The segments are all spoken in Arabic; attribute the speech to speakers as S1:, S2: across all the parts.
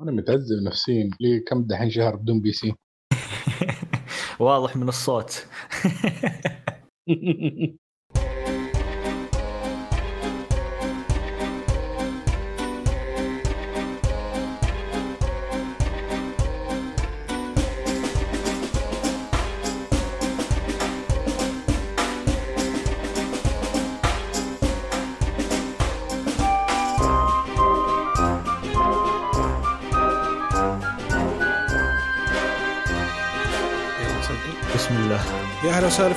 S1: أنا متعذب نفسيا. لي كم دحين شهر بدون بي سي؟
S2: واضح من الصوت.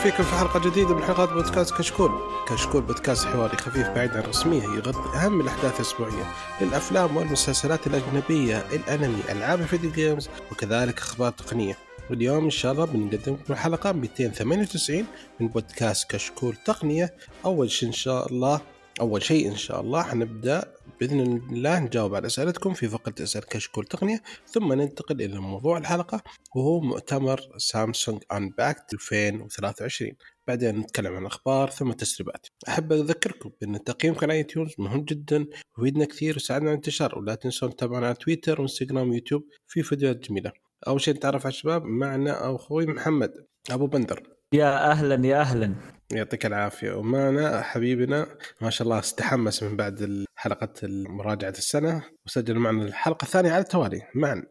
S3: فيكم في حلقة جديدة من حلقات بودكاست كشكول. كشكول بودكاست حواري خفيف بعيد عن الرسميه يغطي أهم الأحداث الأسبوعية للأفلام والمسلسلات الأجنبية، الأنمي، ألعاب ال video games وكذلك أخبار تقنية. واليوم إن شاء الله بنقدم لكم الحلقة 298 من بودكاست كشكول تقنية. أول شيء إن شاء الله أول شيء إن شاء الله حنبدأ بإذن الله نجاوب على أسئلتكم في فقرة أسئلة كشكول تقنية ثم ننتقل إلى موضوع الحلقة وهو مؤتمر سامسونج Unpacked 2023 بعدين نتكلم عن الأخبار ثم تسريبات أحب أذكركم بأن تقييمكم على iTunes مهم جدا ويفيدنا كثير ويساعدنا على الانتشار ولا تنسون تتابعونا على تويتر وانستغرام ويوتيوب في فيديوهات جميلة. أول شيء نتعرف على الشباب معنا أخوي محمد أبو بندر.
S2: يا أهلا يا أهلا.
S3: يعطيك العافية. ومعنا حبيبنا ما شاء الله استحمس من بعد حلقة مراجعة السنة. وسجل معنا الحلقة الثانية على التوالي. معا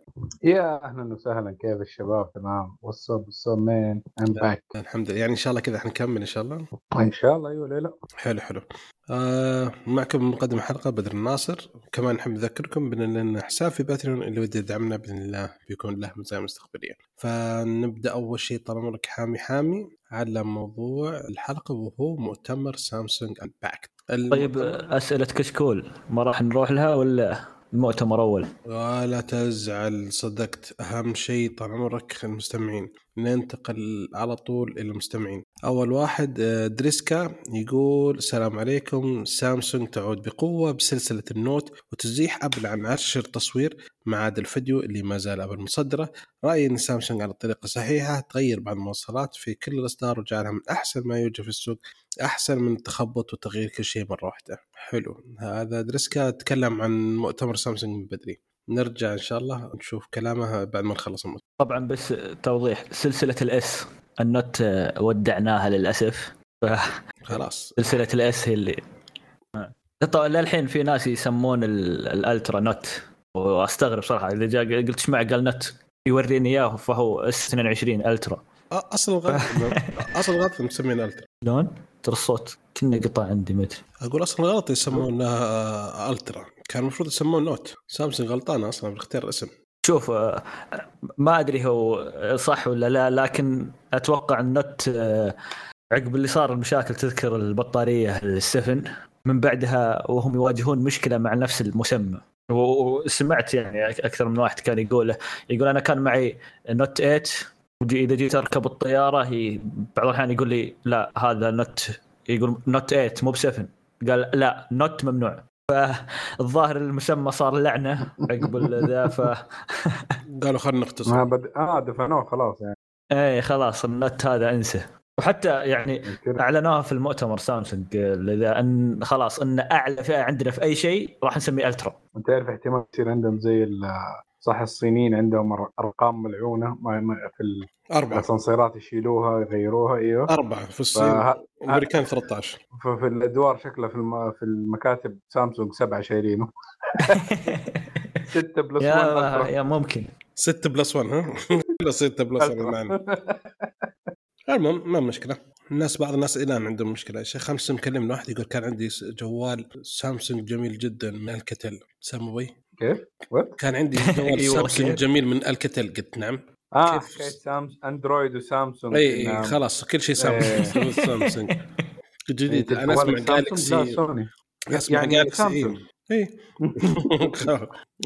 S1: يا أهلا وسهلا. كيف الشباب؟ تمام. وصل وصل مين؟ I'm back
S3: الحمد لله. يعني إن شاء الله كذا حنكمل إن شاء الله.
S1: إن شاء الله. أيوه ليه لا.
S3: حلو حلو. آه معكم مقدم الحلقة بدر الناصر. كمان نحب نذكركم بأن لنا حساب في Patreon اللي ودي يدعمنا بإذن الله بيكون له مزايا مستقبلية. فنبدأ أول شيء طال عمرك حامي حامي. على موضوع الحلقة وهو مؤتمر سامسونج Unpacked
S2: طيب أسئلة كشكول ما راح نروح لها ولا المؤتمر أول؟
S3: ولا تزعل صدقت. أهم شيء طال عمرك المستمعين. ننتقل على طول إلى المستمعين. أول واحد آه، دريسكا يقول السلام عليكم. سامسونج تعود بقوة بسلسلة ال Note وتزيح أبل عن عرش التصوير ما عدا الفيديو اللي ما زال أبل متصدرة. رأيي أن سامسونج على الطريقة الصحيحة تغير بعض المواصفات في كل الإصدار وجعلها من أحسن ما يوجد في السوق أحسن من التخبط وتغيير كل شيء مرة واحدة. حلو. هذا دريسكا تكلم عن مؤتمر سامسونج من بدري. نرجع إن شاء الله نشوف كلامها بعد ما نخلص المؤتمر
S2: طبعا بس توضيح سلسلة الاس النوت آه، ودعناها للأسف.
S3: خلاص.
S2: سلسلة ال S هي اللي آه. طبعا للحين في ناس يسمون ال- ال Ultra Note وأستغرب صراحة إذا جاء قلت إيش مع قال Note؟ يوريني إياه فهو S 22
S3: Ultra أصل الغلط أصل الغلط مسمينها Ultra
S2: شلون؟ ترى الصوت كنا قطع عندي متر
S3: أقول أصلا غلط يسمونها Ultra كان المفروض يسمون Note سامسونج غلطانه أصلا باختيار الاسم.
S2: شوف آه، ما أدري هو صح ولا لا لكن أتوقع ال Note آه، عقب اللي صار المشاكل تذكر البطارية ال seven من بعدها وهم يواجهون مشكلة مع نفس المسمى. وسمعت يعني أكثر من واحد كان يقول يقول أنا كان معي Note 8 وجي إذا جيت أركب الطيارة هي بعض الأحيان يقول لي لا هذا Note يقول Note 8 مو ب 7 قال لا Note ممنوع. فالظاهر المسمى صار لعنة عقب ال- ذا ف
S3: قالوا خلينا نختصر.
S1: ما بد... آه دفنوه خلاص يعني.
S2: إيه خلاص النت هذا انسى. وحتى يعني أعلنوها في المؤتمر سامسونج اذا إن خلاص إن أعلى فئة عندنا في أي شيء راح نسميه الترا
S1: أنت تعرف احتمال يصير عندهم زي ال- صح الصينيين عندهم أرقام ملعونة ما ما- في ال-
S3: أربعة.
S1: الاسانسيرات يشيلوها يغيروها إيوه.
S3: أربعة في الصين
S1: فه-
S3: الأمريكان 13
S1: ففي الأدوار شكله في الم... في المكاتب سامسونج سبعة شايلينه. ستة بلس 1
S2: يا يا ممكن.
S3: 6 بلس 1 ها؟ كله 6 بلس 1 معنا المهم ما مشكلة. الناس بعض الناس الآن عندهم مشكلة. يا شيخ امس مكلمنا واحد يقول كان عندي جوال سامسونج جميل جدا من الكتل سامو بي
S1: كيف؟ وات؟
S3: كان عندي جوال
S2: أي والله
S3: سامسونج؟ جميل من الكتل قلت نعم آه؟
S1: حكايه سامس اندرويد وسامسونج
S3: إي
S1: نعم.
S3: خلاص كل شيء. سامسونج سامسونج
S1: إيه،
S3: جديد
S1: أنا
S3: أسمع
S1: سامسونج؟
S3: جالكسي
S1: سوني
S3: أسمع
S1: يعني
S3: جالكسي
S1: سامسونج.
S3: إي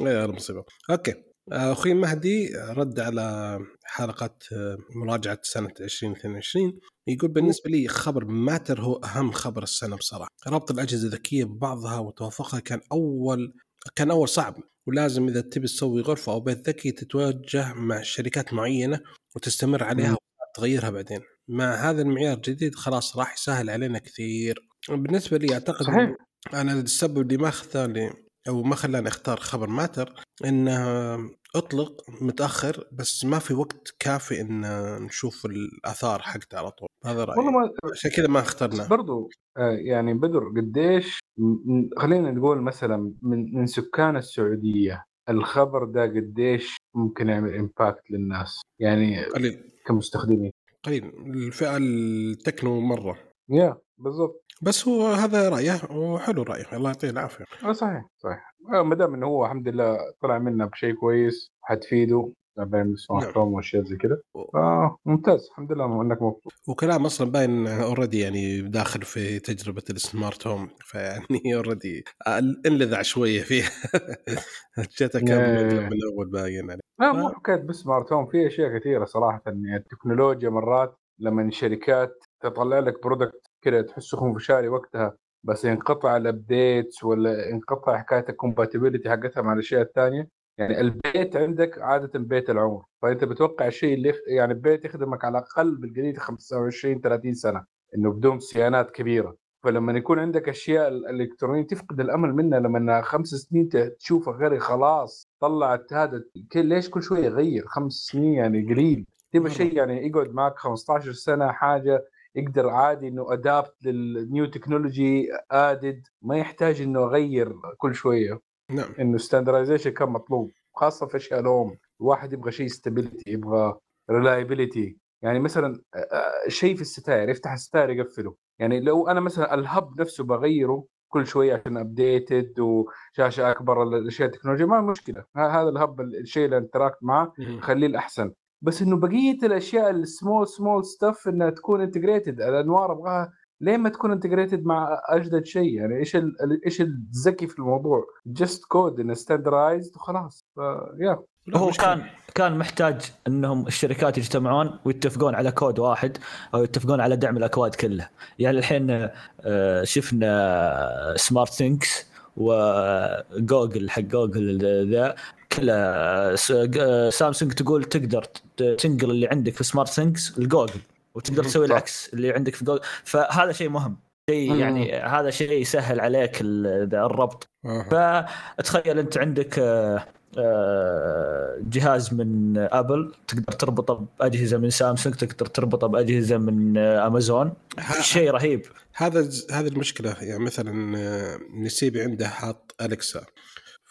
S3: يا مصيبة أوكي أخوي مهدي رد على حلقة آه، مراجعة سنة 2022 يقول بالنسبة لي خبر ماتر هو أهم خبر السنة بصراحة ربط الأجهزة الذكية ببعضها وتوافقها كان أول كان أول صعب ولازم إذا تبي تسوي غرفة أو بيت ذكي تتوجه مع شركات معينة وتستمر عليها. وتغيرها بعدين مع هذا المعيار الجديد خلاص راح يسهل علينا كثير بالنسبة لي أعتقد
S1: صحيح.
S3: أنا السبب اللي ما اخذ ثاني أو ما خلاني أختار خبر ماتر إنه أطلق متأخر بس ما في وقت كافي إن نشوف الآثار حقته على طول. هذا رأيي.
S1: والله ما
S3: عشان كذا ما اخترنا
S1: برضو آه، يعني بدر قديش خلينا نقول مثلا من من سكان السعودية الخبر ده قديش ممكن يعمل impact للناس؟ يعني
S3: قليل.
S1: كمستخدمين.
S3: قليل. الفئة التكنو مرة.
S1: يا بالضبط.
S3: بس هو هذا رأيه وحلو رأيه الله يعطيه العافية.
S1: آه، صحيح صحيح. آه، ما دام إنه هو الحمد لله طلع منا بشيء كويس حتفيده بين ال
S3: smart
S1: نعم. واشياء زي كده فممتاز الحمد لله إنك مبسوط.
S3: وكلام أصلا باين already يعني داخل في تجربة ال smart home فيعني already انلذع شوية فيه جاته كم
S1: إيه.
S3: من أول باين عليه.
S1: لا مو حكاية بس smart home في أشياء كثيرة صراحة يعني التكنولوجيا مرات لما الشركات تطلع لك product كده تحسه خنفشاري وقتها بس ينقطع ال updates ولا ينقطع حكاية ال compatibility حقتها مع الأشياء الثانية يعني البيت عندك عادة بيت العمر فأنت بتوقع الشيء اللي يعني البيت يخدمك على الأقل بالقليل 25 30 سنة إنه بدون صيانات كبيرة. فلما يكون عندك أشياء الإلكترونية تفقد الأمل منها لما خمس سنين تشوفها غير خلاص طلعت هذا ليش كل شوية يغير؟ خمس سنين يعني قليل. تبغى
S3: مرة.
S1: شيء يعني يقعد معك 15 سنة حاجة يقدر عادي إنه adapt لل new technology added ما يحتاج إنه اغير كل شوية.
S3: نعم.
S1: إنه standardization كان مطلوب خاصة في أشياء ال home الواحد يبغى شيء stability يبغى reliability يعني مثلا شيء في الستاير يفتح الستاير يقفله. يعني لو أنا مثلا ال hub نفسه بغيره كل شوية عشان updated وشاشه أكبر الأشياء التكنولوجيا ما مشكلة. هذا ال hub الشيء اللي interact معاه خليه الأحسن. بس إنه بقية الأشياء ال small small stuff إنها تكون integrated الأنوار أبغاها ليه ما تكون integrated مع أجدد شيء. يعني إيش إيش الذكي في الموضوع؟ just code إنه standardized وخلاص. ف... يا
S3: لا
S2: هو. كان كان محتاج إنهم الشركات يجتمعون ويتفقون على كود واحد أو يتفقون على دعم الأكواد كلها. يعني الحين آه، شفنا سمارت ثينكس وجوجل حق جوجل ذا. كلها آه، سامسونج تقول تقدر تنقل اللي عندك في سمارت ثينكس لجوجل وتقدر تسوي. العكس اللي عندك في جوجل فهذا شيء مهم شيء. يعني هذا شيء يسهل عليك الربط
S3: آه.
S2: فتخيل انت عندك آه، آه، جهاز من ابل تقدر تربطه بأجهزة من سامسونج تقدر تربطه بأجهزة من آه، امازون
S3: ه-
S2: شيء رهيب
S3: هذا هذه المشكلة يعني مثلا آه، نسيبي عنده حاط الكسا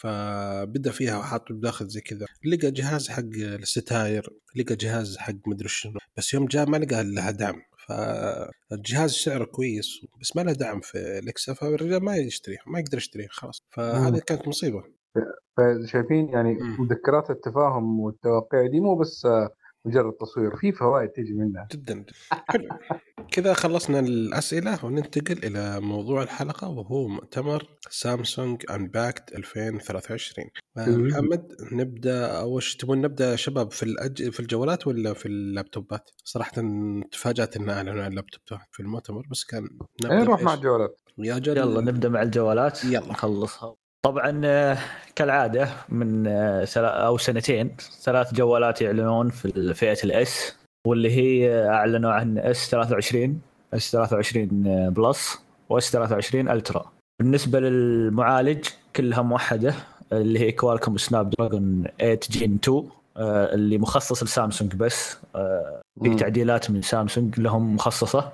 S3: فبدأ فيها وحاط بداخل زي كذا. لقى جهاز حق الستاير لقى جهاز حق مدري شنو. بس يوم جاء ما لقى لها دعم. فالجهاز سعره كويس بس ما له دعم في الكسا فالرجال ما يشتريه ما يقدر يشتريه خلاص. فهذه. كانت مصيبة.
S1: فشايفين يعني. مذكرات التفاهم والتوقيع دي مو بس مجرد تصوير في فوائد تيجي منها
S3: جدا حلو كذا خلصنا الأسئلة وننتقل إلى موضوع الحلقة وهو مؤتمر سامسونج انباكد 2023
S1: مم.
S3: محمد نبدأ أول شيء تبون نبدأ شباب في الأج... في الجوالات ولا في اللابتوبات؟ صراحة تفاجأت ان أعلنوا عن اللابتوب في المؤتمر بس كان نبدا
S1: إيه نروح مع؟ الجوالات
S3: أجل
S2: يلا نبدأ مع الجوالات
S3: يلا.
S2: نخلصها طبعا آه، كالعادة من آه، أو سنتين ثلاث جوالات يعلنون في فئه ال S واللي هي آه، أعلنوا عن S 23 S 23 Plus و S 23 Ultra بالنسبة للمعالج كلها موحدة اللي هي كوالكوم سناب دراجون 8 Gen 2 آه، اللي مخصص لسامسونج بس في. تعديلات من سامسونج لهم مخصصة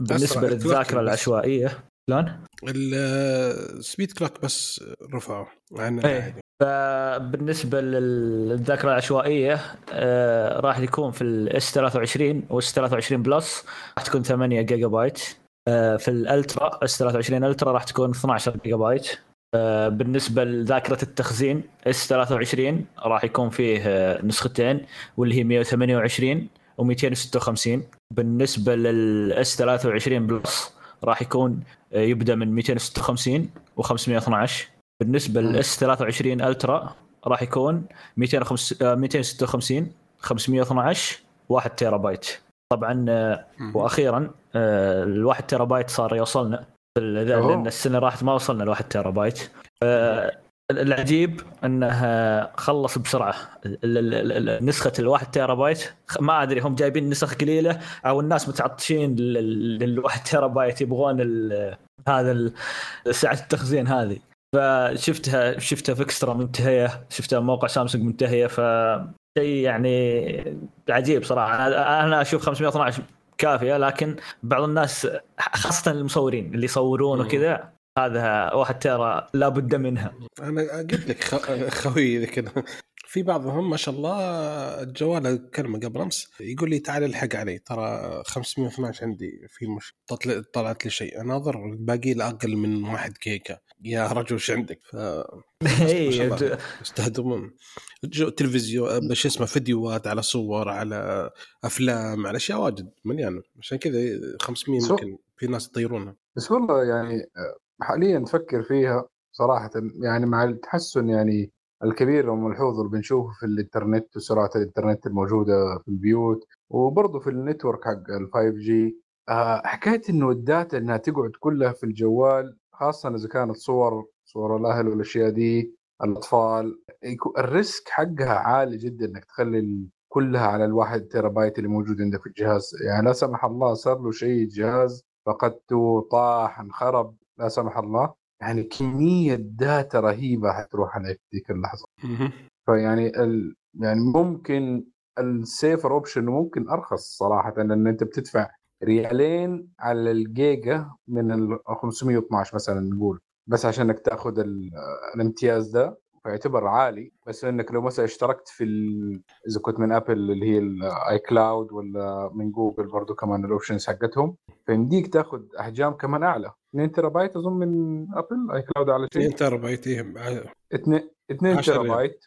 S3: بالنسبة للذاكرة.
S2: العشوائية شلون؟
S3: ال speed clock بس رفعوا عن
S2: إيه.
S3: العادي.
S2: فبالنسبة للذاكرة العشوائية آه، راح يكون في ال S 23 و S 23 Plus راح تكون 8 جيجا بايت آه، في ال Ultra S 23 Ultra راح تكون 12 جيجا بايت آه، بالنسبة لذاكرة التخزين S 23 راح يكون فيه آه، نسختين واللي هي 128 و256 بالنسبة لل S 23 Plus راح يكون آه، يبدأ من 256 و512 بالنسبة.
S1: لل
S2: S 23 Ultra راح يكون 205 آه، 256 512 1 تيرا بايت طبعا آه،. وأخيرا آه، الواحد تيرا بايت صار يوصلنا ال-. لأن السنة راحت ما وصلنا الواحد تيرا بايت العجيب انه خلص بسرعة. نسخة الواحد تيرا بايت ما أدري هم جايبين نسخ قليلة أو الناس متعطشين لل- للواحد تيرا بايت يبغون هذا سعة التخزين هذه. فشفتها شفتها في Extra منتهية شفتها موقع سامسونج منتهية ف شيء يعني عجيب صراحة. أنا أشوف 512 كافية لكن بعض الناس خاصة المصورين اللي يصورون وكذا هذا واحد ترى لابد منها.
S3: أنا قلت لك خوي إذا كذا في بعضهم ما شاء الله الجوال كلمه قبل أمس. يقول لي تعال الحق علي. ترى 512 عندي في مش طلعت لي شيء. اناظر الباقي أقل من 1 جيجا. يا رجل إيش عندك؟ ف يستخدمون تلفزيون شو اسمه فيديوهات على صور على أفلام على أشياء واجد. مليانة. عشان كذا 500 يمكن في ناس يطيرونها.
S1: بس والله يعني حاليا تفكر فيها صراحة يعني مع التحسن يعني الكبير والملحوظ اللي بنشوفه في الإنترنت وسرعة الإنترنت الموجودة في البيوت وبرضه في ال network حق ال 5G آه، حكاية إنه ال data إنها تقعد كلها في الجوال خاصة إذا كانت صور صور الأهل والأشياء دي الأطفال ال risk حقها عالي جدا إنك تخلي كلها على الواحد تيرا بايت اللي موجود عندك في الجهاز. يعني لا سمح الله صار له شيء جهاز فقدته طاح انخرب. لا سمح الله يعني كمية data رهيبة حتروح عليك في ذيك اللحظه فيعني ال... يعني ممكن ال safer option ممكن أرخص صراحة لأن أنت بتدفع ريالين على الجيجا من ال 512 مثلا نقول بس عشان انك تاخذ الامتياز ده. فيعتبر عالي بس إنك لو مثلا اشتركت في ال... إذا كنت من Apple اللي هي ال iCloud ولا من جوجل برضو كمان ال options حقتهم فيمديك تاخذ أحجام كمان أعلى. 2 تيرا بايت أظن من ابل اي كلاود على شيء.
S3: 2 تيرا بايت
S1: 2 2 تيرا بايت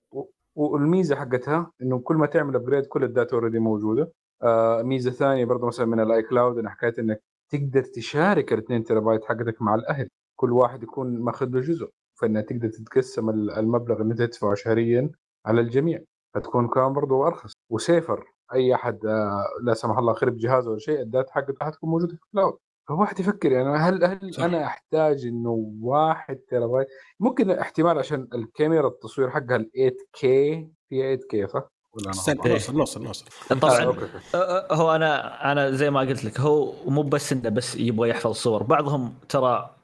S1: والميزة حقتها إنه كل ما تعمل upgrade كل ال data already موجودة. آه ميزة ثانية برضه مثلا من ال iCloud ان حكاية إنك تقدر تشارك ال 2 تيرا بايت حقتك مع الأهل. كل واحد يكون ماخذ له جزء. فإنها تقدر تتقسم المبلغ اللي أنت تدفعه شهريا على الجميع فتكون كمان برضه أرخص. و safer أي أحد آه، لا سمح الله خرب جهازه ولا شيء ال data حقته حتكون موجودة في ال cloud. فواحد يفكر يعني هل هل صح. أنا أحتاج إنه واحد تيرا بايت ممكن احتمال عشان الكاميرا التصوير حقها ال 8K فيها 8K صح؟
S3: نوصل نوصل نوصل.
S2: طبعا. آه، هو أنا أنا زي ما قلت لك هو مو بس إنه بس يبغى يحفظ الصور بعضهم ترى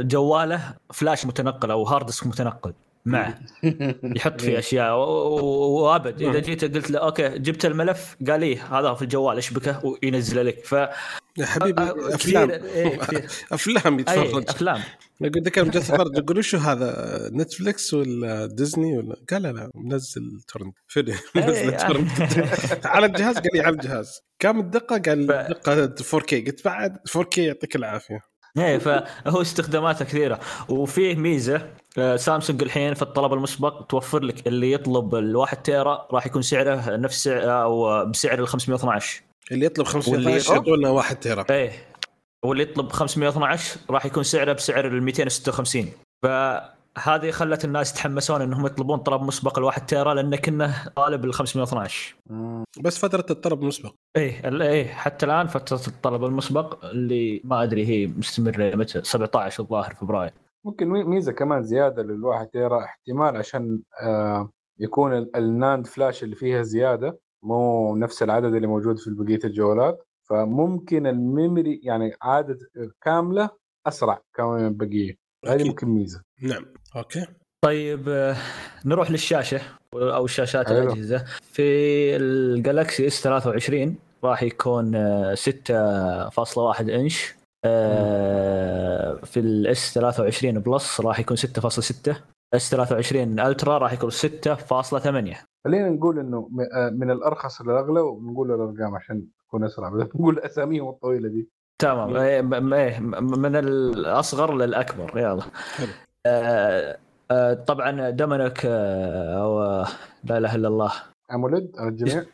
S2: جواله فلاش متنقل أو hard disk متنقل معه. يحط فيه أشياء. وأبد. إذا جيت قلت له okay جبت الملف. قال لي هذا في الجوال اشبكه وينزله لك. ف
S3: يا حبيبي أفلام. إيه أفلام يتفرج.
S2: أفلام.
S3: يقول ذكر من تفرج يقول شو هذا Netflix ولا ديزني ولا؟ قال لا منزل torrent فيلم منزل torrent على الجهاز قال لي على الجهاز. كم الدقه؟ قال دقة 4K قلت بعد 4K يعطيك العافية.
S2: إيه فهو استخداماته كثيرة. وفيه ميزة آه، سامسونج الحين في الطلب المسبق توفر لك اللي يطلب الواحد تيرا راح يكون سعره نفس أو بسعر ال 512
S3: اللي يطلب 512 يعطونا 1 تيرا.
S2: إيه. واللي يطلب 512 راح يكون سعره بسعر ال 256 فهذه خلت الناس يتحمسون إنهم يطلبون طلب مسبق الواحد تيرا لأنه كنا طالب ال 512
S3: بس فترة الطلب المسبق
S2: إيه إيه حتى الآن فترة الطلب المسبق اللي ما أدري هي مستمرة متى 17 الظاهر فبراير.
S1: ممكن ميزة كمان زيادة للواحد تيرا احتمال عشان آه يكون ال NAND flash اللي فيها زيادة مو نفس العدد اللي موجود في بقية الجوالات فممكن ال memory يعني عدد كاملة أسرع كمان من البقية. هذه ممكن ميزة.
S3: نعم. Okay.
S2: طيب آه، نروح للشاشة أو شاشات أيوه. الاجهزه في ال Galaxy S23 راح يكون 6.1 آه، إنش. آه، في ال S23 Plus راح يكون 6.6 S23 Ultra راح يكون 6.8
S1: خلينا نقول إنه من الأرخص للأغلى ونقول الأرقام عشان تكون أسرع بدل نقول اساميهم الطويلة دي.
S2: تمام. إيه من الأصغر للأكبر. يلا. آه آه طبعا Dynamic آه أو لا إله إلا الله.
S1: AMOLED على الجميع؟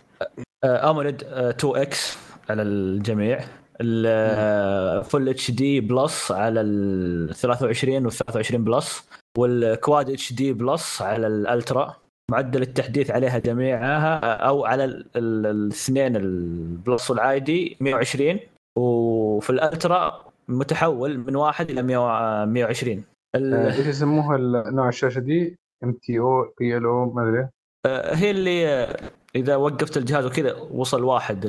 S2: AMOLED 2X على الجميع. ال Full HD Plus على ال 23 وال 23 Plus وال Quad HD Plus على ال Ultra. معدل التحديث عليها جميعها أو على الاثنين ال Plus والعادي 120 وفي ال Ultra متحول من واحد إلى 120
S1: آه، إيش يسموها نوع الشاشة دي؟ MTO بي ال أو ما أدري.
S2: آه، هي اللي إذا وقفت الجهاز وكذا وصل واحد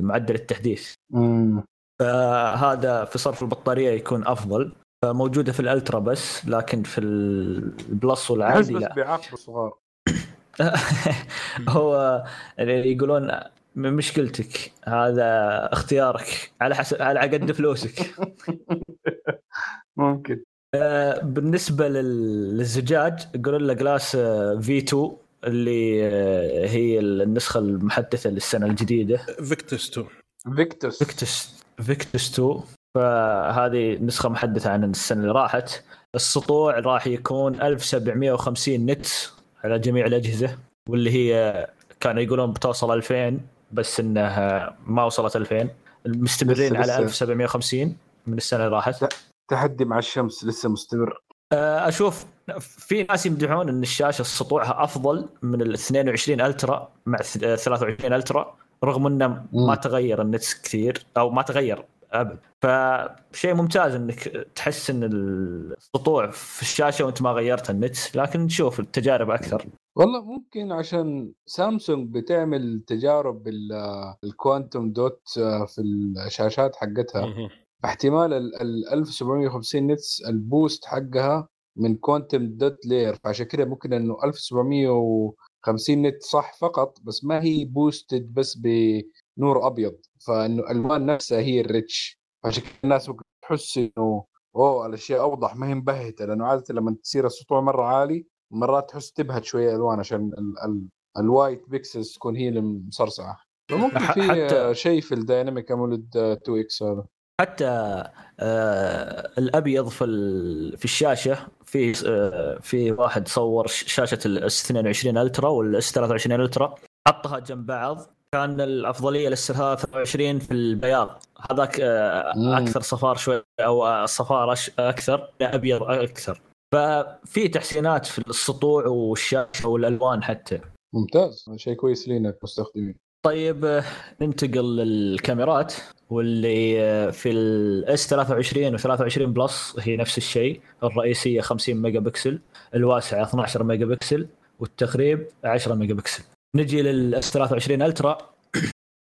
S2: معدل التحديث.
S1: امم
S2: فهذا في صرف البطارية يكون أفضل. موجوده في ال Ultra بس لكن في ال
S1: Plus
S2: والعادي
S1: بس
S2: لا.
S1: بيعاقبوا الصغار
S2: هو يقولون من مشكلتك. هذا اختيارك. على حسب على قد فلوسك.
S1: ممكن.
S2: آه، بالنسبة لل- للزجاج له Glass في 2 اللي آه، هي النسخة المحدثة للسنة الجديدة.
S3: Victus 2
S1: Victus
S2: Victus Victus 2 فهذه نسخة محدثة عن السنة اللي راحت. السطوع راح يكون 1750 nit على جميع الأجهزة واللي هي كانوا يقولون بتوصل 2000 بس إنها ما وصلت 2000 مستمرين
S1: لسه-
S2: على
S1: لسه.
S2: 1750 من السنة اللي راحت
S1: تحدي مع الشمس لسه مستمر
S2: آه، أشوف في ناس يمدحون إن الشاشة سطوعها أفضل من ال 22 ألترا مع ث- آه، 23 ألترا رغم إنه ما. تغير النت كثير أو ما تغير أبد. فشيء ممتاز إنك تحس إن السطوع في الشاشة وأنت ما غيرت النت لكن نشوف التجارب أكثر.
S1: والله ممكن عشان سامسونج بتعمل تجارب بال quantum dot في الشاشات حقتها. فاحتمال ال ال 1750 nits ال boost حقها من quantum dot layer فعشان كده ممكن إنه 1750 nit صح فقط بس ما هي boosted بس بنور أبيض فإنه الالوان نفسها هي ال rich. فعشان كده الناس ممكن تحس إنه أوه الأشياء أوضح ما هي مبهتة. لأنه عادة لما تصير السطوع مرة عالي مرات تحس تبهت شوية ألوان عشان ال ال ال white pixels تكون هي المصرصعه فممكن
S2: ح-
S1: في
S2: حتى-
S1: شيء في ال Dynamic AMOLED 2 X هذا.
S2: حتى آه الأبيض في في الشاشة في آه في واحد صور شاشة ال S 22 Ultra وال S 23 Ultra حطها جنب بعض. كان الأفضلية لل S 23 في البياض. هذاك آه. أكثر صفار شوي أو آه، الصفار أش- أكثر أبيض أكثر. ففي تحسينات في السطوع والشاشة والألوان حتى.
S1: ممتاز. شيء كويس لينا كمستخدمين.
S2: طيب آه، ننتقل للكاميرات واللي في ال S 23 و 23 Plus هي نفس الشيء. الرئيسية 50 ميجا بكسل الواسعة 12 ميجا بكسل والتقريب 10 ميجا بكسل نجي لل S 23 Ultra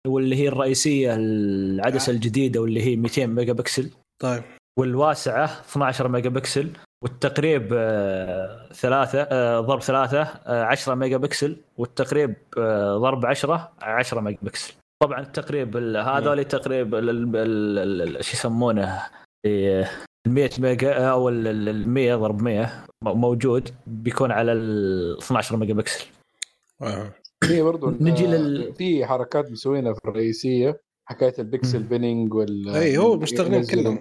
S2: واللي هي الرئيسية العدسة الجديدة واللي هي 200 ميجا بكسل
S3: طيب.
S2: والواسعة 12 ميجا بكسل والتقريب آه، ثلاثة آه، ضرب ثلاثة آه، 10 ميجا بكسل والتقريب آه، ضرب 10 10 ميجا بكسل طبعا التقريب ال- هذول تقريب شو يسمونه؟ ال 100 ميجا أو ال 100 ضرب 100 م- موجود بيكون على ال 12 ميجا بكسل
S3: آه.
S1: في برضو
S2: نجي
S1: آه،
S2: لل-
S1: في حركات مسوينها في الرئيسية
S2: حكاية
S1: ال pixel.
S3: binning واللي هو مشتغلين كلهم.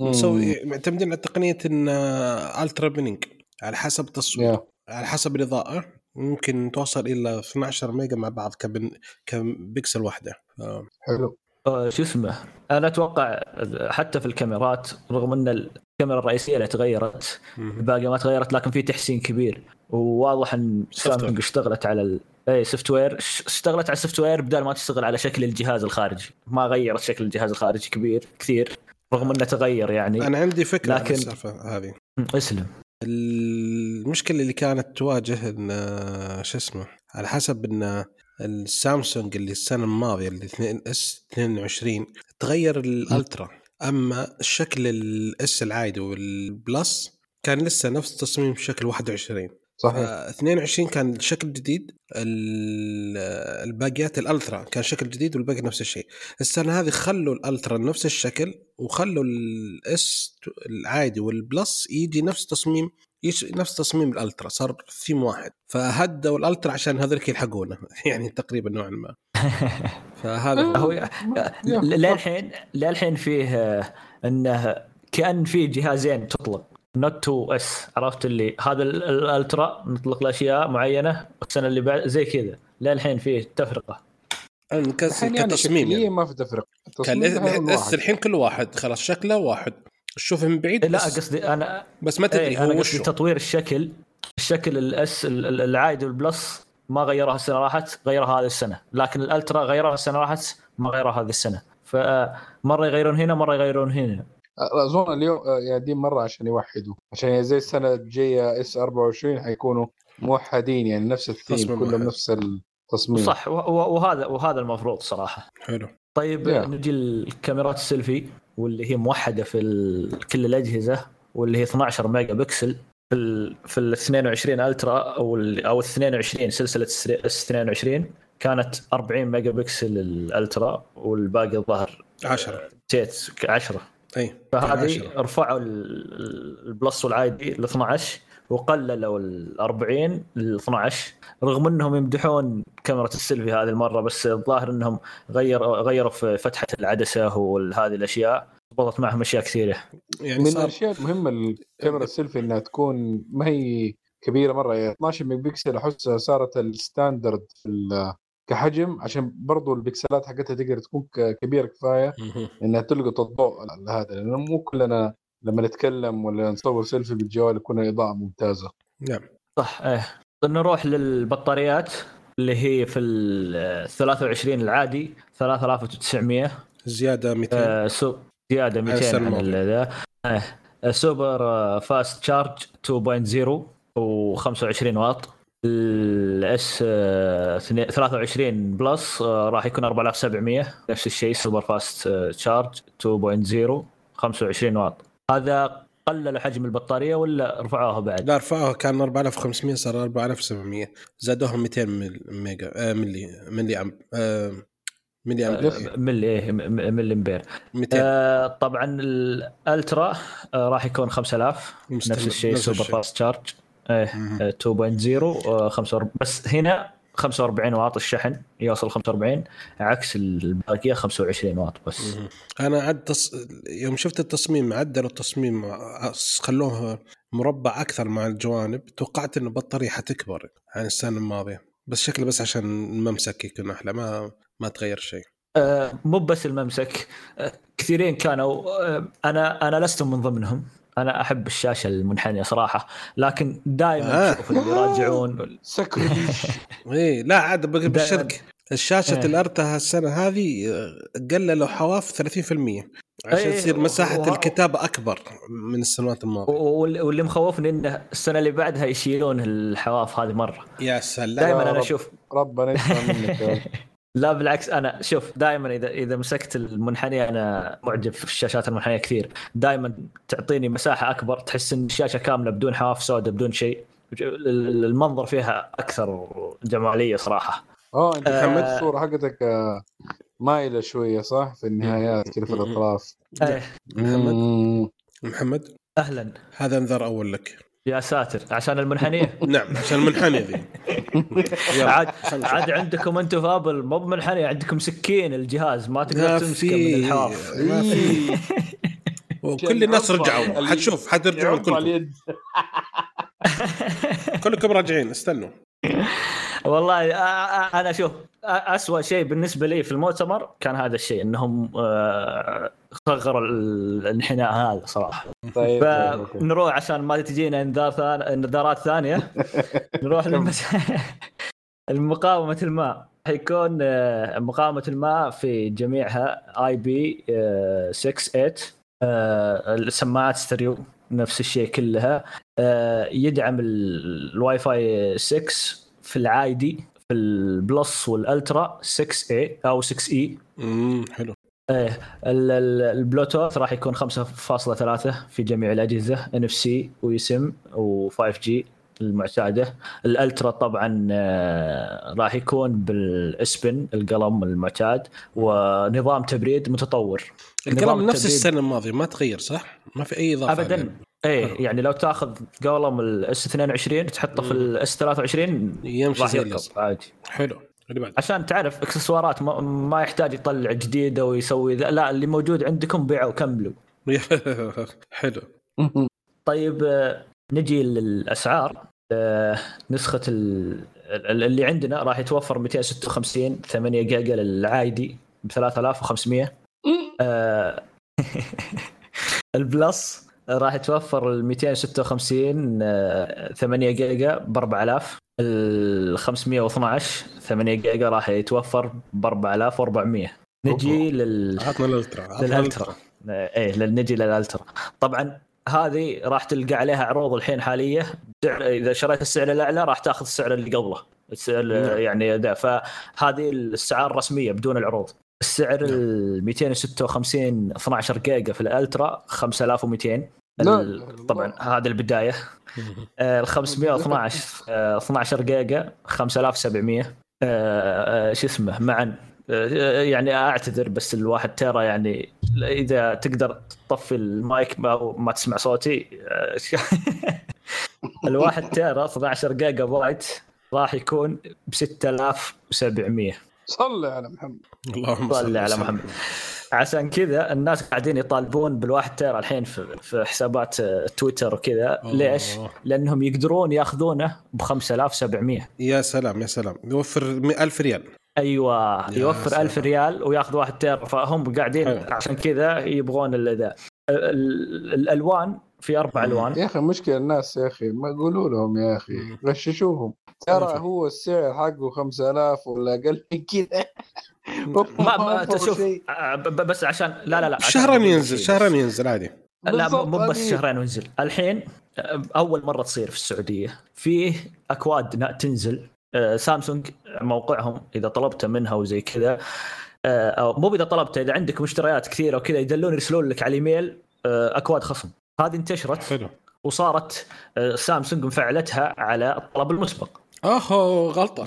S3: مسوي معتمدين على تقنية إن آه، ultra binning على حسب التصوير
S1: يا.
S3: على حسب الإضاءة ممكن توصل إلى 12 ميجا مع بعض ك bin ك pixel واحدة آه.
S1: حلو
S2: آه، شو اسمه؟ أنا أتوقع حتى في الكاميرات رغم أن الكاميرا الرئيسية اللي تغيرت. الباقي ما تغيرت لكن في تحسين كبير. وواضح أن سامسونج اشتغلت على ال... اي software اشتغلت على ال software بدل ما تشتغل على شكل الجهاز الخارجي. ما غيرت شكل الجهاز الخارجي كبير كثير رغم أنه تغير يعني.
S3: أنا عندي فكرة عن
S2: لكن-
S3: السالفة هذه.
S2: اسلم.
S3: المشكلة اللي كانت تواجه إن آه، شو اسمه؟ على حسب إن السامسونج اللي السنة الماضية اللي 2 S 22 تغير ال Ultra. أما الشكل ال S العادي وال Plus كان لسه نفس تصميم شكل 21
S1: صحيح.
S3: آه، 22 كان شكل جديد. ال- الباقيات ال Ultra كان شكل جديد والباقي نفس الشيء. السنة هذه خلوا ال Ultra نفس الشكل وخلوا ال S العادي وال Plus يجي نفس تصميم نفس تصميم ال Ultra صار ثيم واحد. فهدوا ال Ultra عشان هذول يلحقونه يعني تقريبا نوعا ما. فهذا
S2: هو. للحين للحين فيه إنه كأن في جهازين تطلق Note 2 S عرفت اللي؟ هذا ال- ال- ال Ultra نطلق له أشياء معينة والسنة اللي بعد زي كذا. للحين فيه
S1: تفرقة. يعني
S3: كتصميم يعني.
S1: ما في تفرق واحد.
S3: الحين كل واحد خلاص شكله واحد. تشوفه من بعيد
S2: لا قصدي أنا
S3: بس ما تدري
S2: إيه،
S3: هو أنا
S2: قصدي تطوير الشكل الشكل ال S ال- ال- العادي وال Plus ما غيروها السنة راحت غيرها هذه السنة. لكن ال Ultra غيروها السنة راحت ما غيروها هذه السنة. فمره يغيرون هنا مرة يغيرون هنا.
S1: أظن اليوم آه، يعني مرة عشان يوحدوا. عشان زي السنة الجاية S 24 حيكونوا موحدين يعني نفس الثيم كلهم. نفس التصميم.
S2: صح وهذا وهذا المفروض صراحة.
S3: حلو.
S2: طيب
S1: Yeah.
S2: نجي الكاميرات السيلفي. واللي هي موحدة في. كل الأجهزة واللي هي 12 ميجا بكسل في ال في ال 22 Ultra أو ال أو ال 22 سلسلة S 22 كانت 40 ميجا بكسل ال Ultra والباقي الظهر
S3: 10
S2: نسيت 10
S3: أي
S2: فهذه
S3: 10.
S2: رفعوا ال- ال Plus والعادي ل 12 وقللوا ال 40 ل 12 رغم إنهم يمدحون كاميرا السيلفي هذه المرة بس الظاهر إنهم غيروا غيروا في فتحة العدسة وهذه الأشياء ضبطت معهم أشياء كثيرة
S3: يعني
S1: من الأشياء المهمة الكاميرا السيلفي إنها تكون ما هي كبيرة مرة يعني 12 ميجا بكسل أحسها صارت ال standard في كحجم عشان برضو البكسلات حقتها تقدر تكون كبيرة
S3: كفاية.
S1: إنها تلقط الضوء هذا لأنه مو كلنا لما نتكلم ولا نصور سيلفي بالجوال يكون إضاءة ممتازة.
S3: نعم.
S2: صح إيه. نروح للبطاريات اللي هي في ال 23 العادي 3900
S3: زيادة 200
S2: آه، so زيادة 200
S3: السنة
S2: عن ذا. آه، سوبر آه، fast charge 2.0 و25 واط. ال S 23 Plus آه، راح يكون 4700 نفس الشيء super fast آه، charge 2.0 25 واط. هذا قللوا حجم البطارية ولا رفعوها بعد؟
S3: لا رفعوها كان 4500 صار 4700 زادوها 200 مل- ميجا آه ملي ملي أمب آه ملي أمب
S2: آه، ملي إيه ملي أمبير
S3: 200
S2: آه، طبعا ال Ultra آه، راح يكون 5000
S3: مستمر.
S2: نفس الشيء
S3: نفس super.
S2: fast charge إيه
S3: مهم.
S2: آه، 2.0 آه، 45 بس هنا 45 واط الشحن يوصل 45 عكس الباقية 25 واط بس.
S3: أنا عد تص... يوم شفت التصميم عدلوا التصميم خلوه مربع أكثر مع الجوانب توقعت إنه البطاريه حتكبر عن السنة الماضية. بس شكله بس عشان الممسك يكون أحلى ما ما تغير شيء.
S2: آه، مو بس الممسك آه، كثيرين كانوا آه، أنا أنا لست من ضمنهم. أنا أحب الشاشة المنحنية صراحة لكن دائما
S3: آه.
S2: أشوف اللي يراجعون
S1: سكرتيش
S3: إيه لا عاد. بالشركة الشاشة
S2: إيه.
S3: الأرتا هالسنة هذه آه، قللوا حواف 30% عشان
S2: إيه،
S3: تصير مساحة
S2: وه-
S3: الكتابة أكبر من السنوات الماضية
S2: وال- واللي مخوفني انه السنة اللي بعدها يشيلون الحواف هذه مرة
S3: يا سلام
S2: دائما
S1: أنا.
S2: أشوف
S1: ربنا يسمع منك يا ولد.
S2: لا بالعكس أنا شوف دائما إذا إذا مسكت المنحنية أنا معجب في الشاشات المنحنية كثير. دائما تعطيني مساحة أكبر تحس إن الشاشة كاملة بدون حواف سوداء بدون شيء. المنظر فيها أكثر جمالية صراحة.
S1: آه أنت
S2: آه.
S1: محمد الصورة حقتك آه، مايلة شوية صح؟ في النهايات كذا في الأطراف.
S2: إيه.
S3: محمد. محمد
S2: أهلا.
S3: هذا انذار أول لك.
S2: يا ساتر عشان المنحنية؟
S3: نعم عشان المنحنية ذي.
S2: عاد. عاد عندكم أنتم في أبل مو بمنحنية عندكم سكين الجهاز ما تقدر تمسكه من الحواف
S3: وكل الناس رجعوا. حتشوف حترجعون كلكم كلكم راجعين استنوا.
S2: والله أنا شوف أسوأ شيء بالنسبة لي في المؤتمر كان هذا الشيء إنهم صغروا ال- الانحناء هذا صراحة.
S1: طيب طيب،.
S2: فنروح عشان ما تجينا إنذار ثاني إنذارات ثانية. نروح للمس... مقاومه الماء. حيكون مقاومة الماء في جميعها آي بي 6 8 آه، السماعات ستيريو نفس الشيء كلها. يدعم ال- الواي فاي 6 في العادي في ال Plus وال Ultra 6 E أو 6 E
S3: امم حلو.
S2: إيه ال- ال- البلوتوث راح يكون 5.3 في جميع الأجهزة NFC و eSIM و5 G المعتادة. ال Ultra طبعا آه، راح يكون بال S Pen القلم المعتاد ونظام تبريد متطور. نظام
S3: نفس السنة الماضية ما تغير صح؟ ما في أي إضافة
S2: ابدا.
S3: عليه.
S2: إيه يعني لو تاخذ قلم ال S 22 تحطه في ال S 23
S3: يمشي
S2: راح
S3: اللازم.
S2: عادي.
S3: حلو. اللي بعد
S2: عشان تعرف إكسسوارات ما, ما يحتاج يطلع جديده ويسوي ذا لا اللي موجود عندكم بيعوا وكملوا.
S3: حلو.
S2: طيب آه، نجي للأسعار. آه، نسخة ال- ال- اللي عندنا راح يتوفر 256 8 جيجا للعادي ب 3500 آه، ال Plus راح يتوفر ال 256 آه، 8 جيجا ب 4000 ال 512 8 جيجا راح يتوفر ب 4400 نجي لل
S3: عطنا ال Ultra عطنا
S2: لل Ultra. إيه نجي لل Ultra. طبعا هذه راح تلقى عليها عروض الحين حالية. سعر إذا شريت السعر الأعلى راح تأخذ السعر اللي قبله. السعر
S3: نعم.
S2: يعني ده فهذه الأسعار رسميه بدون العروض. السعر ال 256 12 جيجا في ال
S1: Ultra 5200
S2: طبعا. هذا البداية. ال 512 آه، 12 جيجا 5700 آه، آه، شو اسمه معا. آه، يعني أعتذر بس الواحد تيرا يعني إذا تقدر تطفي المايك ما, ما تسمع صوتي آه، الواحد تيرا 12 جيجا بايت راح يكون ب 6700
S1: صلي على محمد.
S3: اللهم
S2: صل على. محمد. عشان كذا الناس قاعدين يطالبون بالواحد تيرا الحين في, في حسابات آه، تويتر وكذا. ليش؟ لأنهم يقدرون ياخذونه ب 5700
S3: يا سلام يا سلام. يوفر 1000 ريال. أيوه
S2: يوفر
S3: سلام.
S2: 1000 ريال وياخذ واحد تيرا. فهم قاعدين
S3: حلو.
S2: عشان كذا يبغون ال- ذا. ال- ال- الألوان في أربع ألوان.
S1: يا أخي مشكلة الناس يا أخي ما قولوا لهم يا
S3: أخي.
S1: غششوهم. ترى هو السعر حقه 5000 ولا أقل من كذا.
S2: ما, تشوف. آه، بس عشان لا لا لا
S3: شهرين ينزل شهرين. ينزل عادي.
S2: لا مو بس. شهرين وينزل الحين آه، أول مرة تصير في السعودية فيه أكواد تنزل. آه، سامسونج موقعهم إذا طلبته منها وزي كذا. أو مو اذا طلبته إذا عندك مشتريات كثيرة وكذا يدلون يرسلون لك على الايميل أكواد خصم. هذه انتشرت
S3: حلو.
S2: وصارت سامسونج مفعلتها على الطلب المسبق.
S3: اوه غلطة.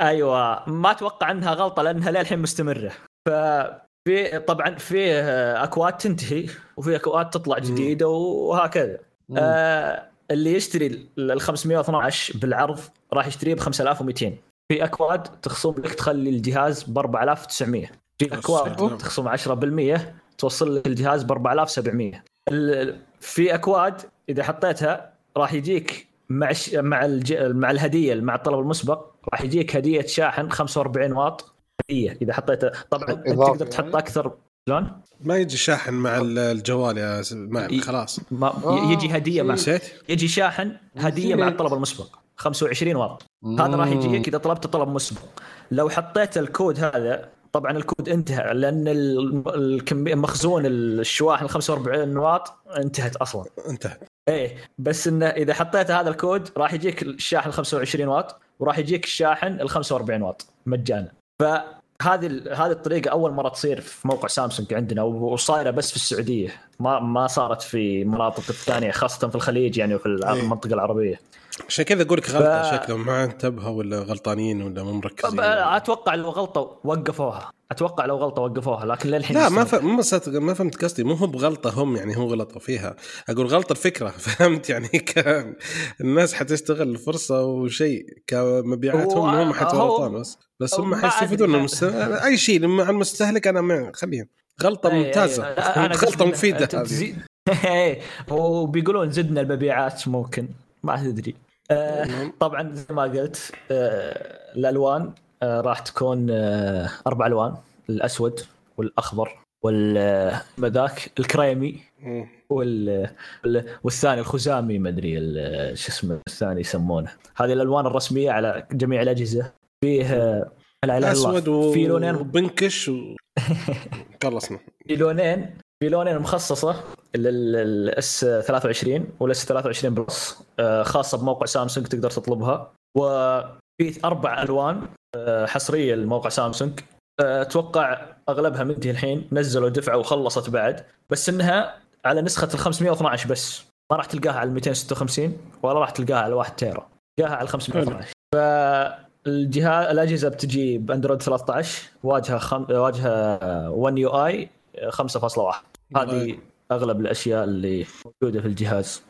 S2: أيوه ما أتوقع إنها غلطة لأنها للحين مستمرة. ففي طبعا في آه، أكواد تنتهي وفي أكواد تطلع جديدة وهكذا.
S1: مم.
S2: آه اللي يشتري ال 512 بالعرض راح يشتريه ب 5200 في أكواد تخصم لك تخلي الجهاز ب 4900 في. أكواد تخصم 10% توصل لك الجهاز ب 4700 ال- في أكواد إذا حطيتها راح يجيك مع مع الج... مع الهدية مع الطلب المسبق راح يجيك هدية شاحن 45 واط هدية إذا حطيتها طبعا تقدر تحط
S1: يعني؟
S2: أكثر شلون؟
S3: ما يجي شاحن مع ال- الجوال يا س- مان خلاص.
S2: ما
S1: آه،
S2: يجي هدية مع
S3: نسيت؟
S2: يجي شاحن هدية مع. الطلب المسبق 25 واط. هذا راح يجيك إذا طلبت طلب مسبق لو حطيت الكود هذا طبعا الكود انتهى لأن ال- الكميه مخزون الشواحن ال 45 واط انتهت أصلا.
S3: انتهى
S2: إيه بس إنه إذا حطيت هذا الكود راح يجيك الشاحن ال 25 واط. وراح يجيك الشاحن ال 45 واط مجانا. فهذه هذه الطريقة أول مرة تصير في موقع سامسونج عندنا وصايرة بس في السعودية. ما ما صارت في مناطق الثانية خاصة في الخليج يعني وفي
S3: إيه.
S2: المنطقة العربية.
S3: عشان كذا أقول لك غلطة
S2: ف-
S3: شكلهم ما انتبهوا ولا غلطانين ولا مو مركزين.
S2: أتوقع لو غلطه وقفوها. أتوقع لو غلطه وقفوها لكن للحين
S3: لا ما. ف... ما, صدق ما فهمت قصدي مو هو بغلطة هم يعني هو غلطوا فيها. أقول غلطة الفكرة فهمت يعني؟ كان الناس حتستغل الفرصة وشيء كمبيعاتهم
S2: هو-
S3: هم
S2: هو-
S3: حيتورطون بس. بس هم
S2: ما
S3: حيستفيدون
S2: أدري.
S3: المست... أي شيء مع المستهلك أنا مع خليهم. غلطة
S2: إيه، ممتازة. أنا قصدي
S3: غلطة
S2: مفيدة
S3: هذه.
S2: إيه، وبيقولون زدنا المبيعات ممكن. ما تدري. آه، طبعا زي ما قلت آه، الألوان آه، راح تكون آه، أربع ألوان الأسود والأخضر وال آه، ما ذاك الكريمي. وال وال- والثاني الخزامي ما أدري شو اسمه الثاني يسمونه. هذه الألوان الرسمية على جميع الأجهزة. فيه لا الله
S3: أسود
S2: في لونين
S3: وبنكش و... خلصنا
S2: في لونين في لونين مخصصة. لل S 23 وال S 23 Plus. آه، خاصة بموقع سامسونج تقدر تطلبها. وفي أربع ألوان آه، حصرية لموقع سامسونج. آه، أتوقع أغلبها منتهي الحين. نزلوا دفعه وخلصت بعد. بس إنها على نسخة ال 512 بس. ما راح تلقاها على ال 256 ولا راح تلقاها على 1 تيرا. تلقاها على ال 512 فالجهاز الأجهزة بتجي بأندرويد 13 واجهة خم... واجهة 1 يو اي 5.1 هذه أغلب الأشياء اللي موجودة في الجهاز.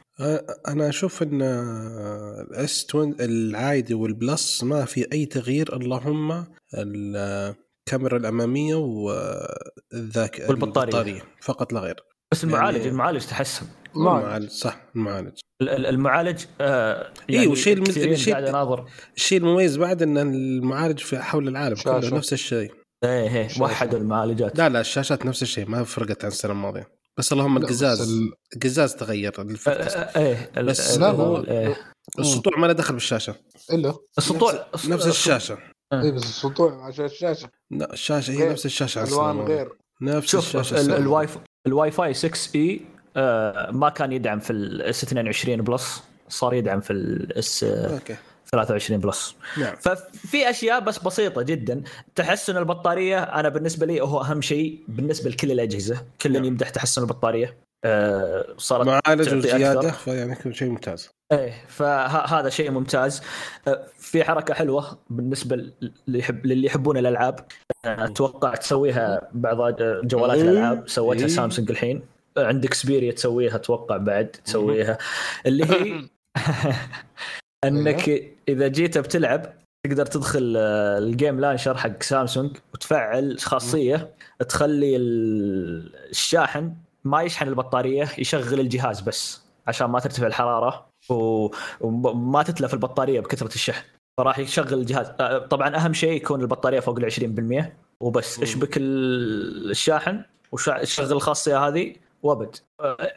S3: أنا أشوف إن ال S 20 العادي وال Plus ما في أي تغيير. اللهم الكاميرا الأمامية والذاكره
S2: والبطارية.
S3: فقط لا غير.
S2: بس المعالج
S3: يعني-
S2: المعالج تحسن.
S3: المعالج صح المعالج.
S2: ال- ال- المعالج آه
S3: إيه، والشيء المز-
S2: كثيرين
S3: الشيء-
S2: قاعد اناظر
S3: الشيء المميز بعد إن المعالج في حول العالم كله
S1: شاشة.
S3: نفس الشيء.
S2: إيه
S1: إيه.
S2: وحدوا المعالجات.
S3: لا لا الشاشات نفس الشيء ما فرقت عن السنة الماضية. بس اللهم القزاز
S1: ال-
S3: القزاز تغير الفرق
S2: آه، إيه
S3: بس
S1: لا، هو-
S2: إيه.
S3: السطوع ما له دخل بالشاشة.
S1: إلا؟
S2: السطوع
S3: نفس الشاشة.
S1: اي بس السطوع عشان الشاشه
S3: لا الشاشة هي. نفس
S1: الشاشة
S3: ألوان.
S1: غير.
S3: نفس
S2: شوف
S3: الشاشة
S2: الواي الواي فاي 6 E آه ما كان يدعم في ال S 22 Plus صار يدعم في ال
S3: S okay.
S2: 23 Plus.
S3: نعم.
S2: ففي أشياء بس بسيطة جدا. تحسن البطارية أنا بالنسبة لي هو أهم شيء بالنسبة لكل الأجهزة. كل
S3: نعم.
S2: يمدح تحسن البطارية. آه، صارت
S3: معالج
S2: وزيادة.
S3: فيعني شيء ممتاز.
S2: إيه فهذا شيء ممتاز. آه، في حركة حلوة بالنسبة اللي يحب للي يحبون الألعاب. آه، أتوقع تسويها بعض جوالات
S3: إيه.
S2: الألعاب. سوتها
S3: إيه.
S2: سامسونج الحين. عندك Xperia تسويها أتوقع بعد تسويها. اللي هي أنك إذا جيت بتلعب تقدر تدخل آه، ال Game Launcher حق سامسونج وتفعل خاصية تخلي ال- الشاحن ما يشحن البطارية يشغل الجهاز بس عشان ما ترتفع الحرارة وما تتلف البطارية بكثرة الشحن. فراح يشغل الجهاز آه، طبعا أهم شيء يكون البطارية فوق ال 20% وبس. اشبك ال- الشاحن وشغل الخاصية هذه وابد.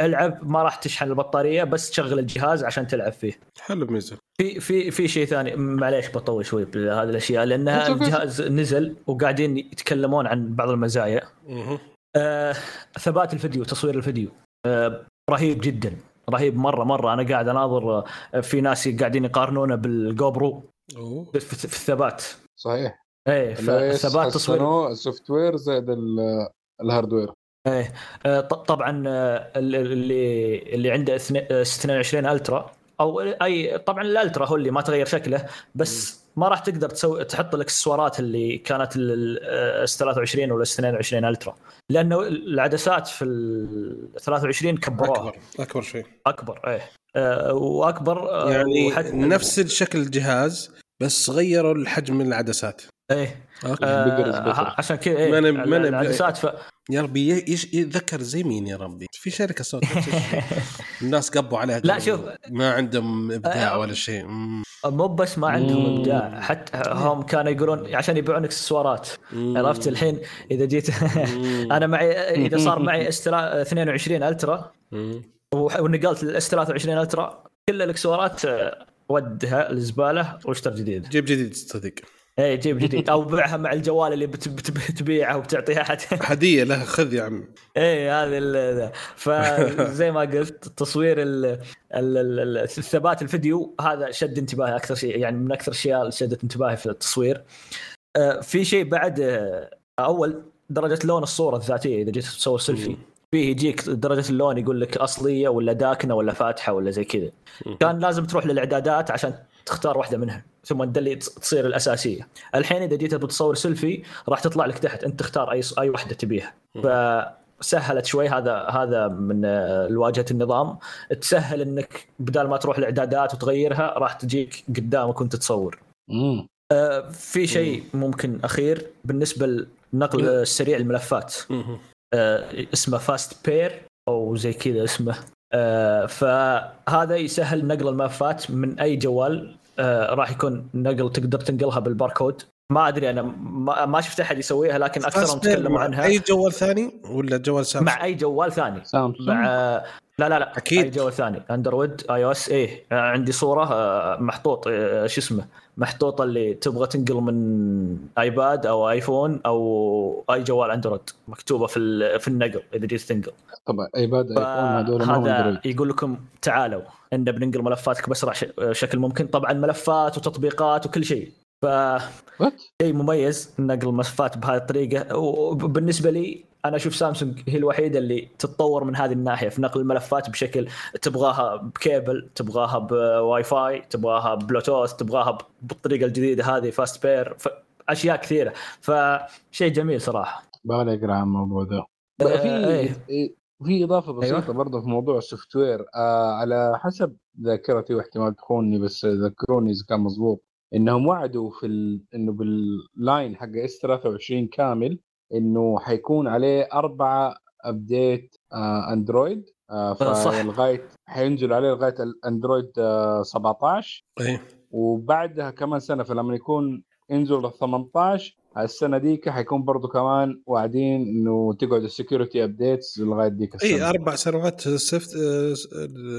S2: العب ما راح تشحن البطارية بس تشغل الجهاز عشان تلعب فيه.
S3: حلو ميزة.
S2: في في في شيء ثاني معليش بطول شوي بهذه الأشياء لانها. الجهاز نزل وقاعدين يتكلمون عن بعض المزايا. آه ثبات الفيديو تصوير الفيديو. آه رهيب جدا رهيب مرة مرة. أنا قاعد أناظر آه، في ناس قاعدين يقارنونه بال
S3: GoPro.
S2: في, في, الثبات.
S1: صحيح.
S2: إيه فثبات تصوير.
S1: ال software زائد ال- ال
S2: hardware. إيه. آه، طبعا آه، اللي اللي عنده اثنين- آه، 22 Ultra أو أي طبعا ال Ultra هو اللي ما تغير شكله بس ما راح تقدر تسوي تحط الإكسسوارات اللي كانت ال S 23 ولا 22 Ultra لأنه العدسات في ال 23 كبروها.
S3: أكبر أكبر شيء
S2: أكبر إيه. وأكبر
S3: يعني
S2: وحتى-
S3: نفس الشكل الجهاز بس غيروا الحجم العدسات.
S1: إيه.
S2: آه،
S1: better.
S2: عشان كذا إيه
S3: ما ما
S2: العدسات ف...
S3: يا ربي يش- يتذكر زي مين يا ربي في شركة صوت. الناس قبوا عليها
S2: لا، شوف.
S3: ما عندهم إبداع
S2: آه.
S3: ولا شيء.
S2: مو بس ما عندهم
S1: مم.
S2: إبداع حتى هم كانوا يقولون عشان يبيعون
S3: إكسسوارات.
S2: عرفت الحين إذا جيت. أنا معي إذا صار معي S 22 Ultra ونقلت ال S 23 Ultra كل الإكسسوارات آه، ودها الزباله واشتر جديد
S3: جيب جديد صدق
S2: اي جيب جديد. أو بيعها مع الجوال اللي بت- بت- بتبيعها وبتعطيها احد
S3: هدية له خذ يا عم
S2: اي ال- فزي ما قلت تصوير ال- ال- ال- ال- الثبات الفيديو هذا شد انتباهي أكثر شيء يعني من أكثر الأشياء اللي شدت انتباهي في التصوير. آه، في شيء بعد آه، أول درجة لون الصورة الذاتية إذا جيت تصور سيلفي. فيه يجيك درجة اللون يقول لك أصلية ولا داكنة ولا فاتحة ولا زي كذا. كان لازم تروح للإعدادات عشان تختار واحدة منها ثم تدلي تصير الأساسية. الحين إذا جيت بتصور سيلفي راح تطلع لك تحت أنت تختار أي أي واحدة تبيها. فسهلت شوي هذا هذا من آه، واجهه النظام. تسهل إنك بدال ما تروح الإعدادات وتغيرها راح تجيك قدامك وأنت تصور.
S1: مم.
S2: آه، في شيء ممكن أخير بالنسبة لنقل السريع الملفات. آه، اسمه Fast Pair أو زي كذا اسمه. آه، فهذا يسهل نقل الملفات من أي جوال آه، راح يكون نقل تقدر تنقلها بالباركود. ما أدري أنا ما, ما شفت أحد يسويها لكن اكثرهم تكلموا
S3: مع
S2: عنها.
S3: أي جوال ثاني ولا جوال سامسونج؟
S2: مع أي جوال ثاني.
S1: سامسونج
S2: مع لا لا لا.
S3: أكيد.
S2: أي جوال ثاني. أندرويد iOS إيه. عندي صورة آه، محطوط آه، شو اسمه محطوطه اللي تبغى تنقل من آيباد أو آيفون أو أي جوال أندرويد. مكتوبة في في النقل إذا جيت تنقل.
S1: طبعا آيباد آيفون هذول
S2: هذا يقول لكم تعالوا ان بننقل ملفاتك باسرع شكل ممكن. طبعا ملفات وتطبيقات وكل شيء. ف شيء مميز نقل الملفات بهذه الطريقة. وبالنسبه لي أنا أشوف سامسونج هي الوحيدة اللي تتطور من هذه الناحية في نقل الملفات بشكل تبغاها بكيبل تبغاها بواي فاي تبغاها بلوتوث تبغاها بالطريقة الجديدة هذه Fast Pair أشياء كثيرة فشيء جميل
S1: صراحة اقرا عن الموضوع ده في
S2: إيه.
S1: في إضافة بسيطه
S2: أيوة.
S1: أيوة. برضه في موضوع ال software آه على حسب ذاكرتي واحتمال تخوني بس ذكروني إذا كان مضبوط إنهم وعدوا في ال... إنه باللاين حق S 23 كامل إنه حيكون عليه أربعة update آه Android آه
S2: صح.
S1: فلغايه حينزل عليه لغاية ال Android آه 17
S3: إيه
S1: وبعدها كمان سنة فلما يكون ينزل ال 18 السنة ديك حيكون برضو كمان واعدين إنه تقعد ال security updates لغاية ديك السنة
S3: اي أربع سنوات software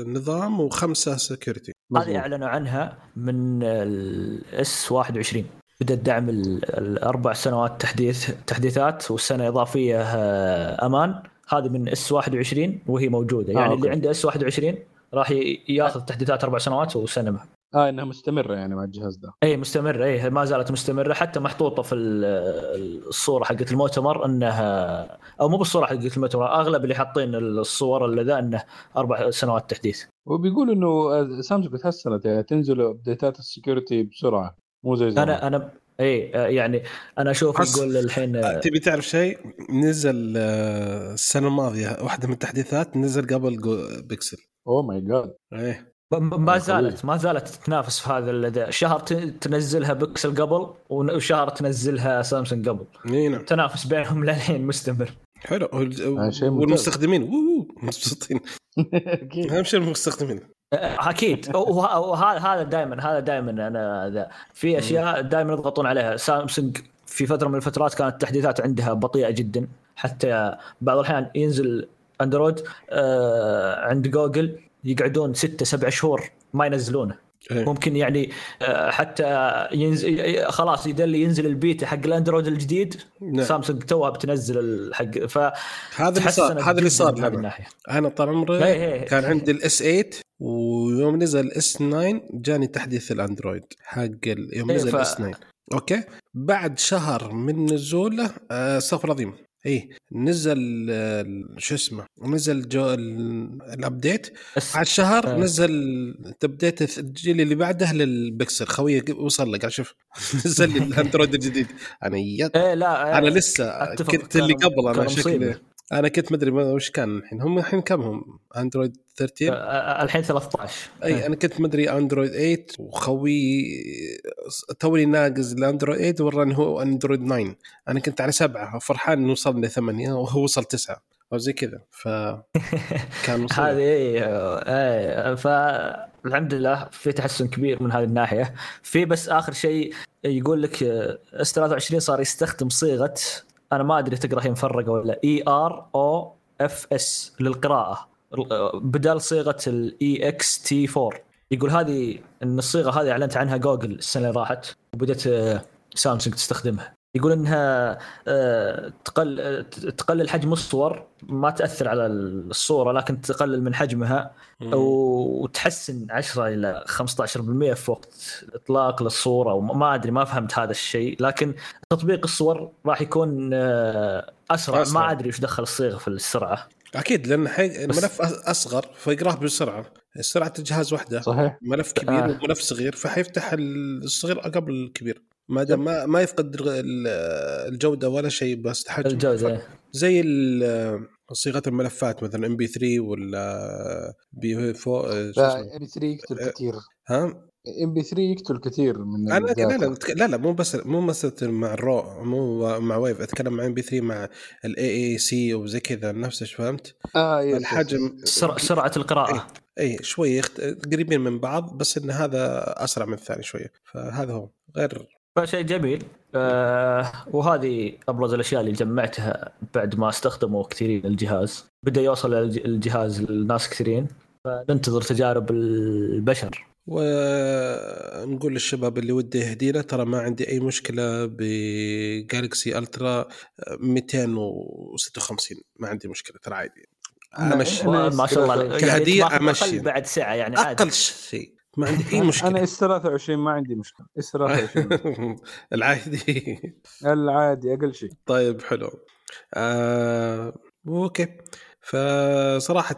S3: نظام وخمسة
S1: security.
S2: هذه أعلنوا عنها من ال S 21 بدأ دعم ال- الأربع سنوات تحديث تحديثات والسنة إضافية آه، أمان. هذه من S 21 وهي موجودة. يعني
S1: آه،
S2: اللي. عنده S 21 راح ياخذ تحديثات أربع سنوات وسنة
S1: آه إنها مستمرة يعني مع الجهاز ده.
S2: اي مستمرة. اي ما زالت مستمرة. حتى محطوطة في ال- الصورة حقت المؤتمر انها أو مو بالصورة حقت المؤتمر أغلب اللي حاطين الصور اللي ذا إنه أربع سنوات تحديث.
S1: وبيقول إنه آه، سامسونج تحسنت يعني تنزل update ات ال security بسرعة. مو زي زمان.
S2: أنا أنا اي يعني أنا أشوف
S3: حس-
S2: يقول الحين آه،
S3: تبي تعرف شيء؟ نزل آه، السنة الماضية واحدة من التحديثات نزل قبل جو- بيكسل.
S1: oh my
S3: god
S2: إيه. ما. زالت ما زالت تتنافس في هذا الذا شهر تنزلها بكسل قبل وشهر تنزلها سامسونج قبل.
S3: إي نعم.
S2: تنافس بينهم للحين مستمر.
S3: حلو. والمستخدمين ووو، مبسوطين. أهم شيء المستخدمين.
S2: أكيد. وه- وهذا هذا دائما هذا دائما أنا في أشياء دائما يضغطون عليها. سامسونج في فترة من الفترات كانت التحديثات عندها بطيئة جدا. حتى بعض الأحيان ينزل Android آه عند جوجل يقعدون ستة سبع شهور ما ينزلونه. ممكن يعني آه، حتى ينزل خلاص يدلي ينزل البيتا حق ال Android الجديد
S3: نعم.
S2: سامسونج توها بتنزل الحق ف
S3: هذا اللي صار هذا اللي صار
S2: الناحية.
S3: أنا طال عمري
S2: إيه إيه.
S3: كان عندي ال S 8 ويوم نزل الاس 9 جاني تحديث الأندرويد حق يوم
S2: إيه،
S3: نزل الاس 9 أوكي؟ بعد شهر من نزوله آه، استغفر الله العظيم. إيه نزل شو اسمه نزل جو ال- الابديت
S2: بس
S3: بعد شهر
S2: آه.
S3: نزل الابديت الجيل اللي بعده للبكسل خويه وصل لك شوف نزل لي الأندرويد الجديد أنا يد
S2: إيه لا
S3: أنا
S2: إيه.
S3: لسه كنت اللي قبل
S2: أنا
S3: شكلي. أنا كنت مدري وش كان الحين. هم الحين كم هم؟ أندرويد 13
S2: آه، الحين 13
S3: أي أنا كنت مدري أندرويد 8 وخوي توني ناقز الاندرويد 8 وراني هو أندرويد 9 أنا كنت على سبعة فرحان إنه وصل لثمانيه وهو وصل تسعة أو زي كذا. ف كان.
S2: هذه إيه إيه فالحمد لله في تحسن كبير من هذه الناحية. في بس آخر شيء يقول لك S 23 صار يستخدم صيغة أنا ما أدري تقرأ هي مفرقة ولا E R O F S للقراءة. بدل صيغة ال E X T 4 يقول هذه إن الصيغة هذه أعلنت عنها جوجل السنة اللي راحت وبدأت آه، سامسونج تستخدمها. يقول إنها آه، تقل تقلل حجم الصور ما تأثر على الصورة لكن تقلل من حجمها. وتحسن 10 إلى 15% في وقت إطلاق للصورة وما أدري ما فهمت هذا الشيء. لكن تطبيق الصور راح يكون آه، أسرع,
S3: أسرع.
S2: ما أدري وش دخل الصيغه في السرعة.
S3: أكيد لأن حي... الملف أصغر فيقرأه بسرعة سرعه الجهاز واحدة
S1: صحيح.
S3: ملف كبير
S2: آه.
S3: وملف صغير فحيفتح الصغير قبل الكبير ما دام ما, ما يفقد الجودة ولا شيء بس تحجم
S2: الجودة.
S3: زي ال- صيغة الملفات مثلا MP 3 ولا P 4 شو
S1: لا
S3: اسمه؟
S1: MP 3 يقتل كثير.
S3: ها؟
S1: MP 3 يقتل كثير من
S3: أنا لا. لا لا لا مو بس مو مثلا مع ال raw مو مع wave أتكلم مع MP 3 مع ال A A C وزي كذا نفس إيش فهمت؟
S1: آه yes
S3: الحجم
S2: سرعه, سرعة القراءة.
S3: اي شوي يخت... قريبين من بعض بس إن هذا أسرع من الثاني شوية. فهذا هو غير
S2: فشيء جميل. آه وهذه أبرز الأشياء اللي جمعتها بعد ما استخدموا كثيرين الجهاز. بدا يوصل الج- الجهاز لناس كثيرين. فننتظر تجارب البشر.
S3: ونقول للشباب اللي وده يهدينا ترى ما عندي أي مشكلة ب Galaxy Ultra 256 ما عندي مشكلة ترى عادي.
S1: أمشي.
S2: ما شاء الله
S3: أمشي.
S2: أقل بعد ساعة يعني عادي.
S3: أقل شيء. ما عندي أي
S1: أنا
S3: مشكلة.
S1: S 23 ما عندي مشكلة. S 23
S3: العادي.
S1: العادي أقل شيء.
S3: طيب حلو. آه... okay. فصراحة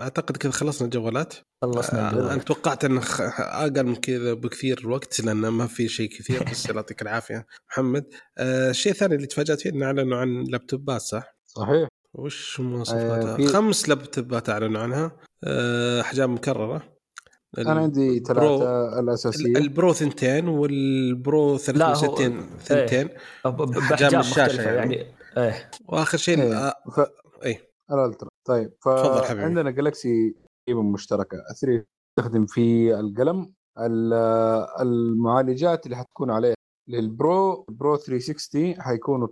S3: أعتقد كذا خلصنا الجوالات
S2: خلصنا
S3: آه،. أنا توقعت إن خ- أقل من كذا بكثير الوقت لأن ما في شيء كثير بس الله يعطيك العافية. محمد آه، الشيء الثاني اللي تفاجأت فيه انه أعلنوا عن لابتوبات صح؟
S1: صحيح.
S3: وش مواصفاتها؟
S1: آه، في-
S3: خمس لابتوبات أعلنوا عنها. آه، أحجام مكررة. ال-
S1: أنا عندي ثلاثة
S3: ال-
S1: الأساسية
S3: ال Pro ثنتين وال Pro 63 ثنتين
S2: ب- ب-
S3: أحجام
S2: بأحجام
S3: الشاشة
S2: مختلفة
S3: يعني.
S2: يعني, إيه
S3: وآخر شيء
S1: إيه.
S3: آه،
S1: ف...
S3: إيه.
S1: ال Ultra طيب
S3: تفضل حبيبي.
S1: فعندنا Galaxy تقريبا مشتركة 3 تستخدم في القلم ال- المعالجات اللي حتكون عليها لل Pro Pro 360 حيكونوا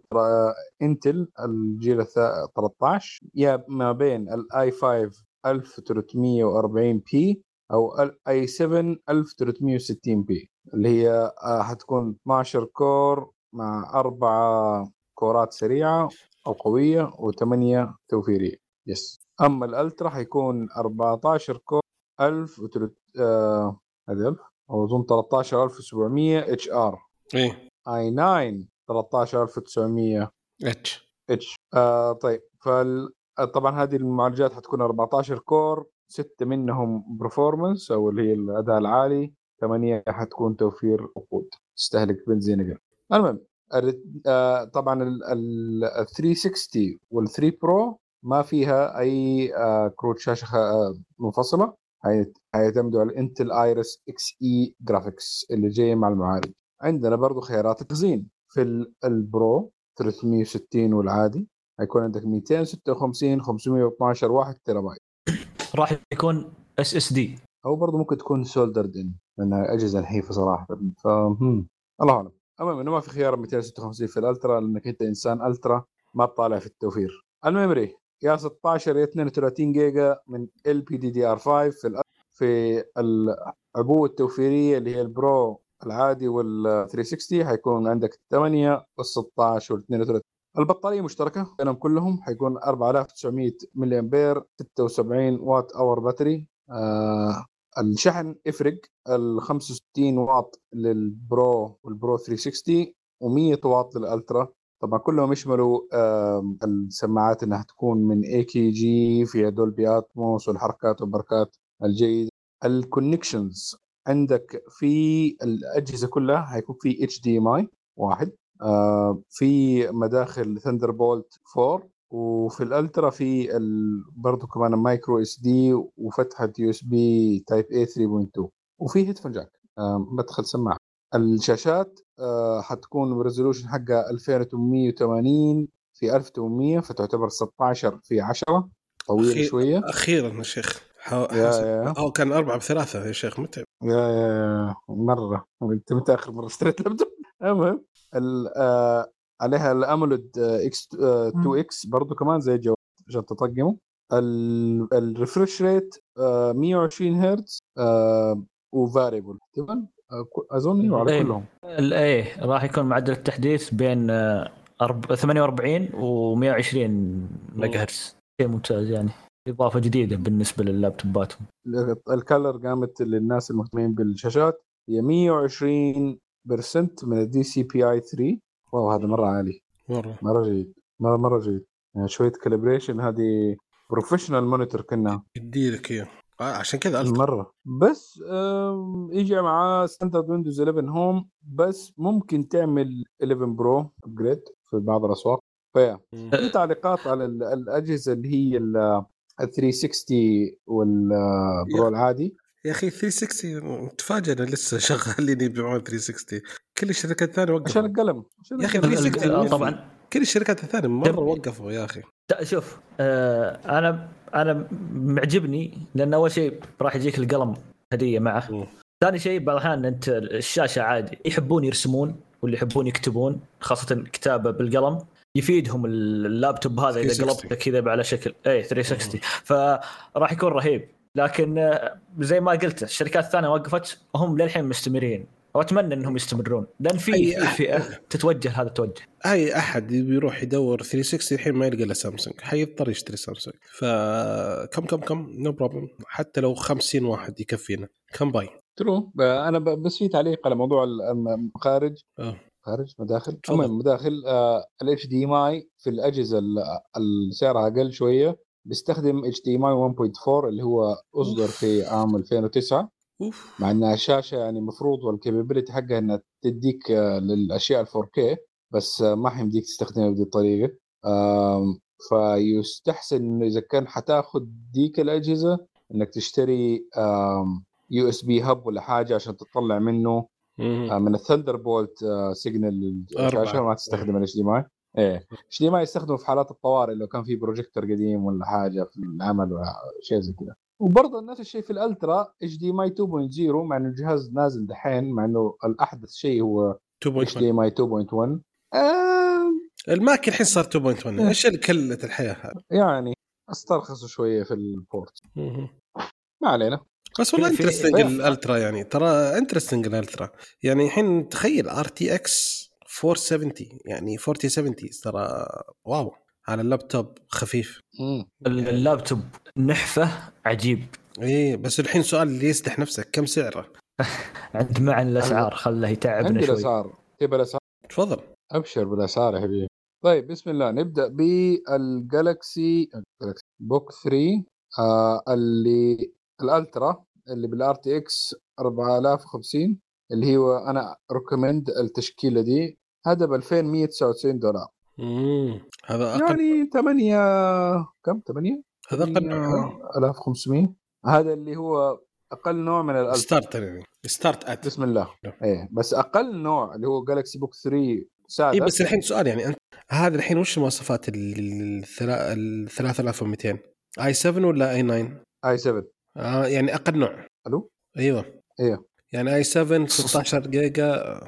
S1: Intel الجيل الثا- 13 يا ما بين ال i 5 1340 P أو ال i 7 1360 P اللي هي آه، حتكون 12 core مع أربعة كورات سريعة أو قوية و8 توفيرية. yes أما ال Ultra حيكون 14 core 1000 وتلت... آه... هذه 1000 أو اظن 13700 إتش آر.
S3: إيه.
S1: آي 9 13900
S3: H.
S1: H. آه طيب فال طبعا هذه المعالجات حتكون 14 core ستة منهم performance أو اللي هي الأداء العالي ثمانية حتكون توفير وقود تستهلك بنزين أقل. المهم آه طبعا ال ال 360 وال 3 Pro ما فيها أي آه كروت شاشة آه منفصلة. هي- هيعتمدوا على Intel Iris Xe Graphics اللي جاية مع المعالج. عندنا برضو خيارات التخزين في ال- ال Pro 360 والعادي. هيكون عندك 256 512 1 تيرا بايت
S2: راح يكون SSD
S1: أو برضه ممكن تكون soldered in لانها أجهزة نحيفة صراحة. ف الله أعلم. المهم إنه ما في خيار 256 في ال Ultra لأنك أنت إنسان ultra ما تطالع في التوفير. ال memory يا 16 يا 32 جيجا من ال بي دي دي ار 5 في في العبوة التوفيرية اللي هي ال Pro العادي وال 360 حيكون عندك 8 وال 16 وال 32 البطارية مشتركة. بينهم كلهم حيكون 4900 ملي امبير 76 watt hour battery. آه الشحن يفرق ال 65 واط لل Pro وال Pro 360 و100 واط لل Ultra. طبعا كلهم يشملوا آم، السماعات إنها تكون من AKG فيها Dolby Atmos والحركات والبركات الجيدة. ال connections عندك في الأجهزة كلها حيكون في HDMI واحد. آه في مداخل Thunderbolt 4 وفي ال Ultra في ال... برضه كمان micro SD وفتحة USB type A 3.2 وفي headphone jack آه مدخل سماعة. الشاشات آه حتكون ب resolution حقها 2880 في 1800 فتعتبر 16 في 10 طويله
S3: أخير-
S1: شوية.
S3: أخيرا يا شيخ. حو...
S1: يا-
S3: حسب-
S1: يا.
S3: هو كان أربعة بثلاثة يا شيخ متعب.
S1: يا يا مرة. أنت متى اخر مرة اشتريت لابتوب. المهم. ال- آه عليها ال AMOLED X 2 X برضه كمان زي الجوال عشان تطقمه. ال refresh rate 120 هرتز آه و variable تمام؟ آه، أظن أيوه على
S2: إيه.
S1: كلهم.
S2: الايه راح يكون معدل التحديث بين آه، أرب- 48 و 120 ميجا هرتز شيء ممتاز يعني. إضافة جديدة بالنسبة لللابتوباتهم
S1: ال color gamut للناس المهتمين بالشاشات. هي 120% من ال DCI-P 3 wow هذا مرة عالي.
S3: مرة.
S1: مرة جيد. مره مرة جيد. يعني شوية calibration هذه professional monitor كنا.
S3: يديلك اياه آه، عشان كذا
S1: مرة. بس يجي معاه standard Windows 11 Home بس ممكن تعمل 11 Pro upgrade في بعض الأسواق. فيا. في تعليقات على ال- الأجهزة اللي هي ال ال 360 وال Pro العادي.
S3: يا أخي 360 تفاجئ أنا لسه شغالين يبيعون 360 كل الشركات الثانية
S1: عشان
S3: وقفوا
S1: القلم عشان
S3: يا أخي
S1: القلم.
S3: 360
S2: آه،
S3: وقفوا.
S2: طبعا
S3: كل الشركات الثانية
S2: مرة
S3: وقفوا يا
S2: أخي شوف آه أنا أنا معجبني لأن أول شيء راح يجيك القلم هدية معه. ثاني شيء بعض الاحيان أنت الشاشة عادي يحبون يرسمون واللي يحبون يكتبون خاصة كتابة بالقلم يفيدهم اللابتوب هذا إذا
S3: 360.
S2: قلبته كذا على شكل اي 360 فراح يكون رهيب لكن آه، زي ما قلت الشركات الثانية وقفت هم للحين مستمرين. وأتمنى إنهم يستمرون. لأن في. فئة تتوجه هذا التوجه.
S3: أي أحد يبي يروح يدور 360 الحين ما يلقى إلا سامسونج حيضطر يشتري سامسونج ف come come come no problem حتى لو 50 واحد يكفينا. come
S1: buy؟ true أنا بس في تعليق على موضوع ال- المخارج
S3: آه.
S1: خارج؟ مداخل. المهم مداخل ال HDMI في الأجهزة ال- اللي سعرها أقل شوية. بيستخدم HDMI 1.4 اللي هو أصدر في عام 2009
S3: أوف.
S1: مع انها شاشه يعني المفروض وال capability حقها إنها تديك آه، للأشياء ال 4K بس آه، ما حيمديك تستخدمها بهذه الطريقة. فيستحسن إنه إذا كان حتاخذ ديك الأجهزة إنك تشتري USB hub ولا حاجة عشان تطلع منه. آه، من ال Thunderbolt signal الشاشه. ما تستخدم ال HDMI إيه. HDMI يستخدمه في حالات الطوارئ لو كان في بروجيكتور قديم ولا حاجة في العمل ولا شيء زي كذا. وبرضه نفس الشيء في ال Ultra HDMI 2.0 مع إنه الجهاز نازل دحين مع إنه الأحدث شيء هو H
S3: 2.1
S1: DMI 2.1 آه
S3: ال Mac الحين صار 2.1 إيش اللي كلت الحياة هذه؟
S1: يعني استرخصوا شوية في ال
S3: port.
S1: ما علينا.
S3: بس والله interesting
S1: ال
S3: Ultra. يعني. ترى interesting ال Ultra. يعني الحين تخيل RTX 470 يعني 4070 ترى wow على اللابتوب خفيف.
S1: مم.
S2: اللابتوب نحفة عجيب.
S3: إيه بس الحين سؤال اللي يسدح نفسك؟ كم سعره؟
S2: عند معن الأسعار خله يتعبنا
S1: عندي
S2: شوي.
S1: الأسعار. تبى الأسعار؟
S3: تفضل.
S1: أبشر بالأسعار يا حبيبي. طيب بسم الله نبدأ بال Galaxy ال Galaxy Book 3 آه اللي ال Ultra اللي بال RTX 4050 اللي هو أنا recommend التشكيلة دي. هذا ب 2199 دولار.
S3: امم هذا أقل
S1: يعني 8 كم؟ 8
S3: هذا أقل نوع.
S1: 1500 هذا اللي هو أقل نوع من ال
S3: Ultra starter يعني. start it
S1: بسم الله. إيه بس أقل نوع اللي هو Galaxy Book 3
S3: اي
S1: سادة.
S3: بس الحين سؤال يعني انت هذا الحين وش مواصفات ال الثلا- ال 3200 i 7 ولا i 9
S1: i 7
S3: آه يعني أقل نوع.
S1: ألو؟
S3: أيوه.
S1: أيوه
S3: يعني i 7 16 جيجا.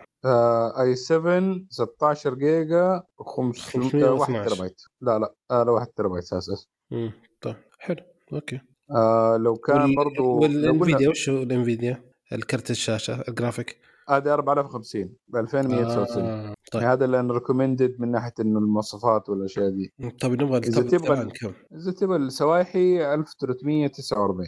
S1: i 7 16 جيجا 500 1
S3: 512.
S1: تيرا بايت لا لا آه لا 1 تيرا بايت أساس
S3: مم. طيب حلو okay
S1: آه لو كان
S3: وال-
S1: برضو
S3: وال
S1: Nvidia
S3: وش هو ال Nvidia؟ الكرت الشاشة الجرافيك
S1: هذا 4050 ب 2199
S3: آه. طيب
S1: يعني هذا اللي أنا recommended من ناحية إنه المواصفات والأشياء دي
S3: طيب نبغى طب
S1: تبغى إذا تبغى السوايحي 1349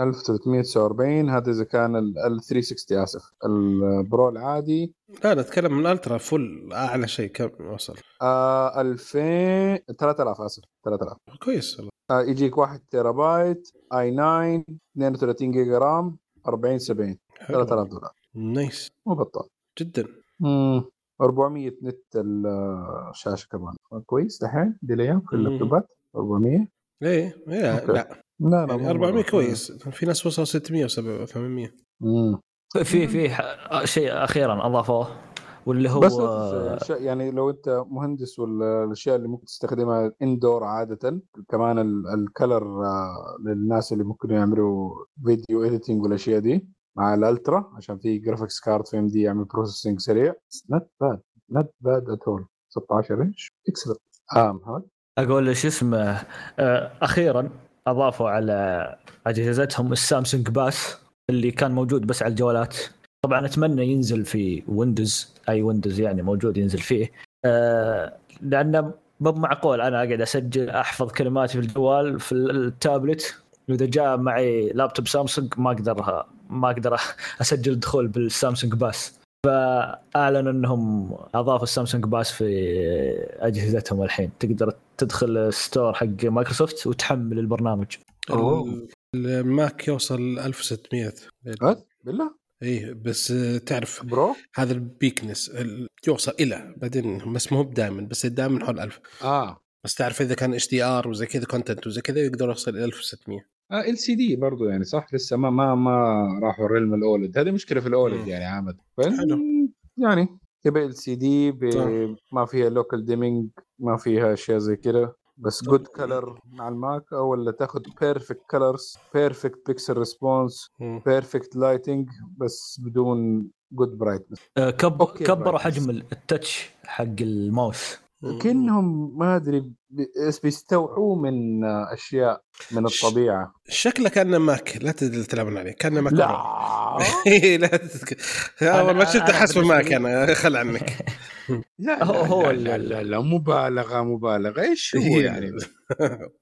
S1: 1349 هذا إذا كان ال ال 360 آسف. ال Pro العادي
S3: لا نتكلم من Ultra full أعلى شيء. كم وصل؟
S1: آه 2000 3000 آسف 3000
S3: كويس والله.
S1: آه يجيك 1 تيرا بايت i 9 32 جيجا RAM 40 70
S3: حلو.
S1: 3000 دولار.
S3: nice.
S1: مو بطال.
S3: جدا.
S1: امم 400 nits الشاشة كمان. كويس دحين دي الأيام في. اللابتوبات 400
S3: إيه
S1: إيه.
S3: لا.
S1: لا لا
S3: يعني
S1: مو
S3: 400
S1: مرة.
S3: كويس. في ناس وصلوا 600 و 800
S1: امم
S2: في في ح- شيء أخيرا أضافوه واللي هو
S1: بس يعني لو أنت مهندس والاشياء اللي ممكن تستخدمها indoor عادة كمان ال- ال color آه، للناس اللي ممكن يعملوا video editing والأشياء دي مع ال Ultra عشان في graphics card AMD يعمل processing سريع. not bad not bad at all 16 inch excellent
S2: أقول شو اسمه آه، أخيرا أضافوا على أجهزتهم ال Samsung Pass اللي كان موجود بس على الجوالات. طبعا أتمنى ينزل في Windows أي Windows يعني موجود ينزل فيه. آه، لأنه مو معقول أنا أقعد أسجل أحفظ كلماتي في الجوال في التابلت. وإذا جاء معي لابتوب سامسونج ما أقدر ما أقدر أسجل الدخول بال Samsung Pass فاعلنوا إنهم أضافوا ال Samsung Pass في أجهزتهم الحين. تقدر تدخل ال store حق مايكروسوفت وتحمل البرنامج.
S1: أوه.
S3: ال- ال max يوصل 1600
S1: بس بالله؟
S3: إيه بس تعرف
S1: bro؟
S3: هذا ال peak nits ال- يوصل إلى بعدين بس مو بدائما بس دائما حول 1000
S1: آه.
S3: بس تعرف إذا كان HDR وزي كذا content وزي كذا يقدر يوصل إلى 1600
S1: LCD برضه يعني صح لسه ما ما ما راحوا ال realm ال OLED هذه مشكلة في ال
S3: OLED.
S1: يعني
S3: عامة.
S1: يعني تبع ال
S3: LCD.
S1: ما فيها local dimming ما فيها أشياء زي كده بس good color مع ال Mac أو ولا تاخذ perfect colors perfect pixel
S3: response.
S1: perfect lighting بس بدون good brightness
S2: آه،
S1: okay،
S2: كبروا
S1: brightness.
S2: حجم ال touch حق الماوس
S1: كأنهم ما أدري بي- بيستوعوا من أشياء من الطبيعة.
S3: شكله كأنه ماك لا تدل تلعبون عليه كأنه ماك
S1: لا
S3: لا. اول ما شفته
S2: أنا
S3: حسب ماك أنا خل عنك.
S1: لا
S2: هو-
S1: لا
S2: هو
S1: لا,
S2: ال-
S1: لا, لا, لا مبالغة مبالغة. إيش هو. يعني؟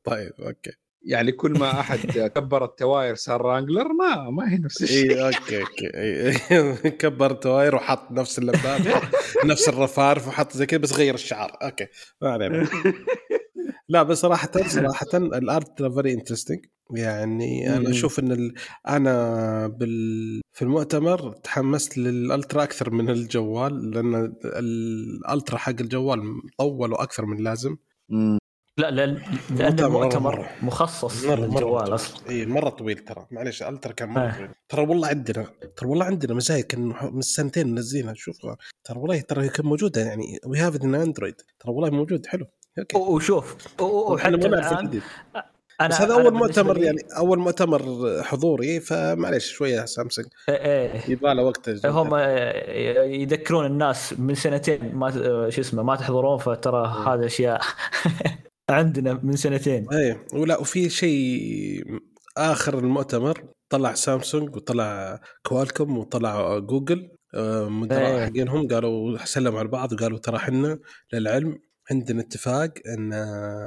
S3: طيب أوكي.
S1: يعني كل ما أحد كبر التواير صار رانجلر ما ما هي نفس الشيء
S3: اي أوكي أوكي. كبر التواير وحط نفس اللبات وحط نفس الرفارف وحط زي كذا بس غير الشعار أوكي ما علينا لا بس صراحة صراحة الأرت فيري انترستنج يعني. أنا أشوف إن ال... أنا بال... في المؤتمر تحمست للألترا أكثر من الجوال لأن الألترا حق الجوال طولوا أكثر من لازم
S1: مم.
S2: لا لأن لأن
S3: مؤتمر
S2: المؤتمر. مخصص
S3: مرة
S2: للجوال
S3: طويل.
S2: أصلا.
S3: إي مرة طويل ترى. معليش الترا كان مرة
S2: آه.
S3: طويل. ترى والله عندنا ترى والله عندنا مزايا كان من سنتين منزلينها شوف ترى والله ترى كان موجودة يعني. we have in Android ترى والله موجود. حلو. okay.
S2: وشوف وحتى
S3: الآن
S2: أنا
S3: بس هذا
S2: أنا أول
S3: مؤتمر
S2: لي-
S3: يعني أول مؤتمر حضوري. فمعليش شوية سامسونج
S2: إيه إيه.
S3: يبغى له وقت
S2: هم يذكرون الناس من سنتين ما شو اسمه ما تحضرون فترى هذا أشياء. عندنا من سنتين.
S3: إيه ولا وفي شيء آخر المؤتمر طلع سامسونج وطلع Qualcomm وطلع جوجل. آه، مدراء
S2: إيه.
S3: حقينهم قالوا سلموا على بعض وقالوا ترى إحنا للعلم عندنا اتفاق إن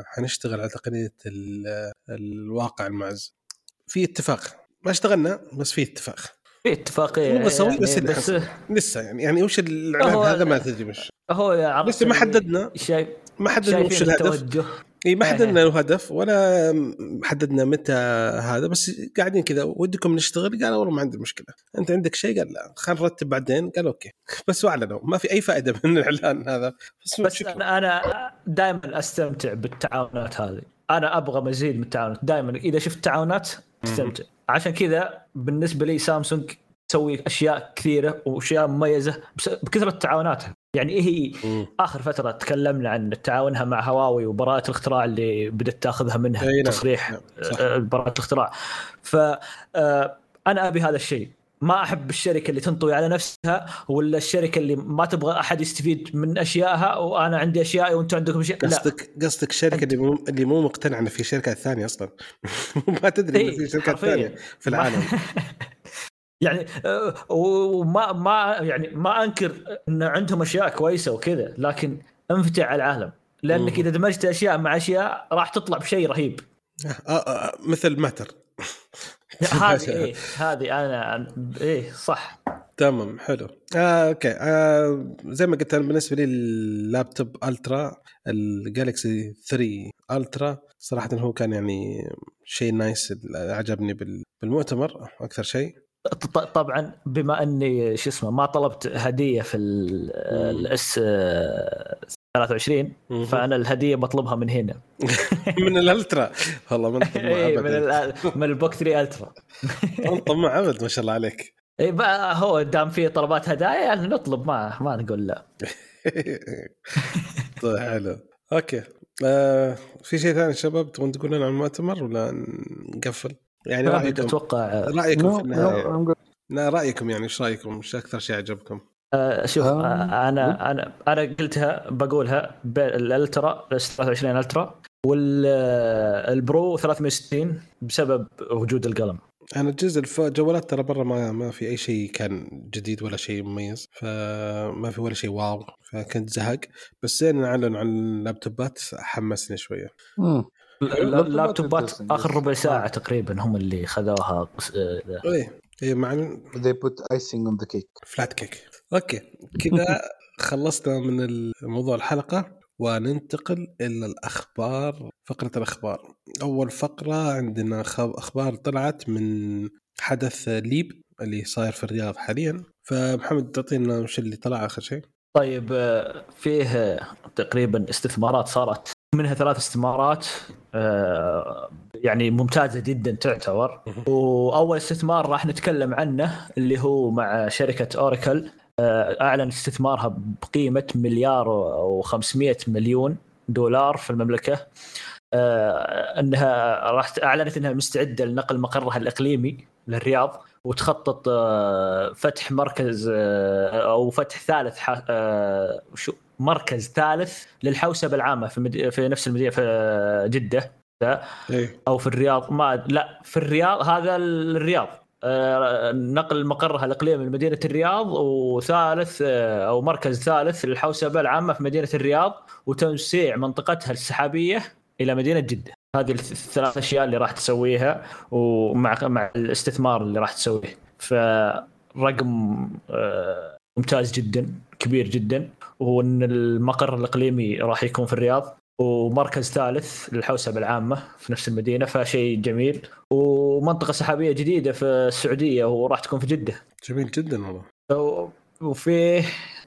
S3: حنشتغل على تقنية ال- الواقع المعز. في اتفاق. ما اشتغلنا بس في اتفاق.
S2: في اتفاقيه
S3: مو بسوي
S2: يعني
S3: بس اللي
S2: بس.
S3: لسه يعني يعني وش الاعلان
S2: هو-
S3: هذا ما تدري مش
S2: هو
S3: لسه ما حددنا.
S2: شايف
S3: ما حددنا وش الهدف.
S2: التوجه.
S3: إي ما. حددنا له هدف ولا حددنا متى هذا بس قاعدين كذا ودكم نشتغل؟ قال والله ما عندي مشكلة. أنت عندك شيء؟ قال لا. خلينا نرتب بعدين. قال أوكي. بس واعلنوا ما في أي فائدة من الإعلان هذا. بس,
S2: بس
S3: شكراً.
S2: أنا أنا دائما أستمتع بالتعاونات هذه. أنا أبغى مزيد من التعاونات. دائما إذا شفت تعاونات أستمتع. عشان كذا بالنسبة لي سامسونج تسوي أشياء كثيرة وأشياء مميزة بكثرة تعاوناتها. يعني إيه هي؟
S3: مم.
S2: آخر فترة تكلمنا عن تعاونها مع هواوي وبراءة الاختراع اللي بدأت تأخذها منها
S3: نعم،
S2: تصريح
S3: نعم، صح.
S2: آه، براءة الاختراع. ف آه، أنا أبي هذا الشيء. ما أحب الشركة اللي تنطوي على نفسها ولا الشركة اللي ما تبغى أحد يستفيد من أشيائها وأنا عندي اشيائي وأنتم عندكم أشياء.
S3: قصدك قصدك الشركة اللي مو اللي مو مقتنعة إن في شركات ثانية أصلا. ما تدري إن
S2: إيه،
S3: في شركات. ثانية في العالم.
S2: يعني آه، وما ما يعني ما أنكر إن عندهم أشياء كويسة وكذا لكن انفتح على العالم.
S3: لأنك.
S2: إذا دمجت أشياء مع أشياء راح تطلع بشيء رهيب.
S3: آه آه مثل Matter.
S2: هذه إيه هذه أنا إيه صح.
S3: تمام حلو. آه، okay. آه، زي ما قلت أنا بالنسبة لي اللابتوب Ultra ال Galaxy 3 Ultra صراحة هو كان يعني شيء nice عجبني بال- بالمؤتمر أكثر شيء.
S2: طبعا بما أني شو اسمه ما طلبت هدية في ال S 23 فأنا الهدية بطلبها من هنا.
S3: من ال Ultra. والله
S2: إيه، من ال- من ال Book 3
S3: Ultra. طماع ابد ما شاء الله عليك.
S2: اي هو دام في طلبات هدايا يعني نطلب ما ما نقول لا.
S3: طيب حلو. okay. آه في شيء ثاني شباب تبغون تقولون عن المؤتمر ولا نقفل؟ يعني رأيكم
S2: أتوقع
S3: رأيكم في
S1: نو- النهاية
S3: لا رأيكم يعني إيش رأيكم؟ إيش أكثر شيء عجبكم؟
S2: آه، شوف
S1: آه.
S2: أنا أنا أنا قلتها بقولها ال Ultra ال S 23 Ultra وال Pro 360 بسبب وجود القلم
S3: أنا الجزء الف... جوالات ترى برا ما ما في أي شيء كان جديد ولا شيء مميز فما في ولا شيء wow فكنت زهق بس زين اعلنوا عن اللابتوبات حمسني
S1: شوية. اللابتوبات.
S2: آخر ربع
S1: ساعة.
S2: تقريبا هم اللي خذوها آه، ذا.
S3: إيه إيه مع
S4: they put icing on the cake
S3: فلات cake okay كذا خلصنا من موضوع الحلقة وننتقل إلى الأخبار فقرة الأخبار أول فقرة عندنا خب- أخبار طلعت من حدث LEAP اللي صاير في الرياض حاليا فمحمد تعطينا وش اللي طلع آخر شيء
S2: طيب آه، فيه آه، تقريبا استثمارات صارت منها ثلاث استثمارات آه، يعني ممتازة جدا تعتبر. وأول استثمار راح نتكلم عنه اللي هو مع شركة أوراكل. آه، اعلنت استثمارها بقيمة مليار و500 مليون دولار في المملكة. آه، إنها راح أعلنت إنها مستعدة لنقل مقرها الإقليمي للرياض وتخطط فتح مركز أو فتح ثالث شو؟ مركز ثالث للحوسبة العامة في مد... في نفس المدينة في جدة.
S3: إيه.
S2: أو في الرياض ما لا في الرياض هذا الرياض. آه، نقل مقرها الإقليمي لمدينه الرياض وثالث آه، أو مركز ثالث للحوسبة العامة في مدينة الرياض وتوسيع منطقتها السحابية إلى مدينة جدة. هذه الث- الثلاث أشياء اللي راح تسويها ومع مع الاستثمار اللي راح تسويه. فرقم آه، ممتاز جدا كبير جدا. وان المقر الإقليمي راح يكون في الرياض ومركز ثالث للحوسبة العامة في نفس المدينة فشيء جميل. ومنطقة سحابية جديدة في السعودية وراح تكون في جدة.
S3: جميل جدا والله.
S2: وفيه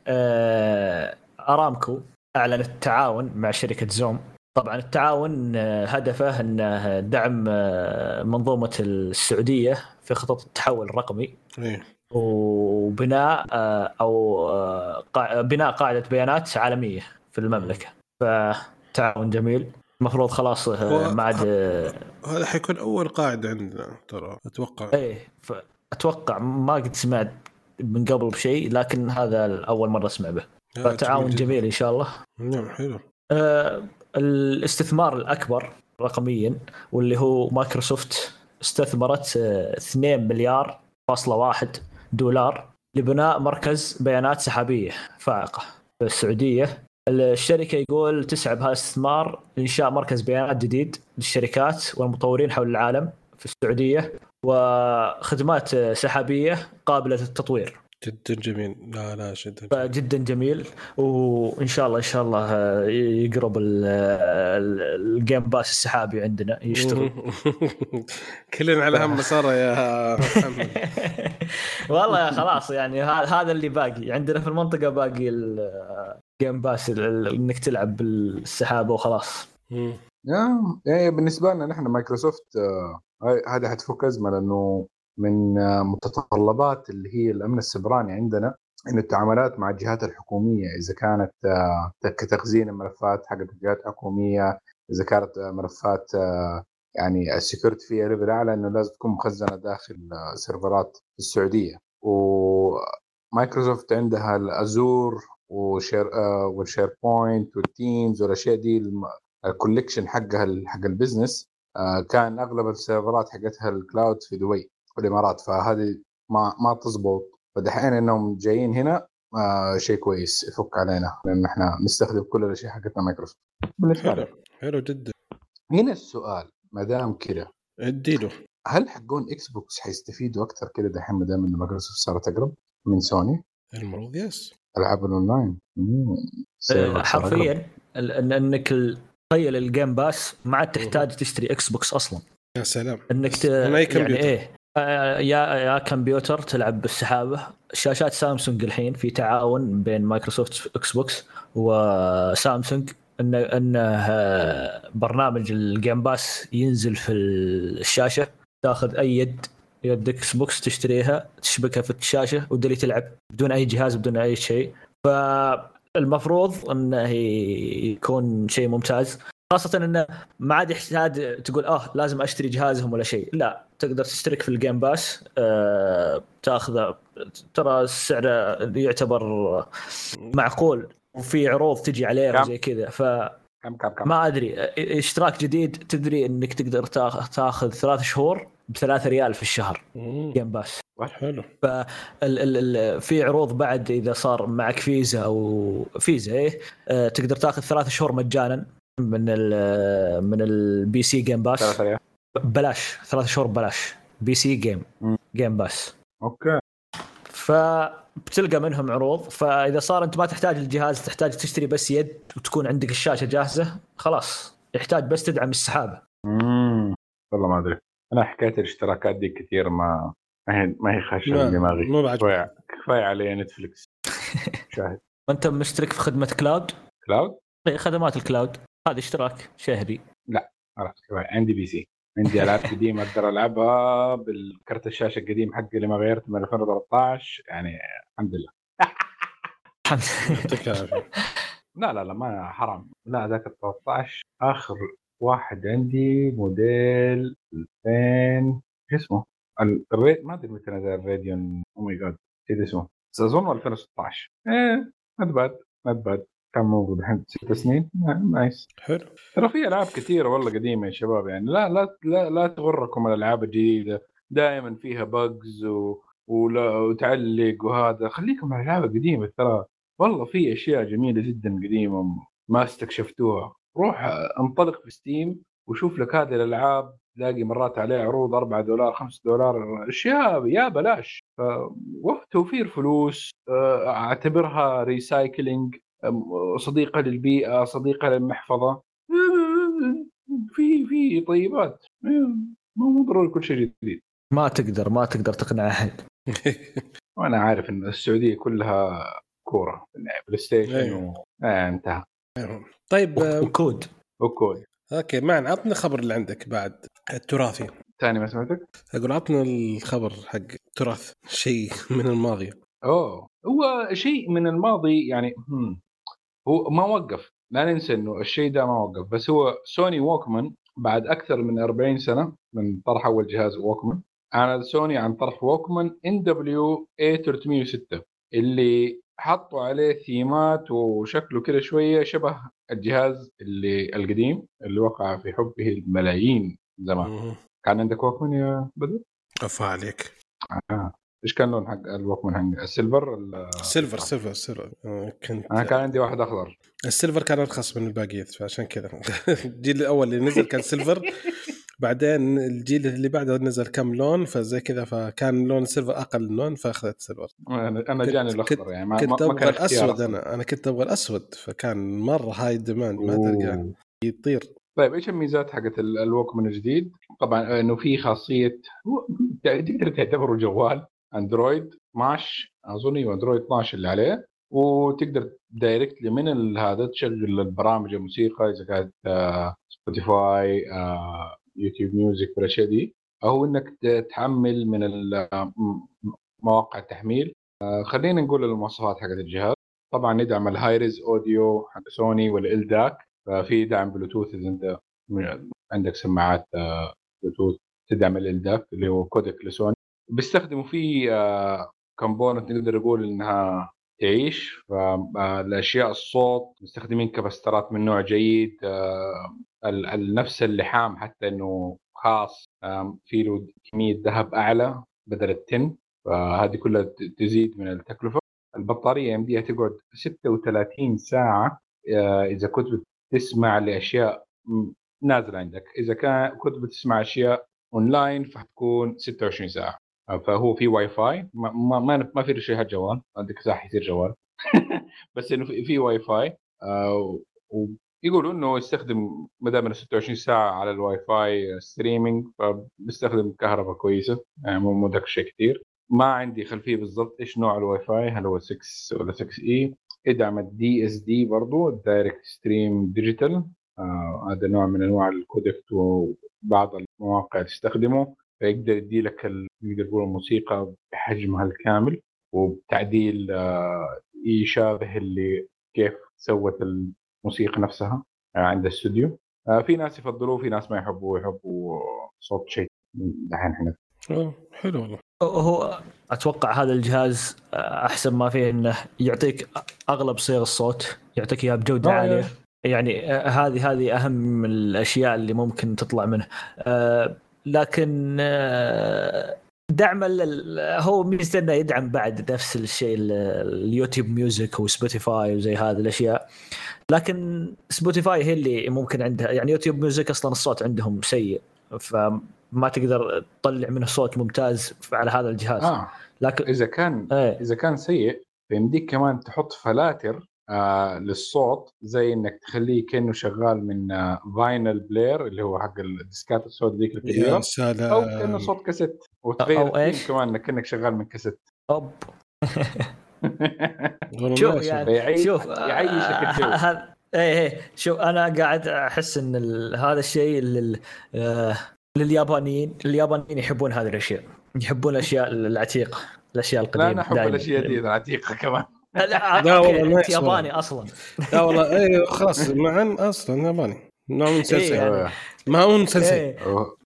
S2: آه، أرامكو اعلنت التعاون مع شركة زوم. طبعا التعاون آه، هدفه إنه دعم آه، منظومة السعودية في خطط التحول الرقمي.
S3: إيه.
S2: وبناء آه، أو آه، بناء قاعدة بيانات عالمية في المملكة. فتعاون جميل. المفروض خلاص آه، ما عاد
S3: هذا حيكون أول قاعدة عندنا ترى أتوقع.
S2: إيه أتوقع. ما قد سمعت من قبل بشيء لكن هذا اول مرة أسمع به. فتعاون. جميل إن شاء الله.
S3: نعم حلو.
S2: آه، الاستثمار الأكبر رقميا واللي هو مايكروسوفت استثمرت آه، 2 مليار فاصلة واحد دولار لبناء مركز بيانات سحابية فائقة. في السعودية الشركة يقول تسعى بهذا الاستثمار لإنشاء مركز بيانات جديد للشركات والمطورين حول العالم في السعودية وخدمات سحابية قابلة للتطوير.
S3: جدا جميل. لا لا جدا
S2: فجدا جميل. وإن شاء الله إن شاء الله يقرب ال- ال- ال Game Pass السحابي عندنا يشتغل.
S3: كلنا على هم مساره يا محمد.
S2: والله خلاص يعني هذا اللي باقي. عندنا في المنطقة باقي ال Game Pass ال- ال- إنك تلعب بالسحابة وخلاص.
S3: مم.
S1: يا يعني بالنسبة لنا نحن مايكروسوفت آه، هاي- هذه حتفك أزمة لأنه من آه، متطلبات اللي هي الأمن السبراني عندنا إنه التعاملات مع الجهات الحكومية إذا كانت آه، كتخزين الملفات حقت الجهات الحكومية إذا كانت آه، ملفات يعني ال security فيها level أعلى إنه لازم تكون مخزنة داخل سيرفرات السعودية. ومايكروسوفت عندها ال Azure وشير وال SharePoint وال Teams والاشياء دي ال collection حقها حق ال business كان أغلب السيرفرات حقتها ال cloud في دبي. والإمارات فهذه ما ما تزبط. فدحين إنهم جايين هنا آه شيء كويس يفك علينا لأن إحنا نستخدم كل الأشياء حقتنا مايكروسوفت.
S3: حلو حلو جدا.
S1: هنا السؤال ما دام كذا
S3: اديله.
S1: هل حقون إكس بوكس حيستفيدوا أكثر كذا دحين ما دام انه مايكروسوفت صارت أقرب من سوني؟
S3: المفروض
S1: yes ألعاب الأونلاين. أقرب.
S2: حرفيا إنك تخيل ال Game Pass ما عاد تحتاج تشتري إكس بوكس أصلا.
S3: يا سلام.
S2: إنك ت... يعني
S3: كمبيوتر.
S2: إيه آه، يا يا كمبيوتر تلعب بالسحابة. شاشات سامسونج الحين في تعاون بين مايكروسوفت إكس بوكس وسامسونج ان إنه آه، برنامج ال Game Pass ينزل في الشاشة. تاخذ أي يد يد إكس بوكس تشتريها تشبكها في الشاشة ودلي تلعب بدون أي جهاز بدون أي شيء. فالمفروض إنه يكون شيء ممتاز. خاصة إنه ما عاد يحتاج تقول آه لازم أشتري جهازهم ولا شيء، لا. تقدر تشترك في ال Game Pass آه تاخذه. ترى السعر يعتبر معقول وفي عروض تجي عليه؟ وزي كذا. فما
S1: كم كم كم؟
S2: أدري. اشتراك جديد تدري إنك تقدر تاخ- تاخذ ثلاث شهور بثلاثة ريال في الشهر.
S3: مم.
S2: Game Pass
S3: حلو.
S2: ال في عروض بعد إذا صار معك فيزا أو فيزا إيه آه، تقدر تاخذ ثلاث شهور مجانا من ال من ال PC Game Pass
S1: ثلاثة ريال.
S2: ببلاش ثلاث شهور ببلاش PC
S1: Game.
S2: Game Pass
S1: okay.
S2: فبتلقى منهم عروض. فإذا صار أنت ما تحتاج الجهاز تحتاج تشتري بس يد وتكون عندك الشاشة جاهزة خلاص. يحتاج بس تدعم السحابه
S1: امم والله ما أدري. أنا حكايه الاشتراكات دي كثير ما ما هي ما هي خاشه دماغي.
S3: مو بعجبك.
S1: كفاية كفاية علي نتفلكس شاهد.
S2: وأنت مشترك في خدمة cloud؟
S1: cloud؟
S2: إيه، خدمات ال cloud. هذا اشتراك شهري.
S1: خلاص كفاية. عندي بي سي. عندي ألعاب قديمة أقدر ألعبها بالكرت الشاشة القديم حقي اللي ما غيرته من 2013 يعني الحمد لله. لا لا لا ما حرام. لا ذاك ال 13 آخر واحد عندي موديل 2000 شو اسمه؟ ال- الريد ما أدري متى نزل الراديون. أو ماي جاد نسيت اسمه. اظن 2016 إيه نت باد not bad كان موجود الحين ست سنين. آه، nice.
S3: حلو.
S1: ترى في ألعاب كثيرة والله قديمة يا شباب يعني لا لا لا, لا تغركم الألعاب الجديدة. دائما فيها bugs و... ولا وتعلق وهذا. خليكم على الالعاب القديمه ترى. والله في أشياء جميلة جدا قديمة ما استكشفتوها. روح انطلق في Steam وشوف لك هذه الألعاب. تلاقي مرات عليها عروض 4 دولار 5 دولار أشياء يا بلاش. توفير فلوس آه، أعتبرها recycling صديقة للبيئة صديقة للمحفظة. في في طيبات. مو مو ضروري كل شيء جديد.
S2: ما تقدر ما تقدر تقنع أحد.
S1: وأنا عارف إن السعودية كلها كورة. PlayStation
S3: أيوه.
S1: و... آه انتهى.
S3: طيب آه،
S2: و
S1: good.
S3: okay okay معن عطنا الخبر اللي عندك بعد التراثي.
S1: ثاني ما سمعتك؟
S3: أقول عطنا الخبر حق التراث شيء من الماضي.
S1: أوه. هو شيء من الماضي يعني هم. هو ما وقف لا ننسى إنه الشيء ده ما وقف بس هو سوني Walkman بعد أكثر من 40 سنة من طرح أول جهاز Walkman أعلن سوني عن طرح ووكمان ان دبليو اي 306 اللي حطوا عليه ثيمات وشكله كده شوية شبه الجهاز اللي القديم اللي وقع في حبه الملايين زمان. كان عندك Walkman يا بدر؟
S3: افا عليك
S1: آه. إيش كان لون حق ال Walkman حق ال silver ال-
S3: silver silver silver. آه، كنت
S1: أنا كان عندي واحد أخضر.
S3: ال silver كان أرخص من الباقيات فعشان كذا. الجيل الأول اللي نزل كان silver بعدين الجيل اللي بعده نزل كم لون فزي كذا فكان لون ال silver أقل لون فأخذت
S1: silver. أنا جاني الأخضر يعني ما,
S3: كنت أبغى
S1: الأسود.
S3: أنا. أنا كنت أبغى الأسود فكان مرة high demand ما
S1: أوه.
S3: يطير.
S1: طيب إيش الميزات حقت ال- ال Walkman الجديد؟ طبعا إنه في خاصية تقدر تعتبره جوال؟ Android 12 أظن أيوه Android 12 اللي عليه. وتقدر directly من هذا تشغل البرامج الموسيقى إذا كانت آه، Spotify آه، YouTube Music والأشياء دي. أو إنك تحمل من آه، مواقع التحميل. آه، خلينا نقول المواصفات حقت الجهاز. طبعا يدعم ال Hi-Res Audio حق سوني وال LDAC ففي دعم بلوتوث إذا أنت عندك سماعات آه، بلوتوث تدعم ال LDAC اللي هو codec لسوني. بيستخدموا فيه component نقدر نقول إنها تعيش فالاشياء الصوت مستخدمين كبسترات من نوع جيد آه، نفس اللحام حتى إنه خاص في له كمية ذهب أعلى بدل ال tin فهذه كلها تزيد من التكلفة. البطارية يمديها تقعد 36 ساعة آه، إذا كنت بتسمع لأشياء نازلة عندك. إذا كان كنت بتسمع أشياء اونلاين فحتكون 26 ساعة. آه، فهو في واي فاي ما ما ما, في شيء جوال. عندك ساعه يصير جوال. بس إنه في, واي فاي آه، ويقولوا إنه يستخدم ما دام إنه 26 ساعة على ال Wi-Fi streaming فبيستخدم كهرباء كويسة. يعني مو ذاك الشيء كثير ما عندي خلفية بالضبط إيش نوع الواي فاي هل هو 6 ولا 6E يدعم ال DSD برضه ال Direct Stream Digital هذا نوع من أنواع ال codec وبعض المواقع تستخدمه. فيقدر يدي لك نقدر نقول الموسيقى بحجمها الكامل وبتعديل آه يشابه اللي كيف سوت الموسيقى نفسها آه عند الاستوديو آه في ناس يفضلوه في ناس ما يحبوا يحبوا صوت شيء دحين
S3: إحنا حلو والله.
S2: هو أتوقع هذا الجهاز أحسن ما فيه إنه يعطيك أغلب صيغ الصوت يعطيك إياها بجودة
S1: آه، عالية.
S2: يعني هذه هذه أهم الأشياء اللي ممكن تطلع منه. لكن دعم هو ميزته إنه يدعم بعد نفس الشيء ال- ال YouTube Music و Spotify وزي هذه الأشياء. لكن Spotify هي اللي ممكن عندها يعني YouTube Music أصلا الصوت عندهم سيء فما تقدر تطلع منه صوت ممتاز على هذا الجهاز.
S1: آه.
S2: لكن
S1: إذا كان
S2: إيه.
S1: إذا كان سيء فيمديك كمان تحط فلاتر آه للصوت زي إنك تخليه كأنه شغال من آه vinyl player اللي هو حق الديسكات الصوت ذيك
S3: يا
S1: الكبيره
S3: سلام.
S1: أو كأنه صوت كاسيت. وتغير
S2: أو إيش؟
S1: كمان إنك كأنك شغال من كاسيت.
S2: اوب
S3: والله
S2: شوف. يعني؟ شوف
S1: يعيشك الجو.
S2: هذا إيه إيه. شوف أنا قاعد أحس إن ال- هذا الشيء لل آه، لليابانيين اليابانيين يحبون هذه الأشياء. يحبون الأشياء العتيقة الأشياء
S1: لا
S2: القديمة
S1: أنا احب. الأشياء دي العتيقه كمان.
S2: لا,
S3: لا
S2: لا
S3: والله أنت.
S2: ياباني أصلا.
S3: لا والله إيه خلاص مع ان أصلا ياباني. نوع من سلسله
S2: يعني.
S1: آه،
S3: ما هو مسلسل
S2: إيه.
S1: آه،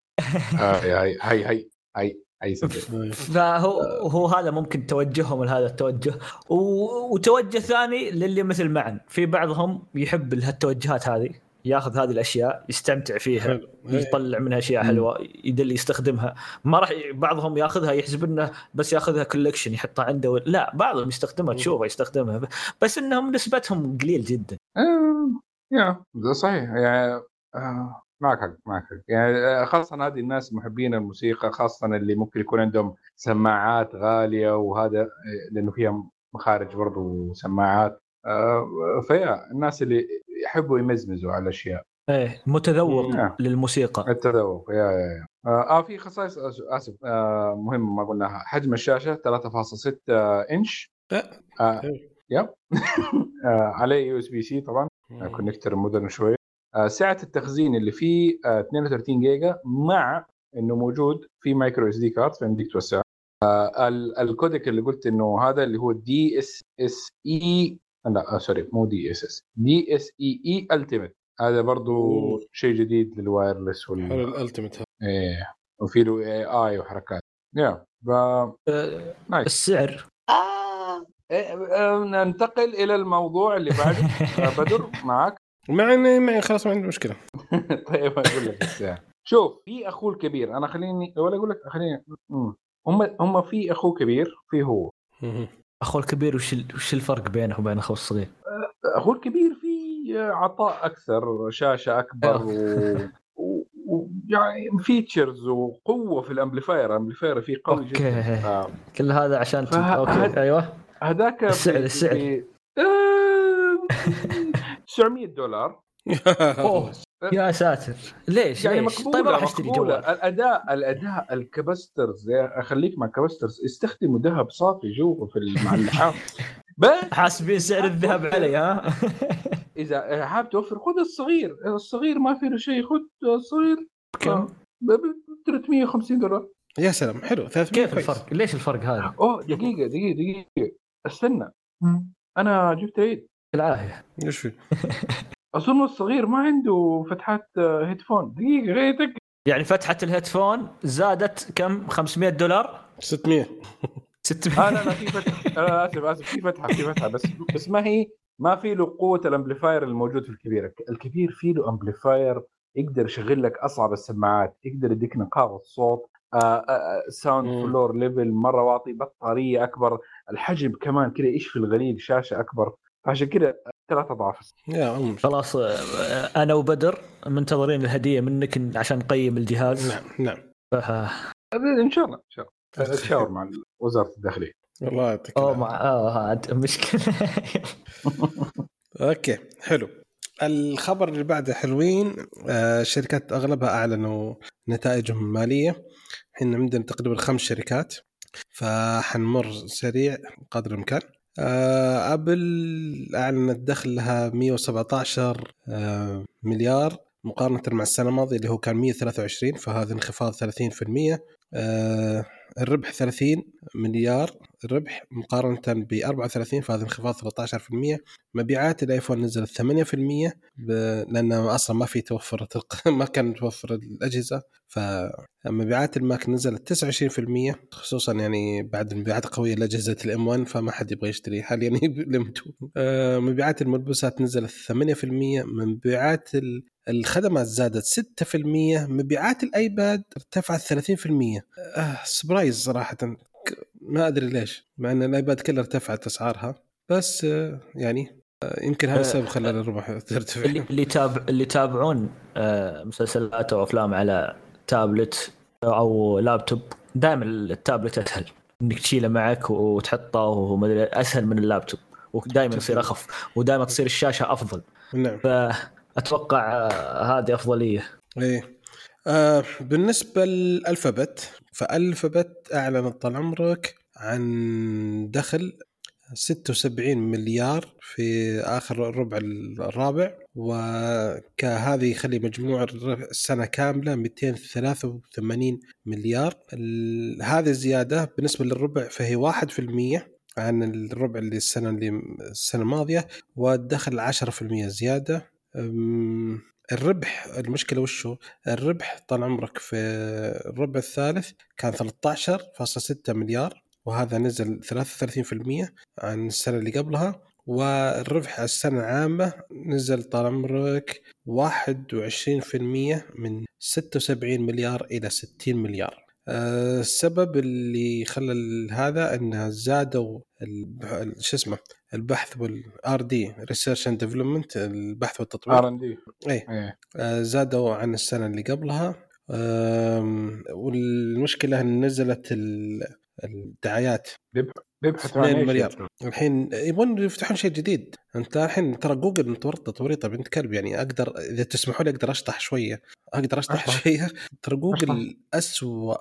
S1: هاي هاي. صدق.
S3: إيه.
S2: فهو هو هذا ممكن توجههم لهذا التوجه. و- وتوجه ثاني للي مثل معن. في بعضهم يحب هالتوجهات هذه ياخذ هذه الأشياء يستمتع فيها
S3: حلو. إيه.
S2: يطلع منها أشياء حلوة يدل يستخدمها. ما راح بعضهم ياخذها يحسب إنه بس ياخذها كولكشن يحطها عنده و- لا بعضهم يستخدمها تشوفه يستخدمها. بس إنهم نسبتهم قليل جدا.
S1: آه، يا صحيح. يعني آه، معك حق معك حق. يعني آه، خاصة هذه الناس محبين الموسيقى خاصة اللي ممكن يكون عندهم سماعات غالية وهذا آه، لأنه فيها مخارج برضو وسماعات آه، فيا الناس اللي يحبوا يمزمزوا على الأشياء.
S2: إيه متذوق
S1: نعم.
S2: للموسيقى.
S1: التذوق يا يا يا. آه, آه في خصائص آسف آه مهمه ما قلناها. حجم الشاشة 3.6 إنش.
S3: لا.
S1: آه
S3: حلو.
S1: yep. آه عليه USB-C طبعا. connector modern شوي. آه سعة التخزين اللي فيه آه 32 جيجا مع إنه موجود في micro SD card فيمديك توسع؟ آه ال- ال codec اللي قلت إنه هذا اللي هو دي اس اس اي لا آه سوري مو دي اس اس دي اس اي اي التيمت هذا برضو. شيء جديد لل wireless وال
S3: حلو هذا
S1: إيه وفي له AI وحركات. يا ف
S2: آه،
S1: nice
S2: السعر.
S1: آه. إيه، آه، ننتقل إلى الموضوع اللي بعده. آه، بدر معك.
S3: مع اني معي خلاص ما عندي مشكلة
S1: طيب أقول لك الساعة. شوف في أخوه الكبير أنا خليني ولا أقول لك خليني. هم هم في أخوه كبير في هو.
S2: أخوه الكبير وش ال- وش الفرق بينه وبين أخوه الصغير؟
S1: أخوه الكبير في عطاء أكثر شاشة أكبر و... و... ويعني features وقوة في ال amplifier ال amplifier فيه قوي جدا آه.
S2: كل هذا عشان.
S1: فه-
S2: أوكي
S1: هذا-
S2: أيوه
S1: هذاك
S2: السعر- السعر.
S1: ب- آه، 900 دولار.
S2: أوه. يا ساتر. ليش
S1: يعني
S2: ليش؟
S1: مقبولة
S2: طيب أروح
S1: أشتري
S2: جوال.
S1: الأداء الأداء ال capacitors أخليك مع capacitors استخدموا ذهب صافي جوا في مع اللحام بس
S2: حاسبين سعر الذهب علي ها؟
S1: إذا حاب توفر خذ الصغير. الصغير ما في له شيء. خذ الصغير.
S2: كم؟
S1: ب ب- 350 دولار.
S3: يا سلام حلو. 300
S2: كيف
S3: كويس.
S2: الفرق؟ ليش الفرق هذا؟
S1: أوه دقيقة دقيقة دقيقة. استنى. أنا جبت عيد.
S2: بالعافيه
S3: إيش في؟
S1: أظن الصغير ما عنده فتحات آه، headphone دقيقة غيرتك
S2: يعني فتحة ال headphone زادت كم؟ 500 دولار؟
S3: 600
S2: 600
S1: آه لا لا في فتحة. آه آسف آسف في فتحة في فتحة. بس بس ما هي ما في له قوة ال amplifier الموجود في الكبير. الكبير في له amplifier يقدر يشغل لك أصعب السماعات يقدر يديك نقاوة الصوت ساوند. فلور ليفل مرة واطي بطارية أكبر الحجم كمان كذا إيش في الغليل شاشة أكبر. عشان كذا ثلاث أضعاف.
S3: يا
S2: خلاص آه، أنا وبدر منتظرين الهدية منك عشان نقيم الجهاز.
S3: نعم نعم.
S2: ف-
S1: إن شاء الله إن شاء الله. أتشاور مع وزارة الداخلية.
S3: والله يعطيك
S2: اوه. مع آه عاد مشكلة.
S3: أوكي حلو. الخبر اللي بعده حلوين. آه الشركات أغلبها أعلنوا نتائجهم المالية. إحنا عندنا تقريبا خمس شركات فحنمر سريع قدر الإمكان. آه آبل أعلنت دخلها 117 آه مليار مقارنة مع السنة الماضية اللي هو كان 123 فهذا انخفاض 30% آه الربح 30 مليار الربح مقارنة ب 34 فهذا انخفاض 13% مبيعات الآيفون نزلت 8% ب... لأنه أصلا ما في توفر ما كان متوفر الأجهزة. فمبيعات الماك نزلت 29% خصوصا يعني بعد المبيعات القوية لأجهزة الإم 1 فما حد يبغى يشتري حاليا الإم 2 آه، مبيعات الملبوسات نزلت 8% مبيعات ال- الخدمات زادت 6% مبيعات الآيباد ارتفعت 30% آه surprise صراحة. ما أدري ليش مع إن الآيباد كلها ارتفعت أسعارها بس آه، يعني آه، يمكن هذا
S2: آه،
S3: السبب خلى الربح ترتفع
S2: اللي اللي تاب اللي يتابعون مسلسلات أو أفلام على تابلت أو لابتوب دائما التابلت أسهل. إنك تشيله معك وتحطه ومدري أسهل من اللابتوب. ودائما يصير أخف ودائما تصير الشاشة أفضل.
S3: نعم.
S2: فأتوقع هذه أفضلية.
S3: إيه. آه بالنسبة للألفابت فألفابت أعلنت طال عمرك عن دخل 76 مليار في آخر الربع الرابع وكهذه يخلي مجموع السنة كاملة 283 مليار. هذه الزيادة بالنسبة للربع فهي 1% عن الربع اللي السنة اللي السنة الماضية والدخل 10% زيادة. أم، الربح المشكلة وشو؟ الربح طال عمرك في الربع الثالث كان 13.6 مليار. وهذا نزل 33% عن السنة اللي قبلها والربح السنة العامة نزل طال عمرك 21% من 76 مليار إلى 60 مليار. آه، السبب اللي خلى هذا انه زادوا شو اسمه البحث وال R&D research and development البحث والتطوير
S1: R&D.
S3: إيه.
S1: إيه.
S3: آه، زادوا عن السنة اللي قبلها. والمشكلة إن نزلت ال- الدعايات.
S1: بيبحثوا عن
S3: 2
S1: إيش
S3: مليار؟ الحين يبون يفتحون شيء جديد. أنت الحين ترى جوجل متورطة توريطه بنت كلب يعني أقدر إذا تسمحوا لي أقدر أشطح شوية. أقدر أشطح
S1: أشطح.
S3: شوية. ترى جوجل. اسوء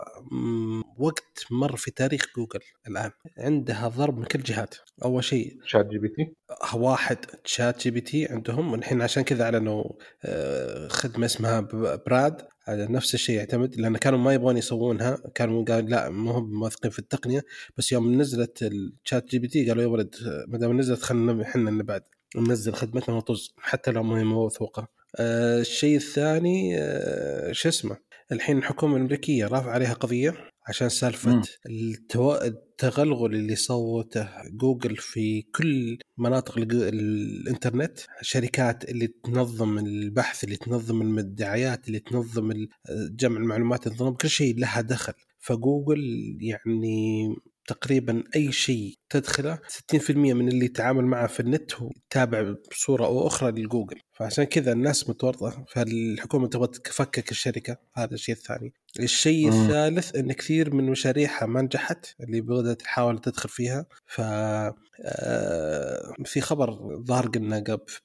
S3: وقت مر في تاريخ جوجل الآن. عندها ضرب من كل جهات. أول شيء
S1: شات جي بي تي؟
S3: واحد تشات جي بي تي عندهم. الحين عشان كذا أعلنوا آه، خدمة اسمها بارد. نفس الشيء يعتمد لأن كانوا ما يبغون يسوونها كانوا قال لا ما هم موثقين في التقنية بس يوم نزلت الشات جي بي تي قالوا يا ولد ما دام نزلت خلينا إحنا اللي بعد ننزل خدمتنا وطز حتى لو ما هي موثوقه. آه، الشيء الثاني آه، شو اسمه الحين الحكومة الأمريكية رافعة عليها قضية عشان سالفة
S1: مم.
S3: التو... التغلغل اللي سوته جوجل في كل مناطق الانترنت شركات اللي تنظم البحث اللي تنظم الدعايات اللي تنظم جمع المعلومات تنظم كل شيء لها دخل فجوجل يعني تقريبا أي شيء تدخله 60% من اللي يتعامل معه في النت هو يتابع بصورة أو أخرى للجوجل. فعشان كذا الناس متورطة. فالحكومة تبغى تفكك الشركة. هذا الشيء الثاني. الشيء
S1: مم.
S3: الثالث إن كثير من مشاريعها ما نجحت اللي بدأت تحاول تدخل فيها. ف آه، في خبر ظهر قلنا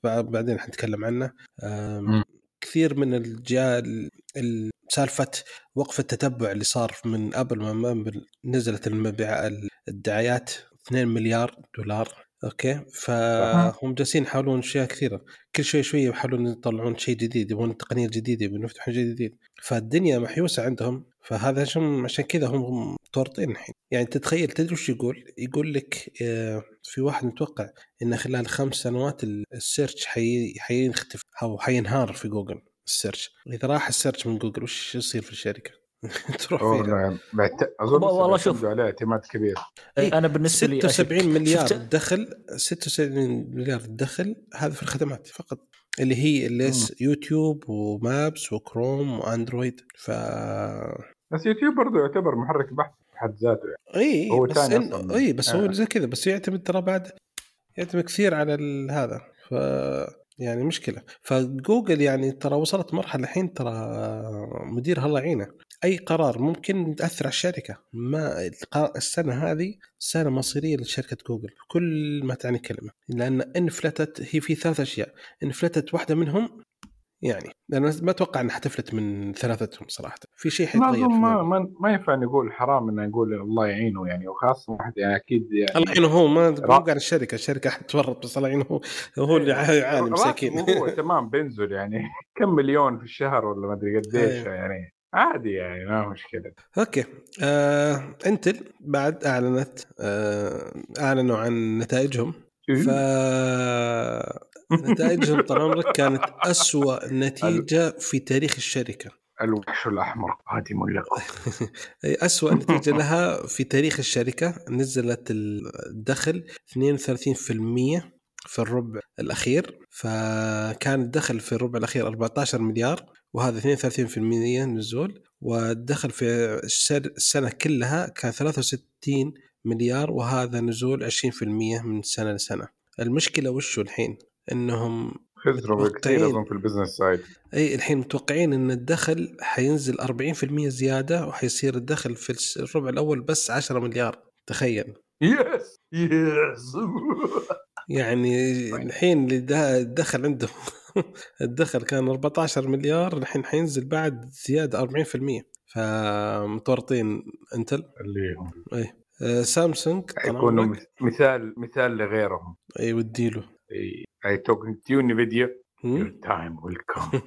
S3: قبل بعدين حنتكلم عنه. كثير من الجهات ال- سالفة وقف التتبع اللي صار من ابل ما نزلت المبيع الدعايات 2 مليار دولار أوكي؟ فهم جالسين يحاولون أشياء كثيرة. كل شوي شوي يحاولون يطلعون شيء جديد يبغون تقنية جديدة يبغون يفتحون شيء جديد. فالدنيا محيوسة عندهم. فهذا عشان عشان كذا هم متورطين الحين. يعني تتخيل تدري وش يقول؟ يقول لك آه، في واحد متوقع إن خلال خمس سنوات ال search حي... حينختفي أو حينهار في جوجل. ال search. إذا راح ال search من جوجل وش يصير في الشركة؟ تروح فيها.
S1: والله بعت- أظن
S2: والله شوف.
S1: عليه اعتماد كبير.
S3: إيه،
S2: أنا بالنسبة لي أشك-
S3: 76 مليار
S2: شفت-
S3: دخل 76 مليار دخل هذا في الخدمات فقط. اللي هي اللي يوتيوب ومابس وكروم وأندرويد. ف
S1: بس يوتيوب برضه يعتبر محرك بحث في حد ذاته يعني.
S3: اي
S1: هو
S3: بس
S1: تاني
S3: إن... اي بس هو
S1: آه.
S3: زي كذا بس يعتمد ترى بعد يعتمد كثير على ال- هذا. ف يعني مشكلة. فجوجل يعني ترى وصلت مرحلة الحين ترى مدير الله يعينه. أي قرار ممكن تاثر على الشركة. ما السنة هذه سنة مصيرية لشركة جوجل. كل ما تعني كلمة. لأن انفلتت هي في ثلاث أشياء. انفلتت واحدة منهم يعني لأن ما أتوقع إنها حتفلت من ثلاثتهم صراحة. في شيء حيتغير
S1: ما. ما, ما ينفع نقول حرام ان نقول الله يعينه يعني وخاصة واحد يعني أكيد يعني
S3: الله يعينه هو ما
S1: را-
S3: مو قاعد الشركة الشركة حتورط بس الله يعينه هو. هو اللي يعاني مساكين.
S1: راتبه هو تمام بينزل يعني كم مليون في الشهر ولا ما أدري قديش
S3: أيوه.
S1: يعني. عادي يعني ما مشكلة.
S3: أوكي. آه، انتل بعد أعلنت آه، أعلنوا عن نتائجهم. ف نتائجهم طال عمرك كانت أسوأ نتيجة في تاريخ الشركة.
S1: الوحش الأحمر قادم
S3: أي أسوأ نتيجة لها في تاريخ الشركة. نزلت الدخل 32% في الربع الأخير. فكان الدخل في الربع الأخير 14 مليار وهذا 32% نزول. والدخل في السنة كلها كان 63 مليار وهذا نزول 20% من سنة لسنة. المشكلة وشو الحين؟ إنهم
S1: خسروا كثير. اظن في ال business
S3: side إي الحين متوقعين إن الدخل حينزل 40% زيادة وحيصير الدخل في الربع الأول بس 10 مليار. تخيل.
S1: yes yes
S3: يعني الحين اللي دا- الدخل عندهم الدخل كان 14 مليار الحين حينزل بعد زيادة 40% فمتورطين. أنتل؟
S1: اللي هم.
S3: آه، سامسونج طال
S1: حيكونوا. مثال مثال لغيرهم
S3: أي وديله
S1: أي توكن تيوني فيديو
S3: هم؟
S1: تايم ويل كم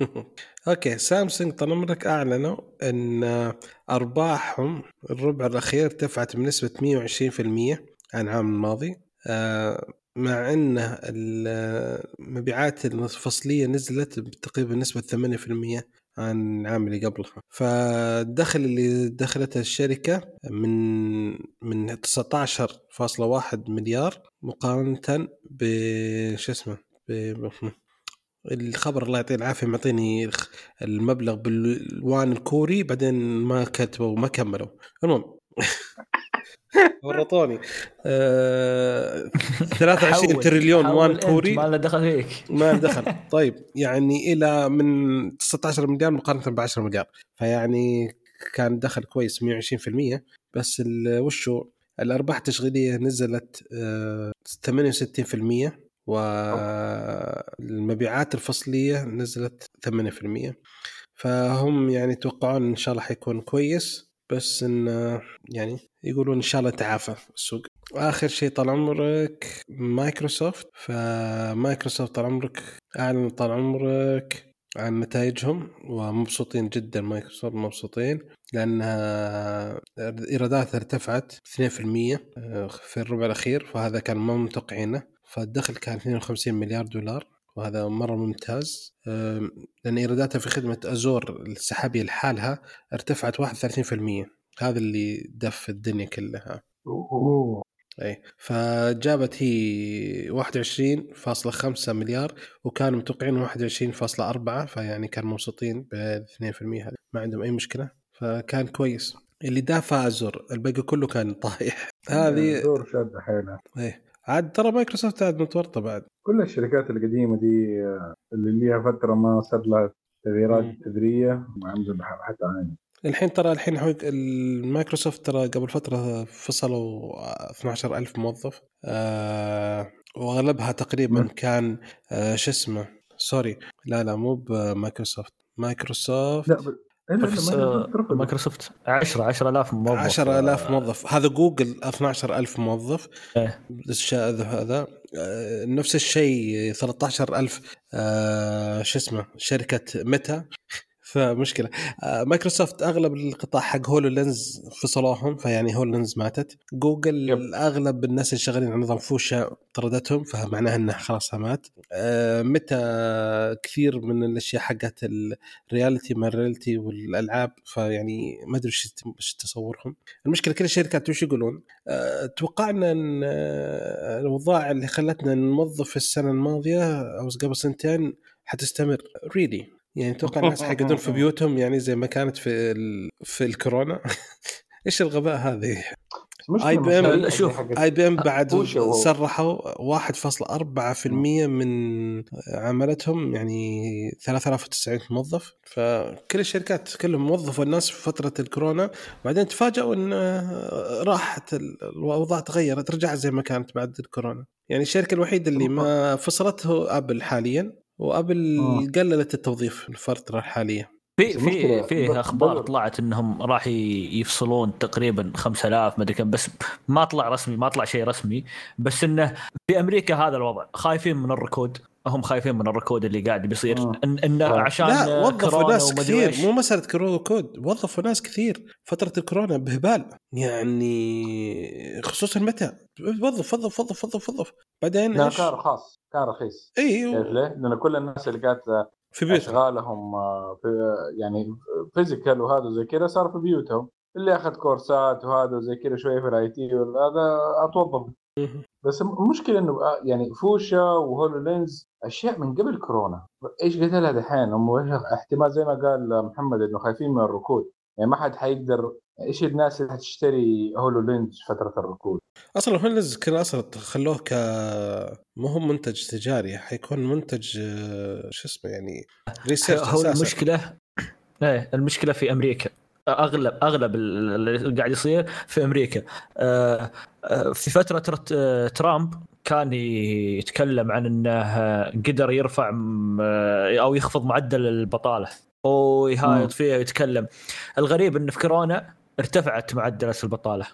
S3: أوكي سامسونج طال عمرك أعلنوا إن أرباحهم الربع الأخير ارتفعت بنسبة 120% عن العام الماضي آه، مع إن المبيعات الفصلية نزلت تقريبا بنسبه 8% عن العام اللي قبلها فالدخل اللي دخلته الشركة من من 19.1 مليار مقارنة ب شو اسمه. الخبر الله يعطيه العافية معطيني المبلغ بالوان الكوري بعدين ما كتبوا ما كملوا المهم ورطوني آه 23
S2: حول-
S3: تريليون وان كوري.
S2: ما له دخل فيك
S3: ما دخل. طيب يعني إلى من 19 مليار مقارنة ب 10 مليار. فيعني كان دخل كويس 120% بس وشو؟ الأرباح التشغيلية نزلت آه، 68% والمبيعات الفصلية نزلت 8% فهم يعني يتوقعون إن شاء الله حيكون كويس. بس إن آه، يعني يقولون إن شاء الله تعافى السوق. وآخر شيء طال عمرك مايكروسوفت. فمايكروسوفت طال عمرك اعلن طال عمرك عن نتائجهم ومبسوطين جدا مايكروسوفت مبسوطين لأنها إيراداتها ارتفعت 2% في الربع الأخير فهذا كان ما متوقعينه. فالدخل كان 52 مليار دولار. وهذا مرة ممتاز. أم، لأن إيراداتها في خدمة أزور السحابية لحالها ارتفعت 31% هذا اللي دف الدنيا كلها.
S1: أوه.
S3: اي فجابت هي 21.5 مليار وكانوا متوقعين 21.4 فيعني كانوا مبسوطين ب 2% هذه ما عندهم أي مشكلة. فكان كويس. اللي دافع أزور الباقي كله كان طايح. هذه
S1: دور شاد حيلها
S3: إيه. عاد ترى مايكروسوفت عاد متورطة بعد
S1: كل الشركات القديمة دي آه، اللي ليها فترة ما صار لها تغييرات. تدريجية ما حتى عين
S3: الحين ترى الحين حق المايكروسوفت ترى قبل فترة فصلوا 12000 موظف آه وأغلبها تقريبا
S1: مم.
S3: كان آه شو اسمه sorry لا لا مو بمايكروسوفت مايكروسوفت
S1: لا ب... إلا
S2: بس
S1: إلا
S2: آه،
S1: ما
S2: مايكروسوفت 10 10000 موظف.
S3: 10000 موظف. هذا جوجل 12000 موظف.
S2: إيه.
S3: الشيء هذا هذا آه، نفس الشيء 13000 آه، شو اسمه شركة ميتا. فمشكلة. آه، مايكروسوفت أغلب القطاع حق HoloLens فصلوهم فيعني HoloLens ماتت. جوجل
S1: yep.
S3: أغلب الناس اللي شغالين على نظام فوشا طردتهم فمعناها انه خلاص مات. آه، ميتا كثير من الأشياء حقت ال reality ما ال reality والألعاب فيعني ما أدري إيش تصورهم. المشكلة كل الشركات وش يقولون؟ آه، توقعنا إن الاوضاع اللي خلتنا نوظف السنة الماضية أو قبل سنتين حتستمر. really يعني أتوقع الناس حيقعدون في بيوتهم يعني زي ما كانت في ال... في الكورونا. إيش الغباء هذه؟
S1: المشكلة
S3: IBM
S1: المشاريع
S2: شوف،
S3: IBM بعد. صرحوا 1.4% من عمالتهم يعني 3900 موظف. فكل الشركات كلهم وظفوا الناس في فترة الكورونا وبعدين تفاجئوا إن راحت ال- الأوضاع تغيرت رجعت زي ما كانت بعد الكورونا. يعني الشركة الوحيدة اللي ما فصلته أبل حاليا. وابل
S1: آه.
S3: قللت التوظيف في الفترة الحاليه
S2: في في في
S1: أخبار.
S2: طلعت إنهم راح يفصلون تقريبا 5000 ما ادري كم بس ما طلع رسمي ما طلع شيء رسمي بس إنه في أمريكا هذا الوضع خايفين من الركود هم خايفين من الركود اللي قاعد بيصير
S1: آه.
S2: ان, إن
S1: آه.
S2: عشان
S3: لا وظفوا ناس كثير. مو مسألة كود وظفوا ناس كثير فترة الكورونا بهبال يعني خصوصا متى وظف وظف وظف وظف وظف بعدين
S1: لا
S3: إيش
S1: كان رخاص كان رخيص
S3: اي
S1: تعرف ليه؟ لأن كل الناس اللي كانت
S3: في بيوتهم
S1: أشغالهم آه، في يعني physical وهذا زي كذا صار في بيوتهم اللي أخذ كورسات وهذا زي كذا شوية في ال IT هذا
S3: أتوظف.
S1: بس المشكلة إنه آه، يعني فوشا و HoloLens أشياء من قبل كورونا. إيش قتلها دحين؟ هم احتمال زي ما قال محمد إنه خايفين من الركود. يعني ما حد حيقدر إيش الناس اللي حتشتري HoloLens فترة الركود؟
S3: أصلا HoloLens كان أصلا خلوه ك مو هو منتج تجاري حيكون منتج آه، شو اسمه يعني research
S2: هو
S3: أساساً.
S2: المشكلة إيه المشكلة في أمريكا. أغلب أغلب اللي قاعد يصير في أمريكا. آه، آه، في فترة تر- آه، ترامب كان يتكلم عن إنه قدر يرفع أو يخفض معدل
S1: البطالة.
S2: ويهايط فيها ويتكلم. الغريب انه في كورونا ارتفعت معدلات البطالة.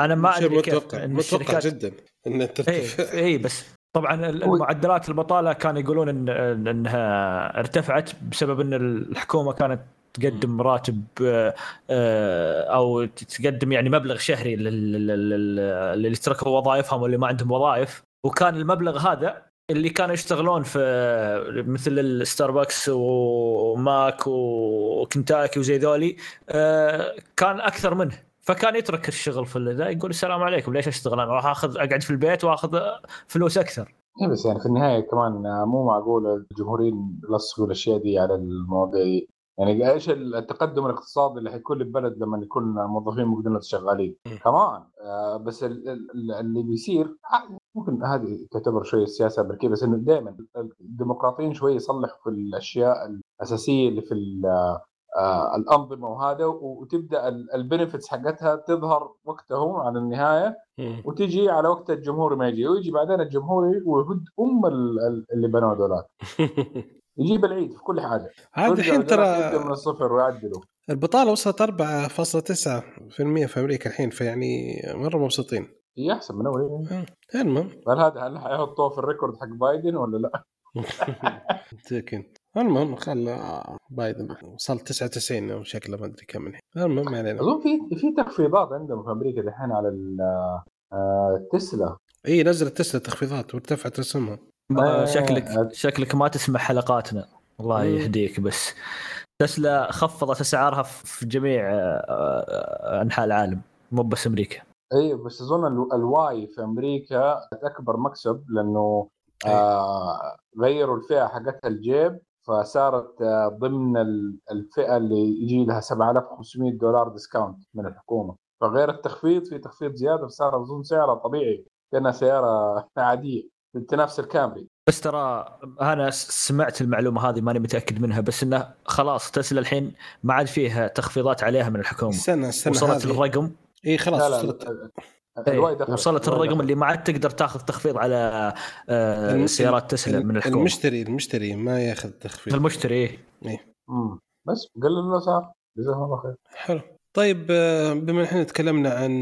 S2: أنا ما أدري كيف
S3: متوقع متوقع جدا إن
S2: اي
S3: ترتفع.
S2: اي بس طبعا المعدلات البطالة كانوا يقولون إن- إنها ارتفعت بسبب إن الحكومة كانت تقدم راتب آه، آه، أو تقدم يعني مبلغ شهري لل- لل- لل- للي تركوا وظائفهم واللي ما عندهم وظائف. وكان المبلغ هذا اللي كانوا يشتغلون في مثل الستاربكس وماك وكنتاكي وزي ذولي آه، كان أكثر منه. فكان يترك الشغل في ذا يقول السلام عليكم ليش أشتغل أنا؟ راح أخذ أقعد في البيت وأخذ فلوس أكثر.
S1: اي بس يعني في النهاية كمان مو معقول الجمهوريين يلصقوا الأشياء دي على المواضيع دي. يعني إيش التقدم الاقتصادي اللي حيكون للبلد لما يكون الموظفين ماكدونالدز شغالين. كمان آه بس ال- ال- اللي بيصير آه، ممكن هذه تعتبر شوية السياسة الامريكيه بس إنه دائما الديمقراطيين شوية يصلحوا في الأشياء الأساسية اللي في آه الأنظمة وهذا وتبدأ البنفتس حقتها تظهر وقتهم على
S3: النهاية.
S1: وتجي على وقت الجمهور ما يجي ويجي بعدين الجمهوري ويهد أم ال- ال- اللي بنوه دولار يجيب العيد في كل حاجة.
S3: عاد الحين ترى
S1: من الصفر ويعدلوا.
S3: البطالة وصلت 4.9% في أمريكا الحين فيعني مرة مبسوطين.
S1: هي أحسن من أول.
S3: المهم
S1: هل هذا هل حيحطوه في الريكورد حق بايدن ولا لا؟
S3: يمكن المهم خل بايدن. وصل 99 أو شكله ما أدري كم الحين المهم ما؟ علينا.
S1: أظن في في تخفيضات عندهم في أمريكا دحين على ال- آه، التسلا
S3: إي نزلت تسلا تخفيضات وارتفعت اسهمها
S2: ما-
S1: آه،
S2: شكلك
S1: آه.
S2: شكلك ما تسمع حلقاتنا. الله. يهديك بس. تسلا خفضت أسعارها في جميع آه، أنحاء العالم. مو بس أمريكا.
S1: إي بس أظن ال- ال Y في أمريكا أكبر مكسب لأنه آه غيروا الفئة حقتها الجيب فصارت آه ضمن ال- الفئة اللي يجي لها 7500 دولار discount من الحكومة. فغير التخفيض في تخفيض زيادة سعر أظن سعرها طبيعي كأنها سيارة عادية. تنافس الكامري.
S2: بس ترى أنا سمعت المعلومة هذه ماني متأكد منها بس انه خلاص تسلا الحين ما عاد فيها تخفيضات عليها من الحكومة.
S3: استنى استنى
S2: وصلت
S3: هذه.
S2: الرقم؟
S3: إي خلاص
S1: لا لا
S3: وصلت.
S1: دخلت
S2: وصلت الرقم. اللي ما عاد تقدر تاخذ تخفيض على آه، سيارات تسلا من الحكومة.
S3: المشتري المشتري ما ياخذ تخفيض.
S2: المشتري إيه.
S1: مم. بس قلل الاسعار جزاهم الله خير.
S3: حلو. طيب آه، بما إحنا تكلمنا عن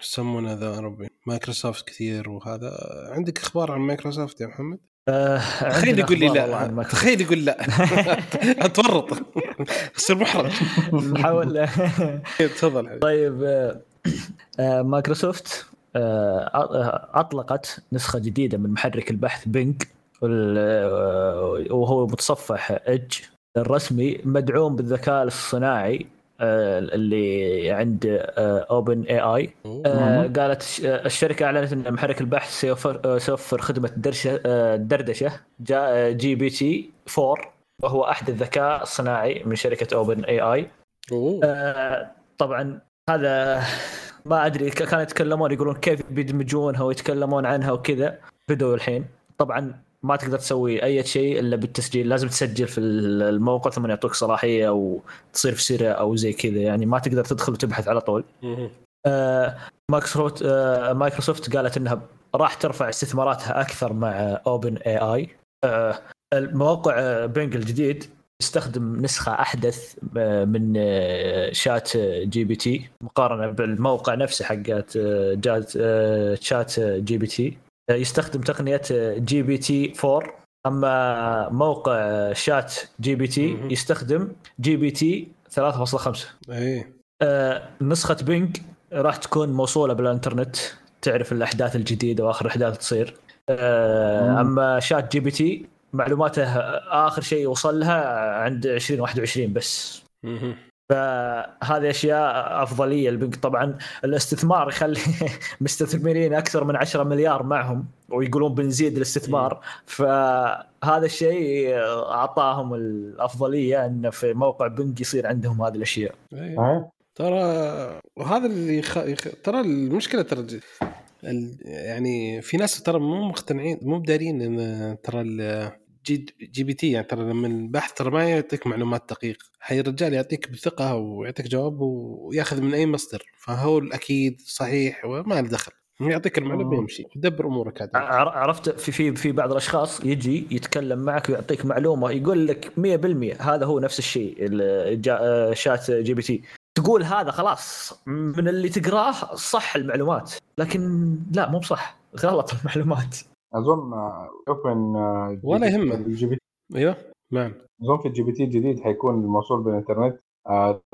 S3: يسمونه ذا ربي مايكروسوفت كثير وهذا عندك أخبار عن مايكروسوفت يا محمد؟
S2: آه،
S3: تخيل يقول لي لا. تخيل يقول لا أتورط اصير محرج
S2: نحاول
S3: تفضل.
S2: طيب آه، مايكروسوفت أطلقت نسخة جديدة من محرك البحث آه، وهو متصفح Edge الرسمي مدعوم بالذكاء الصناعي اللي عند
S3: OpenAI.
S2: قالت آه، الشركة أعلنت إن محرك البحث سيوفر آه، سيوفر خدمة درشة آه، دردشة GPT 4 وهو أحد الذكاء الصناعي من شركة
S3: OpenAI.
S2: آه، طبعا هذا ما أدري كانوا يتكلمون يقولون كيف بيدمجونها ويتكلمون عنها وكذا بدوا الحين طبعا ما تقدر تسوي أي شيء إلا بالتسجيل. لازم تسجل في الموقع ثم يعطوك صلاحية أو تصير في سرا أو زي كذا. يعني ما تقدر تدخل وتبحث على طول. آه، مايكروسوفت آه، مايكروسوفت قالت إنها راح ترفع استثماراتها أكثر مع OpenAI الموقع آه، Bing الجديد يستخدم نسخة أحدث من ChatGPT مقارنة بالموقع نفسه حقت جات ChatGPT. يستخدم تقنية GPT 4 أما موقع
S3: ChatGPT.
S2: يستخدم GPT 3.5
S3: إيه
S2: آه، نسخة Bing راح تكون موصولة بالإنترنت تعرف الأحداث الجديدة وآخر أحداث تصير آه،. أما ChatGPT معلوماته آخر شيء وصل لها عند 2021 بس. فهذه أشياء أفضلية ال Bing طبعا الاستثمار يخلي مستثمرين أكثر من 10 مليار معهم ويقولون بنزيد الاستثمار فهذا الشيء أعطاهم الأفضلية إن في موقع Bing يصير عندهم هذه الأشياء
S3: إيه. ترى وهذا اللي. يخ... ترى المشكلة ترى. يعني في ناس ترى مو مقتنعين مو بدارين إن ترى. جي... GPT يعني ترى لما البحث ترى ما يعطيك معلومات دقيق هاي الرجال يعطيك بثقة ويعطيك جواب وياخذ من أي مصدر. فهو الأكيد صحيح وما له دخل. يعطيك
S1: المعلومة.
S3: ويمشي. يدبر أمورك
S2: ع- عرفت؟ في في في بعض الأشخاص يجي يتكلم معك ويعطيك معلومة يقول لك 100% هذا هو نفس الشيء ChatGPT. تقول هذا خلاص من اللي تقراه صح المعلومات. لكن لا مو بصح. غلط المعلومات.
S1: أظن Open
S3: ولا يهمك.
S1: ال GP
S3: أيوه نعم
S1: أظن في ال GPT الجديد حيكون الموصول بالإنترنت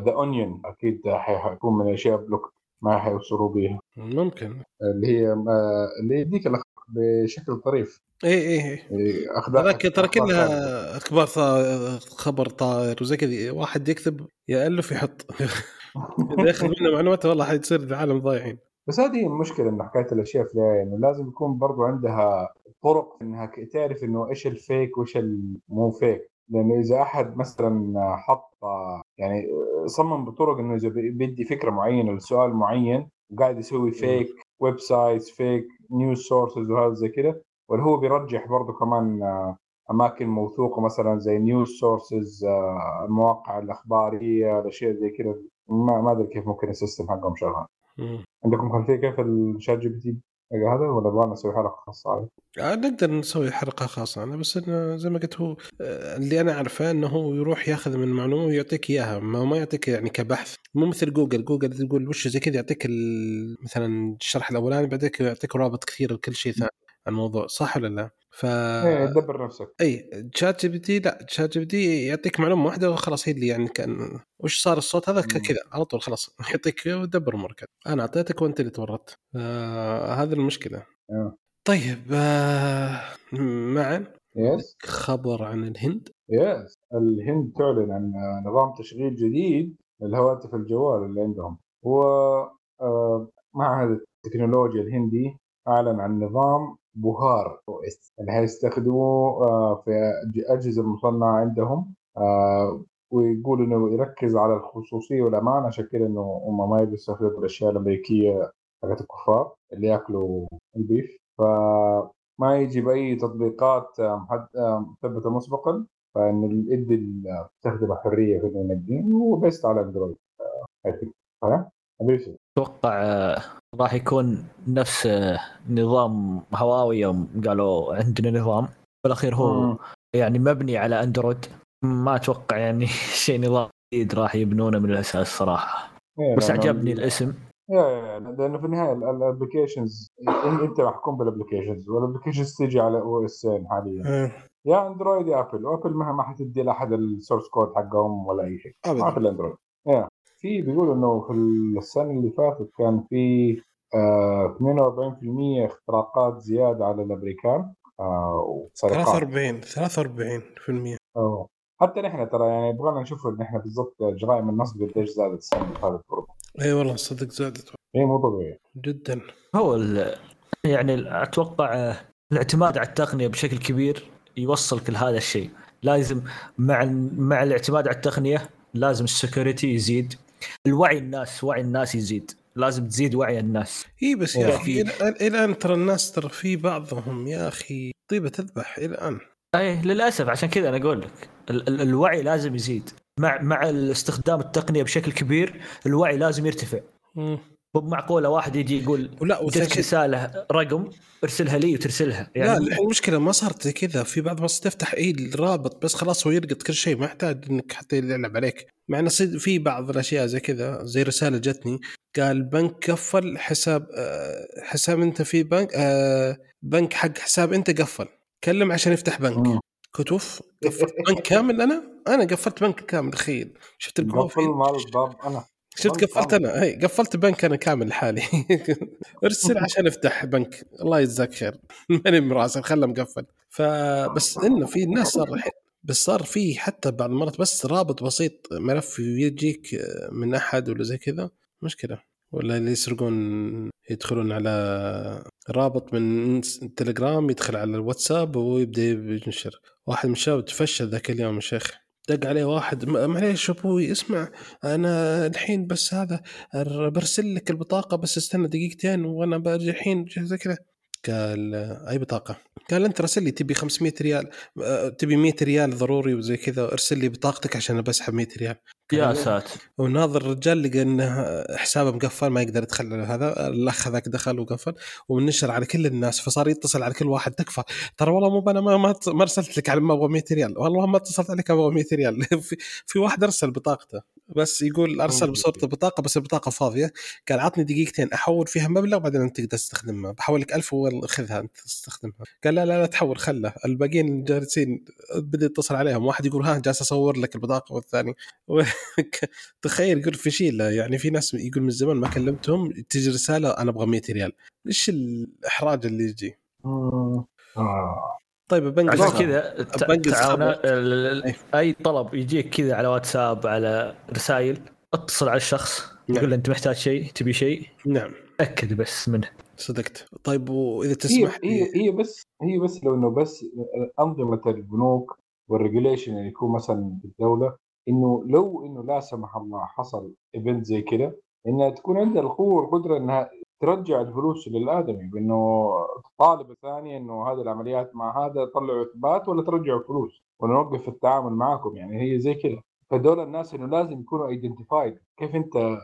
S1: The Onion أكيد حي- حيكون من الاشياء block ما حيوصلوا بيها.
S3: ممكن.
S1: اللي هي آه، اللي يديك الأخبار بشكل طريف.
S3: اي اي اي
S1: إيه،
S3: ترى
S1: ثابتة.
S3: كلها أخبار خبر طائر وزي كذا واحد يكتب يالف يحط. إذا ياخذ منه معلومات والله حيصير العالم ضايعين.
S1: بس هذه المشكلة إن حكاية الأشياء في الآية، إنه لازم يكون برضو عندها طرق إنها تعرف إنه إيش الفيك وإيش المو فيك. لأنه إذا أحد مثلا حط يعني صمم بطرق إنه إذا بيدي فكرة معينة لسؤال معين وقاعد يسوي فيك websites fake news sources وهذا زي كده ولا هو بيرجح برضو كمان آه، أماكن موثوقة مثلا زي news sources المواقع الأخبارية الأشياء زي كده. ما ما أدري كيف ممكن ال system حقهم شغال. عندكم خلفية كيف ال ChatGPT هذا ولا يبغى نسوي حلقة خاصة عليه؟
S3: آه، نقدر نسوي حلقة خاصة أنا بس إنه زي ما قلت هو آه، اللي أنا أعرفه إنه هو يروح ياخذ من المعلومه ويعطيك إياها ما ما يعطيك يعني كبحث مو مثل جوجل جوجل تقول وش زي كذا يعطيك مثلا الشرح الأولاني بعدين يعطيك رابط كثير لكل شيء ثاني عن الموضوع صح ولا لا؟ ف
S1: إيه دبر نفسك.
S3: اي شات جي بي تي لا شات جي بي تي يعطيك معلومة واحدة وخلاص هي اللي يعني كان وش صار الصوت هذا. كذا على طول خلاص يعطيك ودبر أمورك. أنا أعطيتك وأنت اللي تورطت آه هذه المشكلة.
S1: آه.
S3: طيب آه معا؟
S1: yes
S3: خبر عن الهند؟
S1: yes الهند تعلن عن نظام تشغيل جديد للهواتف الجوال اللي عندهم. هو آه، معهد التكنولوجيا الهندي أعلن عن نظام بوهار OS اللي هيستخدموه آه، في أجهزة مصنعه عندهم آه، ويقول إنه يركز على الخصوصية والامان عشان كذا إنه هم ما يبي يستخدموا الأشياء الأمريكية حقت الكفار اللي يأكلوا ال beef. فما يجي بأي تطبيقات محد- مثبتة مسبقا فانه يدي المستخدم حرية في إنه ينقيه هو based على Android
S2: أتوقع آه، راح يكون نفس آه، نظام هواوي يوم قالوا عندنا نظام. بالأخير هو
S1: مم.
S2: يعني مبني على Android ما أتوقع يعني شيء نظام جديد راح يبنونه من الأساس صراحة.
S1: إيه،
S2: بس عجبني الاسم.
S1: يا يا لأنه في النهاية ال applications إنت محكوم بال applications وال applications تيجي على OS حاليا. يا Android يا Apple و Apple ما حتدي لأحد ال source code حقهم ولا أي شيء. ما في ال Android في بيقولوا إنه في السنة اللي فاتت كان في آه 42% اختراقات زيادة على الأمريكان آه وسرقات.
S3: 43 43%
S1: أوه. حتى نحن ترى يعني يبغانا نشوف إن إحنا بالضبط جرائم النصب قديش زادت السنة اللي فاتت
S3: إي والله صدق زادت.
S1: هي مو طبيعي.
S3: جدا.
S2: هو ال- يعني أتوقع آه، الاعتماد على التقنية بشكل كبير يوصلك لهذا الشيء. لازم مع مع الاعتماد على التقنية لازم ال security يزيد. الوعي الناس وعي الناس يزيد. لازم تزيد وعي الناس.
S3: إي بس. يا أخي إلى الان ترى الناس ترى في بعضهم يا أخي طيبة تذبح إلى الان
S2: اي للأسف. عشان كذا أنا أقول لك ال- ال- الوعي لازم يزيد. مع مع استخدام التقنية بشكل كبير الوعي لازم يرتفع. مو معقولة واحد يجي يقول جتك
S3: وثاني
S2: رسالة رقم ارسلها لي وترسلها.
S3: لا
S2: يعني
S3: الحين المشكلة ما صارت زي كذا. في بعض بس تفتح اي الرابط بس خلاص هو يلقط كل شيء ما يحتاج إنك حتى يلعب عليك. مع إنه في بعض الأشياء زي كذا زي رسالة جتني قال بنك قفل حساب آه، حساب أنت في بنك آه، بنك حق حساب أنت قفل. كلم عشان يفتح بنك. كتوف قفلت بنك كامل أنا؟ أنا قفلت بنك كامل تخيل. شفت البروفيل
S1: مال الضب أنا.
S3: شفت قفلت. أنا؟ هي قفلت بنك أنا كامل لحالي ارسل عشان افتح بنك. الله يجزاك خير. ماني مراسل خله مقفل فبس إنه في ناس صار الحين بس صار في حتى بعض المرات بس رابط بسيط ملف يجيك من أحد ولا زي كذا. مشكلة. ولا اللي يسرقون يدخلون على رابط من تليجرام يدخل على الواتساب ويبدأ ينشر. واحد من الشباب تفشل ذاك اليوم يا شيخ. دق عليه واحد "م- معليش أبوي اسمع أنا الحين بس هذا برسل لك البطاقة بس استنى دقيقتين وأنا باجي الحين زي كذا قال أي بطاقة؟ قال أنت راسل لي تبي 500 ريال أه، تبي 100 ريال ضروري وزي كذا ارسل لي بطاقتك عشان بسحب 100 ريال
S2: يا ساتر
S3: وناظر الرجال لقى انه حسابه مقفل ما يقدر يدخل على هذا. الأخ هذاك دخل وقفل ومنشر على كل الناس فصار يتصل على كل واحد. تكفى. ترى والله مو أنا ما ما أرسلت لك على ما أبغى 100 ريال. والله ما اتصلت عليك أبغى 100 ريال. في, في واحد أرسل بطاقته بس يقول أرسل بصوره البطاقه بس البطاقة فاضية. قال عطني دقيقتين أحول فيها مبلغ بعدين أنت تقدر تستخدمها. بحول لك 1000 وخذها أنت تستخدمها. قال لا لا لا تحول خله. الباقيين جالسين بدأ يتصل عليهم. واحد يقول ها جالس أصور لك البطاقة والثاني. تخيل يقول في شيء يعني في ناس يقول من زمان ما كلمتهم تجي رسالة أنا أبغى 100 ريال إيش الإحراج اللي يجي.
S1: آه.
S3: طيب بنقص
S2: عشان. كذا.
S3: أي
S2: طلب يجيك كذا على واتساب على رسائل اتصل على الشخص
S3: نعم.
S2: يقول له أنت محتاج شيء تبي شيء
S3: نعم
S2: تاكد بس منه
S3: صدقت طيب وإذا
S1: هي
S3: تسمح
S1: هي
S3: لي
S1: هي بس هي بس لو إنه بس أنظمة البنوك وال regulation اللي يكون مثلا في الدولة إنه لو إنه لا سمح الله حصل event زي كده إنها تكون عندها القوة والقدرة إنها ترجع الفلوس للآدمي بإنه تطالب الثانية إنه هذه العمليات مع هذا طلعوا إثبات ولا ترجعوا الفلوس ونوقف التعامل معكم يعني هي زي كده. فدول الناس إنه لازم يكونوا ايدنتيفايد كيف أنت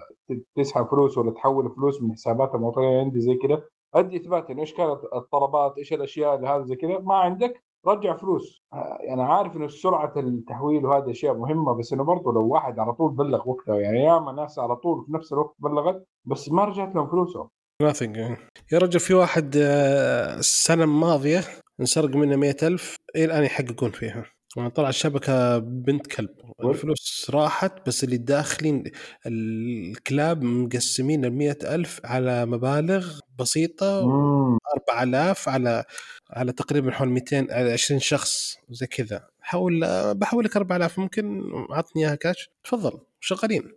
S1: تسحب فلوس ولا تحول فلوس من حسابات المواطنين عندي زي كده. أدي إثبات إنه إيش كانت الطلبات إيش الأشياء اللي هذا زي كذا ما عندك رجع فلوس. آه، أنا عارف إنه سرعة التحويل وهذه أشياء مهمة بس إنه برضه لو واحد على طول بلغ وقتها يعني ياما ناس على طول في نفس الوقت بلغت بس ما رجعت لهم فلوسهم.
S3: Nothing. يا رجل في واحد آه، السنة الماضية انسرق منه مئة ألف إلى الآن يحققون فيها. طلع الشبكة بنت كلب. الفلوس راحت بس اللي داخلين الكلاب مقسمين المئة ألف على مبالغ بسيطة
S1: مم.
S3: 4000 على على تقريبا حول 200 على 20 شخص زي كذا. حول بحول لك 4000 ممكن عطني إياها كاش تفضل شغالين.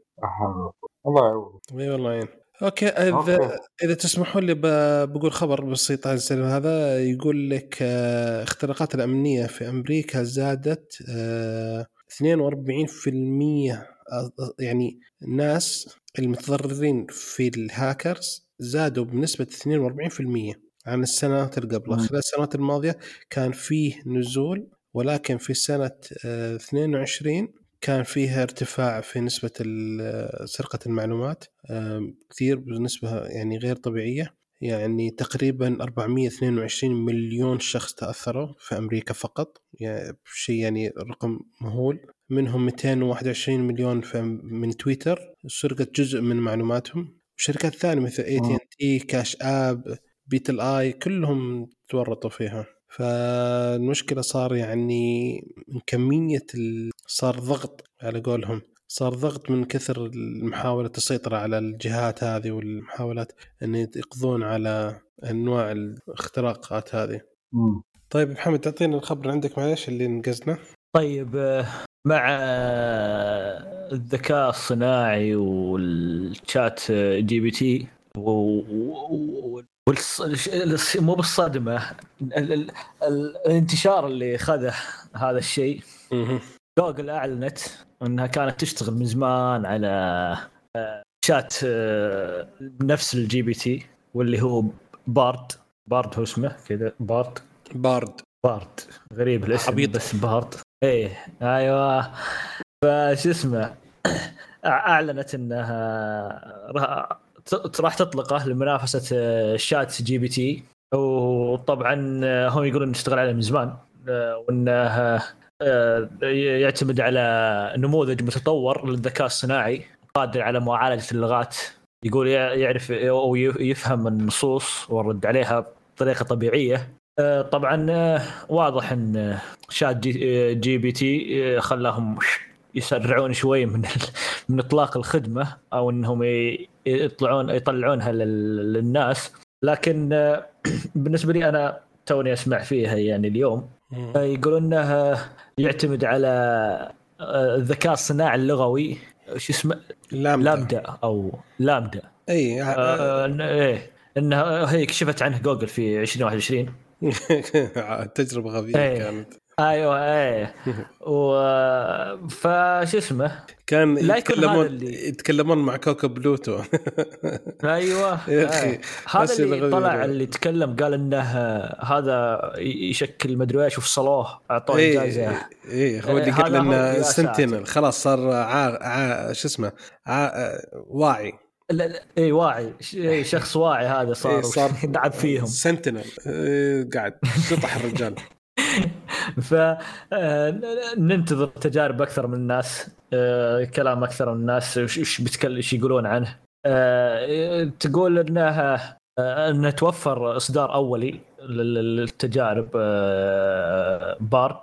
S1: الله يعوض
S3: إي والله يعني okay إذا
S1: okay.
S3: إذا تسمحوا لي بقول خبر بسيط عن السلم هذا يقول لك آه، اختراقات الأمنية في أمريكا زادت آه، 42% أ- يعني الناس المتضررين في الهاكرز زادوا بنسبة 42% عن السنوات اللي قبلها. خلال السنوات الماضية كان فيه نزول ولكن في سنة آه، 22 كان فيها ارتفاع في نسبة سرقة المعلومات كثير بنسبة يعني غير طبيعية. يعني تقريبا 422 مليون شخص تأثروا في أمريكا فقط. يعني شيء يعني رقم مهول. منهم 221 مليون من تويتر سرقت جزء من معلوماتهم. وشركات ثانية مثل اي تي ان تي Cash App بيتل آي كلهم تورطوا فيها. فالمشكلة صار يعني من كمية ال... صار ضغط على قولهم. صار ضغط من كثر محاولة السيطرة على الجهات هذه والمحاولات أن يقضون على أنواع الاختراقات هذه.
S1: مم.
S3: طيب محمد تعطينا الخبر عندك معلش اللي نقزنا
S2: طيب آه، مع آه، الذكاء الصناعي والشات آه، GPT والص... مو بالصدمة ال... ال... ال... الانتشار اللي خذه هذا الشيء. جوجل أعلنت إنها كانت تشتغل من زمان على آه، شات آه، نفس ال GPT واللي هو Bard. Bard هو اسمه كذا Bard.
S3: Bard.
S2: Bard. غريب الاسم
S3: عبيط.
S2: بس Bard. إيه أيوه. فش اسمه؟ أعلنت إنها راح تطلقه لمنافسة آه، Chat GPT. وطبعا آه، هم يقولون نشتغل عليه من زمان آه، وإنه يعتمد على نموذج متطور للذكاء الصناعي قادر على معالجة اللغات. يقول يعرف أو يفهم النصوص والرد عليها بطريقة طبيعية. طبعا واضح إن ChatGPT خلاهم يسرعون شوي من من اطلاق الخدمة أو إنهم يطلعون يطلعونها لل- للناس. لكن آه، بالنسبة لي أنا توني أسمع فيها يعني اليوم. آه، يقولون انه ليعتمد على آه، الذكاء الصناعي اللغوي شو اسمه؟
S3: لامدا.
S2: لامدا أو لامدا.
S3: إي
S2: آه، إيه إنها هي كشفت عنه جوجل في 2021
S3: تجربة غبية
S2: إيه.
S3: كانت.
S2: أيوه إيه. و فش اسمه؟
S3: كان
S2: لا
S3: يتكلمون
S2: اللي-
S3: يتكلمون مع كوكب بلوتو. أيوه
S2: آه. هذا اللي. طلع اللي تكلم قال إنه هذا يشكل مدري إيش وفصلوه أعطوه
S3: اي
S2: جائزه
S3: اي هو اللي
S2: إيه،
S3: قال
S2: يا sentient.
S3: خلاص صار عا... عا... شو اسمه. واعي.
S2: لا لا اي واعي. إيه، شخص واعي هذا صار
S3: إيه، صار
S2: فيهم.
S3: sentient. إيه، قاعد. شطح الرجال؟
S2: ف آه، ننتظر تجارب أكثر من الناس آه، كلام أكثر من الناس وش بيتكلم إيش يقولون عنه. آه، تقول إنها انه توفر إصدار أولي لل- للتجارب بارد.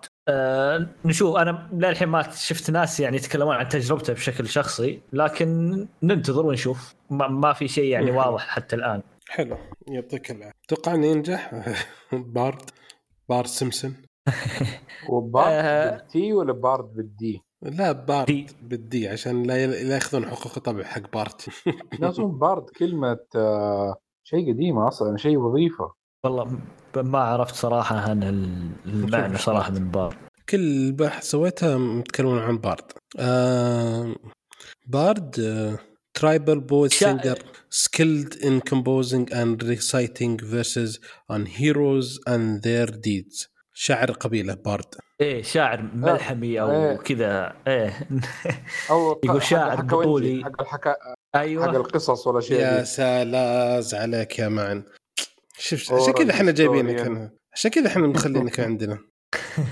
S2: نشوف أنا للحين ما شفت ناس يعني يتكلمون عن تجربته بشكل شخصي لكن ننتظر ونشوف. ما, في شيء يعني واضح حتى الآن.
S3: حلو. يعطيك العافية. أتوقع إنه ينجح؟ Bard. Bart Simpson
S1: و Bard
S2: آه.
S1: بال T ولا Bard بال D؟
S3: لا Bard
S2: D.
S3: بال D عشان لا ياخذون حقوق طبع حق Bard
S1: لا اظن bard كلمة آه، شيء قديمة أصلا شيء وظيفة
S2: والله ما عرفت صراحة عن ال- المعنى صراحة من bard
S3: كل بحث سويتها متكلمون عن bard آه bard tribal poet
S2: شا-
S3: singer skilled in composing and reciting verses on heroes and their deeds شاعر قبيله bard.
S2: إيه شاعر ملحمي أو
S1: إيه.
S2: كذا. إيه.
S1: أو
S2: يقول
S1: حق
S2: شاعر بطولي.
S1: حق الحكا حق
S2: أيوه
S1: القصص ولا شيء
S3: يا. سلام عليك يا معن. شوف عشان كذا إحنا جايبينك. هنا عشان كذا إحنا مخلينك عندنا.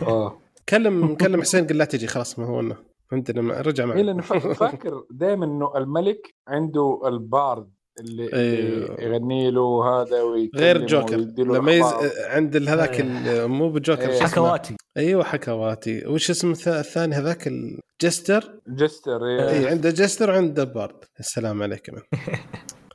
S1: آه
S3: كلم كلم حسين قل لا تجي خلاص ما هو لنا عندنا رجع معنا.
S1: لأنه فا- فاكر دائما إنه الملك عنده ال bard. اللي,
S3: أيوه.
S1: يغني له هذا
S3: غير جوكر لما يز... عند هذاك
S2: إيه.
S3: ال- مو بجوكر
S1: إيه.
S3: اسمه؟
S2: حكواتي
S3: أيوه حكواتي وش اسم الث- الثاني هذاك ال
S1: jester jester
S2: إيه.
S3: اي عنده jester وعنده bard السلام عليك معن.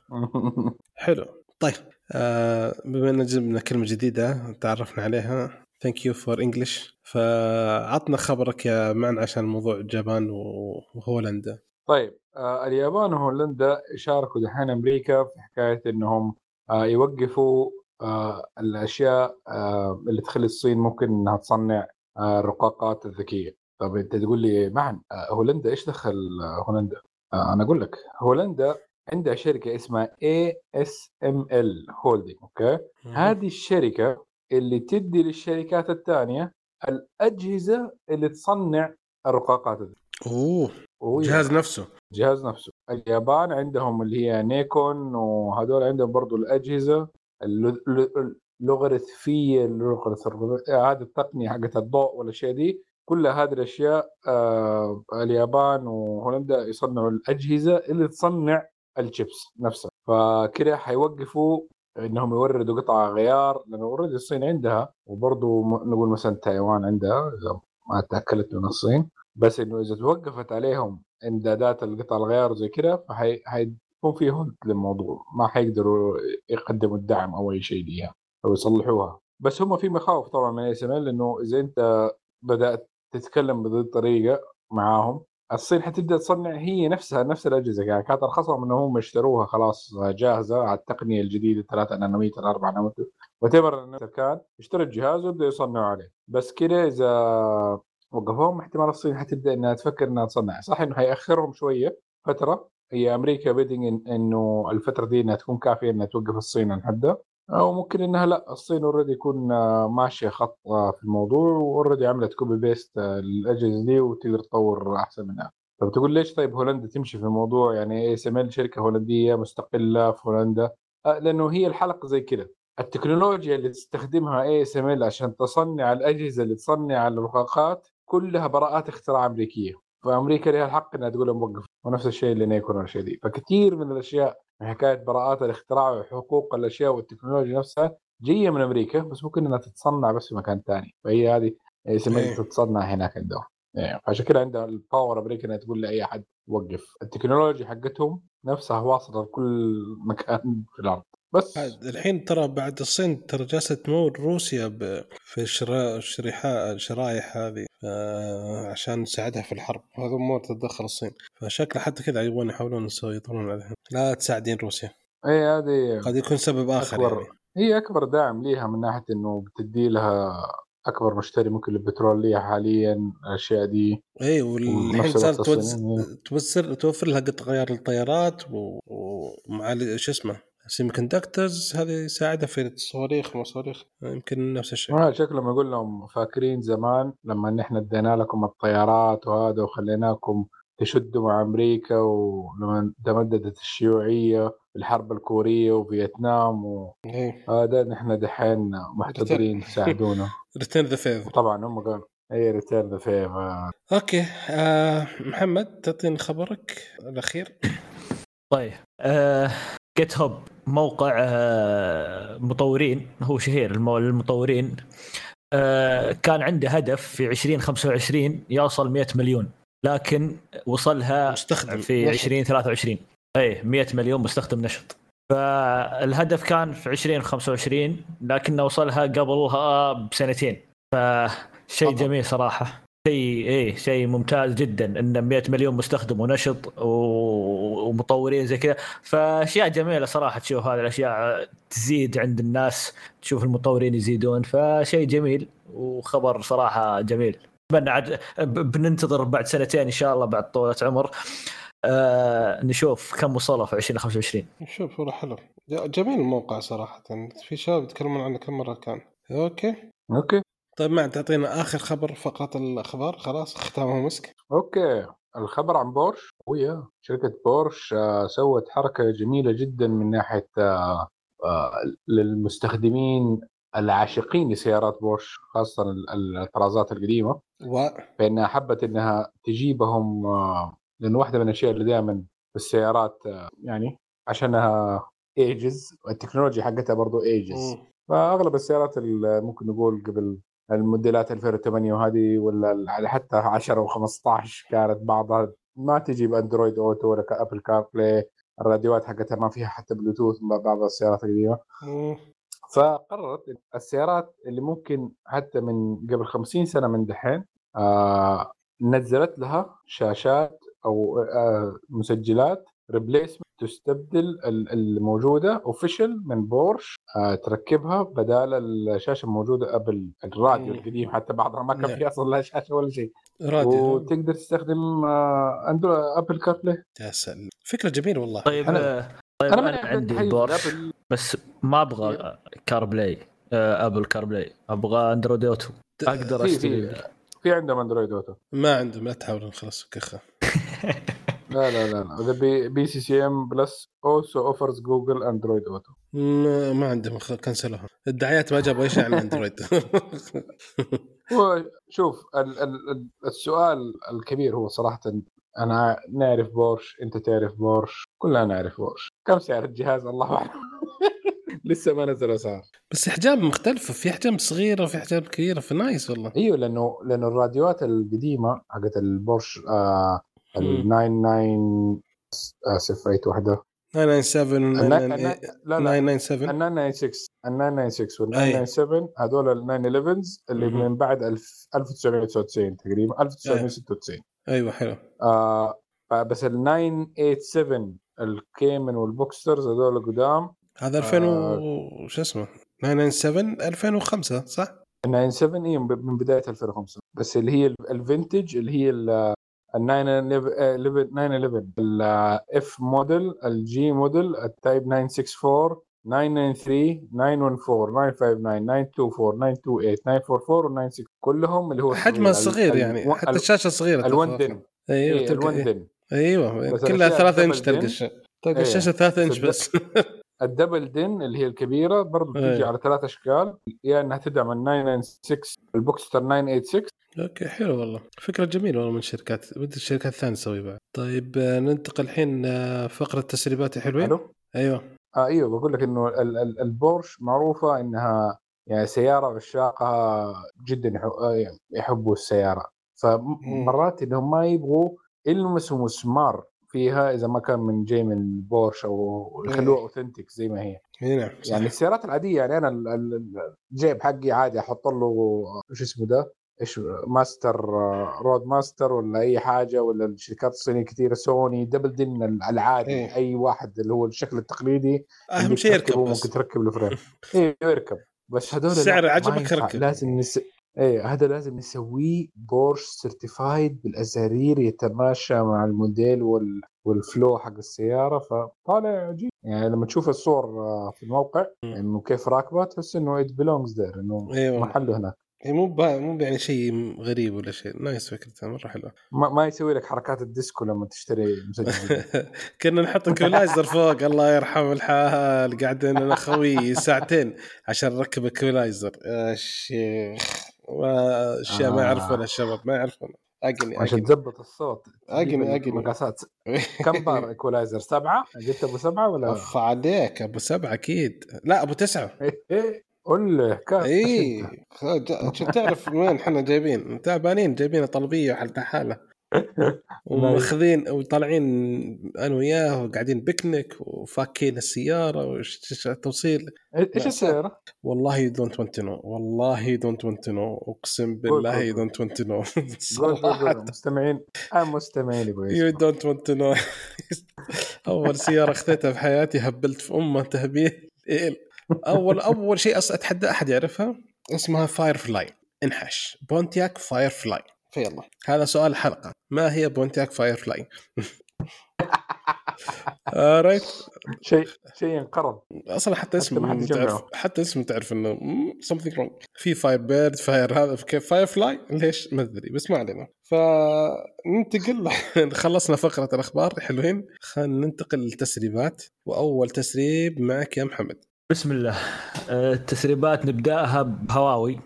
S3: حلو طيب آه بما إن جبنا كلمة جديدة تعرفنا عليها thank you for English فعطنا خبرك يا معن عشان موضوع اليابان و- وهولندا
S1: طيب آه اليابان وهولندا شاركوا دحين أمريكا في حكاية إنهم آه يوقفوا آه الأشياء آه اللي تخلي الصين ممكن إنها تصنع آه الرقاقات الذكية. طب أنت تقول لي معن آه، هولندا إيش دخل آه، هولندا؟ آه، أنا أقول لك هولندا عندها شركة اسمها ASML Holding okay؟ هذه الشركة اللي تدي للشركات الثانية الأجهزة اللي تصنع الرقاقات دي
S3: أوه.
S1: وهي-
S3: الجهاز نفسه.
S1: الجهاز نفسه. اليابان عندهم اللي هي نيكون وهذول عندهم برضو الأجهزة الل- الل- اللوغاريتمية اللوغاريتم- هذه التقنية حقت الضوء والأشياء دي كلها هذه الأشياء آه اليابان وهولندا يصنعوا الأجهزة اللي تصنع الشيبس نفسها. فكده حيوقفوا إنهم يوردوا قطع غيار لأنه already الصين عندها وبرضه نقول مثلا تايوان عندها إذا ما تاكلت من الصين. بس إنه إذا توقفت عليهم امدادات القطع الغيار زي كده فحيكون في هولد للموضوع. ما حيقدروا يقدموا الدعم أو أي شيء ليها أو يصلحوها. بس هم في مخاوف طبعا من إس إم إل إنه إذا أنت بدأت تتكلم بهذه الطريقة معاهم الصين حتبدأ تصنع هي نفسها نفس الأجهزة يعني كانت أرخصهم إنهم هم يشتروها. خلاص جاهزة. على التقنية الجديدة 3 نانومتر 4 نانومتر وتبر كان يشتري الجهاز ويبدأ يصنعوا عليه. بس كده إذا وقفوهم احتمال الصين حتبدا إنها تفكر إنها تصنع. صح إنه حياخرهم شوية فترة. هي أمريكا betting إن إنه الفترة دي إنها تكون كافية إنها توقف الصين عن حدها. أو ممكن إنها لا الصين already يكون آه، ماشية خط آه، في الموضوع و already عملت copy paste للاجهزه دي وتقدر تطور أحسن منها. طب تقول ليش طيب هولندا تمشي في الموضوع؟ يعني ASML شركة هولندية مستقلة في هولندا. آه، لأنه هي الحلقة زي كده. التكنولوجيا اللي تستخدمها ASML عشان تصنع الأجهزة اللي تصنع الرقاقات كلها براءات اختراع أمريكية. فأمريكا لها الحق إنها تقول لهم وقف ونفس الشيء اللي نيكون والاشياء دي فكثير من الأشياء من حكاية براءات الاختراع وحقوق الأشياء والتكنولوجيا نفسها جاية من أمريكا بس ممكن إنها تتصنع بس في مكان ثاني فهي هذه
S3: إيه.
S1: تتصنع هناك عندهم. إيه، فعشان كده عندها ال power أمريكا إنها تقول لأي أحد وقف التكنولوجيا حقتهم نفسها واصلة لكل مكان في الأرض. بس
S3: الحين ترى بعد الصين ترى جالسة تمول روسيا ب... في الشرا... الشريحة الشرايح هذه عشان تساعدها في الحرب. هذا امور تتدخل الصين. فشكله حتى كذا يبغون يحاولون يسيطرون عليها. لا تساعدين روسيا.
S1: إي هذه
S3: قد يكون سبب آخر
S1: أكبر
S3: يعني.
S1: هي أكبر داعم ليها من ناحية إنه بتدي لها أكبر مشتري ممكن للبترول ليها حاليا الأشياء دي.
S3: اي والحين صارت. توفر توفر لها قطع غيار للطيارات ومع شو اسمه semiconductors هذه يساعدها في الصواريخ ومصاريخ يمكن نفس الشيء.
S1: ما شكلهم يقول لهم فاكرين زمان لما نحن ادينا لكم الطيارات وهذا وخليناكم تشدوا مع أمريكا ولما تمددت الشيوعية الحرب الكورية وفيتنام وهذا نحن دحين محتاجين تساعدونا.
S3: return the fav
S1: طبعا هم قالوا. اي return the favor
S3: okay. آه محمد تعطيني خبرك الأخير.
S2: طيب. آه GitHub موقع آه مطورين. هو شهير المطورين. آه كان عنده هدف في 2025 يوصل 100 مليون. لكن وصلها
S3: مستخدم
S2: في
S3: نشط.
S2: 2023 اي 100 مليون مستخدم نشط فالهدف كان في 2025 لكنه وصلها قبلها بسنتين. فشيء. جميل صراحة. شيء إيه شيء ممتاز جدا إن 100 مليون مستخدم ونشط ومطورين زي كذا. فأشياء جميلة صراحة تشوف هذه الأشياء تزيد عند الناس تشوف المطورين يزيدون. فشيء جميل وخبر صراحة جميل. أتمنى عاد بننتظر بعد سنتين إن شاء الله بعد طولة عمر. آه نشوف كم وصلوا في 2025
S3: شوف والله حلو. جميل الموقع صراحة. في شباب يتكلمون عنه كم مرة كان. okay.
S1: okay.
S3: طيب ما تعطينا آخر خبر فقط الأخبار. خلاص ختامها مسك.
S1: okay. الخبر عن بورش. ويا شركة بورش آه، سوت حركة جميلة جدا من ناحية آه، آه، للمستخدمين العاشقين لسيارات بورش خاصة ال- الطرازات القديمة.
S3: و
S1: فإنها حبت إنها تجيبهم آه، لأن واحدة من الأشياء اللي دائما بالسيارات آه، يعني عشانها ages والتكنولوجيا حقتها برضو
S3: ages.
S1: فأغلب السيارات اللي ممكن نقول قبل الموديلات 2008 وهذه ولا حتى 10 و15 كانت بعضها ما تجي ب Android Auto ولا Apple CarPlay الراديوات حقتها ما فيها حتى بلوتوث بعض السيارات
S3: القديمة.
S1: فقررت السيارات اللي ممكن حتى من قبل 50 سنة من دحين آه نزلت لها شاشات أو آه مسجلات replacement تستبدل ال- الموجودة official من بورش آه، تركبها بدال الشاشة الموجودة قبل الراديو
S3: مم.
S1: القديم حتى بعضها ما كان
S3: نعم.
S1: فيها أصلا لا شاشة ولا شيء.
S3: راديو
S1: وتقدر تستخدم آه، Andro Apple CarPlay
S3: يا سلام. فكرة جميلة والله.
S2: طيب
S1: أنا-
S2: آه، طيب
S1: أنا
S2: أنا,
S1: ما
S2: عندي بورش
S1: Apple
S2: بس ما أبغى CarPlay آه، Apple CarPlay أبغى Android Auto أقدر
S1: في
S2: أشتري
S1: في عندهم Android Auto
S3: ما عندهم لا تحاولون خلاص كخه
S1: لا لا لا لا. the PCCM Plus also offers Google Android Auto
S3: ما, عندهم كنسلوها. الدعايات ما جابوا أي شيء عن Android
S1: هو شوف ال ال ال- السؤال الكبير هو صراحة أنا نعرف بورش أنت تعرف بورش كلنا نعرف بورش. كم سعر الجهاز؟ الله أعلم. لسه ما نزل أسعار.
S3: بس أحجام مختلفة. في أحجام صغيرة وفي أحجام كبيرة ف nice والله.
S1: إيوه لأنه لأنه الراديوات القديمة حقت البورش آه ال
S3: مم.
S1: 99 اسف eight واحدة.
S3: 997
S1: النا- النا- لا لا.
S3: 997
S1: ال 996 ال 996 وال
S3: أي.
S1: 997 هذول ال 911 اللي. من بعد 1000 1999 تقريبا 1996
S3: أيوه حلو.
S1: آه بس ال 987 ال Cayman وال Boxsters هذول قدام.
S3: هذا 2000 و شو اسمه؟ 997 2005 صح؟
S1: ال 97 إي من بداية 2005 بس اللي هي ال- ال vintage اللي هي ال ال 911 911 ال F model ال G model ال type 964 993 914 959 924 928 944 و 96 كلهم اللي هو
S3: حجمها صغير يعني حتى الشاشة صغيرة
S1: ال
S3: one.
S1: DIN
S3: أيوه
S1: إيه، ال one
S3: DIN
S1: أيوه
S3: كلها
S1: الأشياء
S3: 3
S1: إنش
S3: تلقى تلقى
S1: إيه.
S3: الشاشة 3
S1: إنش.
S3: بس
S1: ال double DIN اللي هي الكبيرة برضو
S3: إيه.
S1: تيجي على ثلاث أشكال. يا إنها تدعم ال 996 ال Boxster 986
S3: okay حلو والله. فكرة جميلة والله من الشركات بدي الشركات الثانية تسوي بعد. طيب آه، ننتقل الحين آه، فقرة تسريبات حلوين؟
S1: ألو
S3: أيوه.
S1: آه إيوه بقول لك إنه ال- ال- البورش معروفة إنها يعني سيارة عشاقها جدا آه يعني يحبوا السيارة. فمرات إنهم ما يبغوا يلمسوا مسمار فيها إذا ما كان من جاي من بورش أو يخلوها
S3: إيه.
S1: authentic زي ما هي
S3: اي نعم.
S1: يعني السيارات العادية يعني أنا ال- ال- الجيب حقي عادي أحط له إيش اسمه ده إيش ماستر آه، Roadmaster ولا أي حاجة ولا الشركات الصينية كثيره سوني double DIN العادي
S3: إيه.
S1: أي واحد اللي هو الشكل التقليدي أهم
S3: شيء يركب بس
S1: ممكن تركب له frame أيوه يركب بس هذول
S3: السعر عجبك. ركب.
S1: لازم نس... إيه هذا لازم نسويه بورش certified بالأزارير يتماشى مع الموديل وال... وال flow حق السيارة فطالع عجيب يعني لما تشوف الصور آه، في الموقع. إنه كيف راكبة تحس إنه it belongs there إنه
S3: أيوه
S1: محله هناك.
S3: هي مو با... مو يعني شيء غريب ولا شيء. nice فكرتها مرة حلوة.
S1: ما, ما يسوي لك حركات الديسكو لما تشتري مسجل.
S3: كنا نحط ال equalizer فوق الله يرحم الحال. قاعدين أنا خوي ساعتين عشان نركب الكولايزر يا شيخ. اشياء ما
S1: آه.
S3: يعرفونها الشباب ما يعرفونها اقني
S1: عشان
S3: اقني
S1: تظبط الصوت. تجيب
S3: أقني.
S1: المقاسات. كم بار ايكولايزر سبعة؟ جبت أبو سبعة ولا؟
S3: أف عليك أبو سبعة أكيد. لا أبو
S1: تسعة. قول لي كم
S3: اي تعرف وين إحنا جايبين؟ تعبانين جايبين طلبية وحالتها حالة. وماخذين وطالعين أنا وياه وقاعدين بيكنيك وفاكين السيارة والتوصيل
S1: إيش السيارة؟
S3: والله دونت ونت نو والله دونت ونت نو أقسم بالله. دونت ونت نو
S1: مستمعين. آه مستمعين يبغوا
S3: يو. دونت ونت نو أول سيارة أخذتها في حياتي هبلت في أمه تهبيل اول أول شيء أتحدى أحد يعرفها؟ اسمها فاير فلاي انحش. بونتياك فاير فلاي فيلا. هذا سؤال الحلقة ما هي بونتياك فاير فلاي right.
S1: شيء شيء ينقرض.
S3: أصلا حتى
S1: حتى ما
S3: اسم
S1: حد
S3: تعرف. حتى اسم تعرف إنه something wrong. في Firebird Fire هذا كيف؟ Firefly ليش؟ ما أدري بس ما علينا. فننتقل خلصنا فقرة الأخبار حلوين. خلينا ننتقل للتسريبات. وأول تسريب معك يا محمد.
S2: بسم الله. آه، التسريبات نبدأها بهواوي.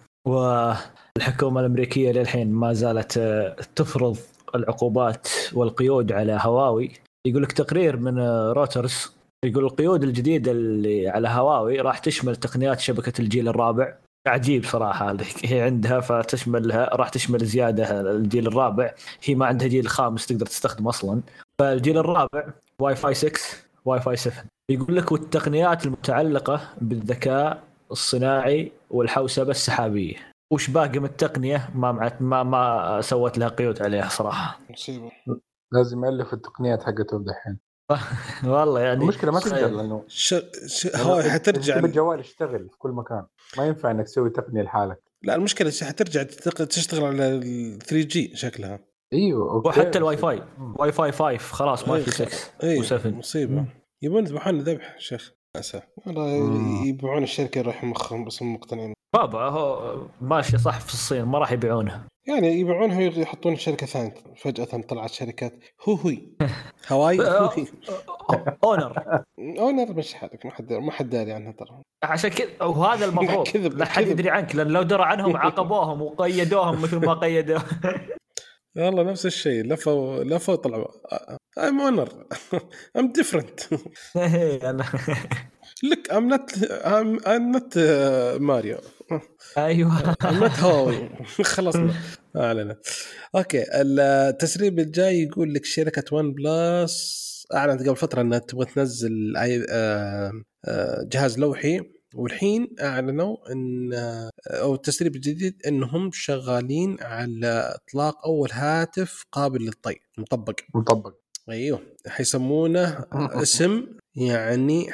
S2: والحكومة الأمريكية للحين ما زالت آه، تفرض العقوبات والقيود على هواوي. يقول لك تقرير من آه، روترز يقول القيود الجديدة اللي على هواوي راح تشمل تقنيات شبكة الجيل الرابع. عجيب صراحة هي عندها فتشملها راح تشمل زيادة الجيل الرابع. هي ما عندها جيل خامس تقدر تستخدم أصلا. فالجيل الرابع واي فاي 6 واي فاي 7 يقول لك والتقنيات المتعلقة بالذكاء الصناعي والحوسبة السحابية. وش باقي من التقنية؟ ما مع ما ما سوت لها قيود عليها صراحة.
S3: مصيبة.
S1: لازم يألف التقنيات حقتهم دحين.
S2: والله يعني
S1: المشكلة ما تقدر لأنه
S3: ش... ش... هو حترجع
S1: الجوال يشتغل في كل مكان. ما ينفع إنك تسوي تقنية لحالك.
S3: لا المشكلة حترجع تتق- تشتغل على ال 3G شكلها.
S1: إيوه أوكي.
S2: وحتى الواي فاي. واي فاي 5 خلاص ما
S3: إيه،
S2: في 6
S3: إي
S2: و7 مصيبة.
S3: يبون يذبحون ذبح شيخ. للأسف. والله. يبيعون الشركة يروح مخهم بس هم مقتنعين.
S2: بابا هو ماشي صح في الصين ما راح يبيعونها.
S3: يعني يبيعونها ويحطون شركة ثانية. فجأة طلعت شركات هو هوي هواي؟ هو هي
S2: Honor
S3: Honor مش حالك ما حد ما حد داري عنها ترى.
S2: عشان كذا وهذا المفروض. لا حد. يدري عنك لأن لو درى عنهم عاقبوهم وقيدوهم مثل ما قيدوا.
S3: والله نفس الشيء لفوا لفوا طلعوا. I'm Honor I'm different.
S2: أنا-
S3: Look I'm not I'm, I'm not uh, Mario.
S2: أيوه.
S3: I'm not هواوي خلاص. ما اعلنت أوكي التسريب الجاي يقول لك شركة OnePlus أعلنت قبل فترة إنها تبغى تنزل آه، آه، جهاز لوحي. والحين أعلنوا إن آه، أو التسريب الجديد إنهم شغالين على إطلاق أول هاتف قابل للطي مطبق.
S1: مطبق.
S3: أيوه حيسمونه اسم يعني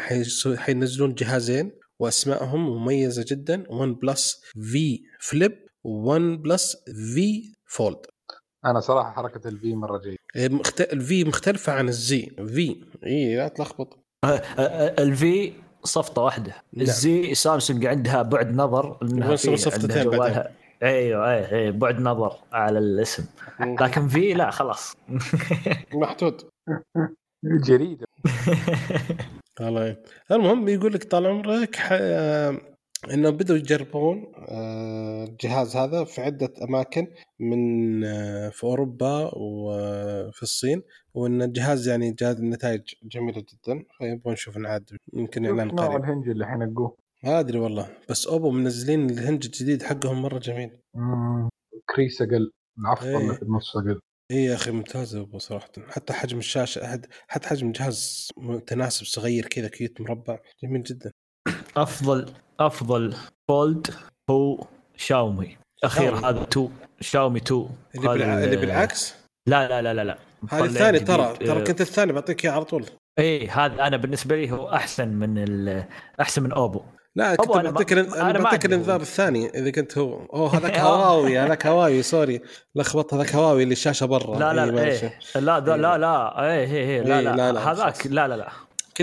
S3: حينزلون جهازين وأسمائهم مميزة جدا OnePlus V Flip و OnePlus V Fold أنا
S1: صراحة حركة ال V مرة جيد
S3: مخت... ال V مختلفة عن ال Z في إي لا تلخبط.
S2: ال V صفطة واحدة.
S3: نعم.
S2: ال Z سامسونج عندها بعد نظر إنها
S3: صفطتين بعدين.
S2: جوالها. أيوه إي إي بعد نظر على الاسم. لكن في لا خلاص.
S3: محدود.
S1: جريدة.
S3: والله المهم يقول لك طال عمرك ح... إنهم بدوا يجربون آه، الجهاز هذا في عدة أماكن من آه، في أوروبا وفي الصين وإن الجهاز يعني جاد النتائج جميلة جدا. فيبغون نشوف نعاد يمكن اعلان قريب.
S1: الهنج اللي حينقوه
S3: ما أدري والله بس أوبو منزلين الهنج الجديد حقهم مرة جميل.
S1: مم. crease أقل
S3: إيه.
S1: اللي في النص أقل.
S3: إي يا أخي ممتازه أوبو صراحة. حتى حجم الشاشة حتى حجم الجهاز متناسب صغير كذا cute مربع جميل جدا.
S2: أفضل أفضل fold هو شاومي. اخير. هذا 2 شاومي 2
S3: اللي, بالع...
S2: ال-
S3: اللي بالعكس؟
S2: لا لا لا لا لا.
S3: هذا الثاني. ترى ترى
S2: آه،
S3: كنت الثاني بعطيك إياه على طول.
S2: إيه هذا أنا بالنسبة لي هو أحسن من ال- أحسن من أوبو.
S3: لا كنت بعطيك
S2: أنا
S3: بعطيك. الإنذار الثاني إذا كنت هو. أوه هذاك هواوي هذاك هواوي sorry. لخبطت هذاك هواوي اللي الشاشه برا.
S2: لا لا
S3: إي،
S2: لا
S3: ماشي.
S2: إيه لا لا لا لا. إيه إيه إيه. لا
S3: إيه، لا،
S2: لا
S3: لا،
S2: هذاك. لا لا لا.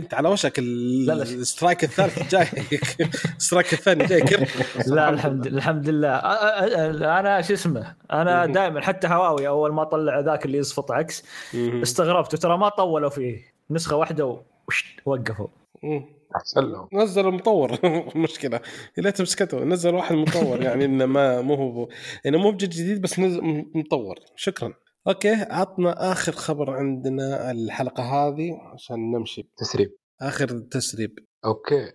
S3: كنت على وشك ال-
S2: لا، لا.
S3: ال strike الثالث جاي ال strike الثاني جاي كر
S2: لا الحمد الحمد لله. أنا شو اسمه أنا دائما حتى هواوي أول ما طلع ذاك اللي يصفط عكس استغربت. ترى ما طولوا فيه. نسخة واحدة وقفوا.
S1: أحسن لهم.
S3: نزل المطور. مشكلة. يا ليت مسكته نزل واحد مطور يعني إنه ما مو هو انه مو بجد جديد بس نزل مطور. شكرا. أوكي عطنا آخر خبر عندنا الحلقة هذه عشان نمشي.
S1: تسريب.
S3: آخر تسريب.
S1: أوكي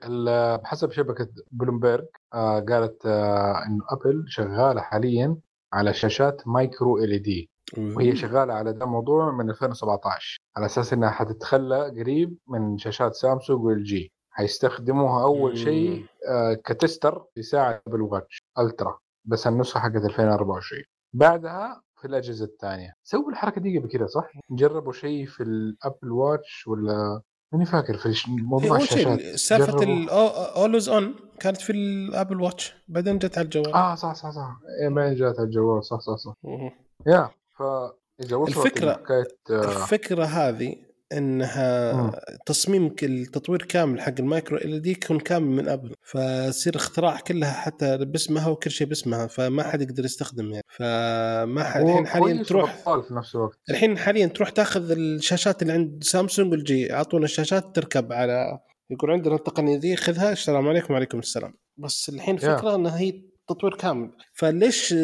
S1: بحسب شبكة بلومبرج آه قالت آه انه أبل شغالة حاليا على شاشات micro LED. وهي شغالة على ده الموضوع من 2017 على أساس إنها حتتخلى قريب من شاشات سامسونج وإل جي. حيستخدموها
S3: أول.
S1: شيء آه كتستر في ساعة Apple Watch Ultra. بس النسخة حقت 2024 بعدها في الأجهزة الثانية سووا الحركة دي قبل كده صح؟ جربوا شيء في ال Apple Watch ولا ماني فاكر في موضوع
S3: اول
S1: الشاشات.
S3: شيء سالفة.
S1: ال
S3: always on كانت في ال Apple Watch بعدين جت على الجوال.
S1: آه صح صح صح. إيه ما جات على الجوال. صح صح صح.
S3: مم.
S1: يا فإذا وصلت
S3: الفكرة-
S1: حكايه آه
S3: الفكرة هذه إنها
S1: مم.
S3: تصميم التطوير كامل حق ال micro LED يكون كامل من أبل. فيصير اختراع كلها حتى باسمها وكل شيء باسمها فما حد يقدر يستخدم يعني. فما حد الحين حاليا تروح
S1: في نفس الوقت.
S3: الحين حاليا تروح تاخذ الشاشات اللي عند سامسونج و LG اعطونا الشاشات تركب على يقول عندنا التقنية ذي خذها السلام عليكم وعليكم السلام. بس الحين
S1: يا.
S3: الفكرة إنها هي تطوير كامل. فليش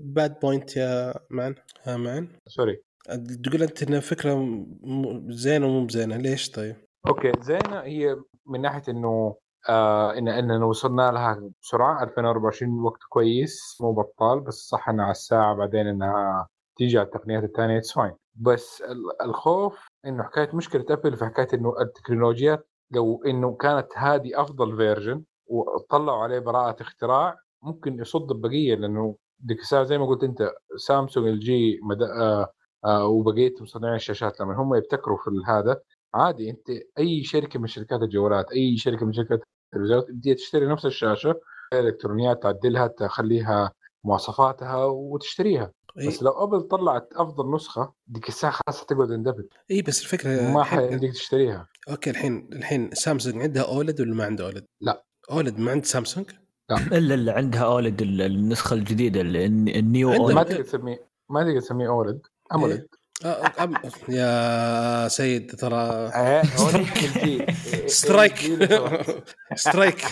S3: bad point يا man ها man
S1: sorry.
S3: تقول أنت إنها فكرة زينة ومو بزينة ليش طيب؟
S1: أوكي زينة هي من ناحية إنه آه ان اننا وصلنا لها بسرعة 2024 وقت كويس مو بطال بس صح إنها على الساعة بعدين إنها تيجي على التقنيات الثانية it's fine بس ال- الخوف إنه حكاية مشكلة أبل في حكاية إنه التكنولوجيات لو إنه كانت هذه أفضل version وطلعوا عليه براءة اختراع ممكن يصد البقيه لأنه ديك الساعة زي ما قلت أنت سامسونج LG مد... آه وبقيه مصنعين الشاشات لما هم يبتكروا في هذا عادي أنت أي شركة من شركات الجوالات أي شركة من شركات التلفزيونات بدها تشتري نفس الشاشة الالكترونيات تعدلها تخليها مواصفاتها وتشتريها
S3: إيه.
S1: بس لو أبل طلعت أفضل نسخة ديك الساعة خلاص تقعد اندبل
S3: إي بس الفكرة
S1: ما حيمديك تشتريها
S3: أوكي الحين الحين سامسونج عندها OLED ولا ما عندها OLED؟
S1: لا.
S3: OLED ما عند سامسونج؟
S2: إلا الا عندها OLED ال- النسخة الجديدة ال- ال Neo
S3: عندها-
S1: ما
S2: OLED
S1: تقدر تسميه ما تقدر تسميه OLED AMOLED
S3: آه، أم... يا سيد ترى
S1: آه،. strike.
S3: strike.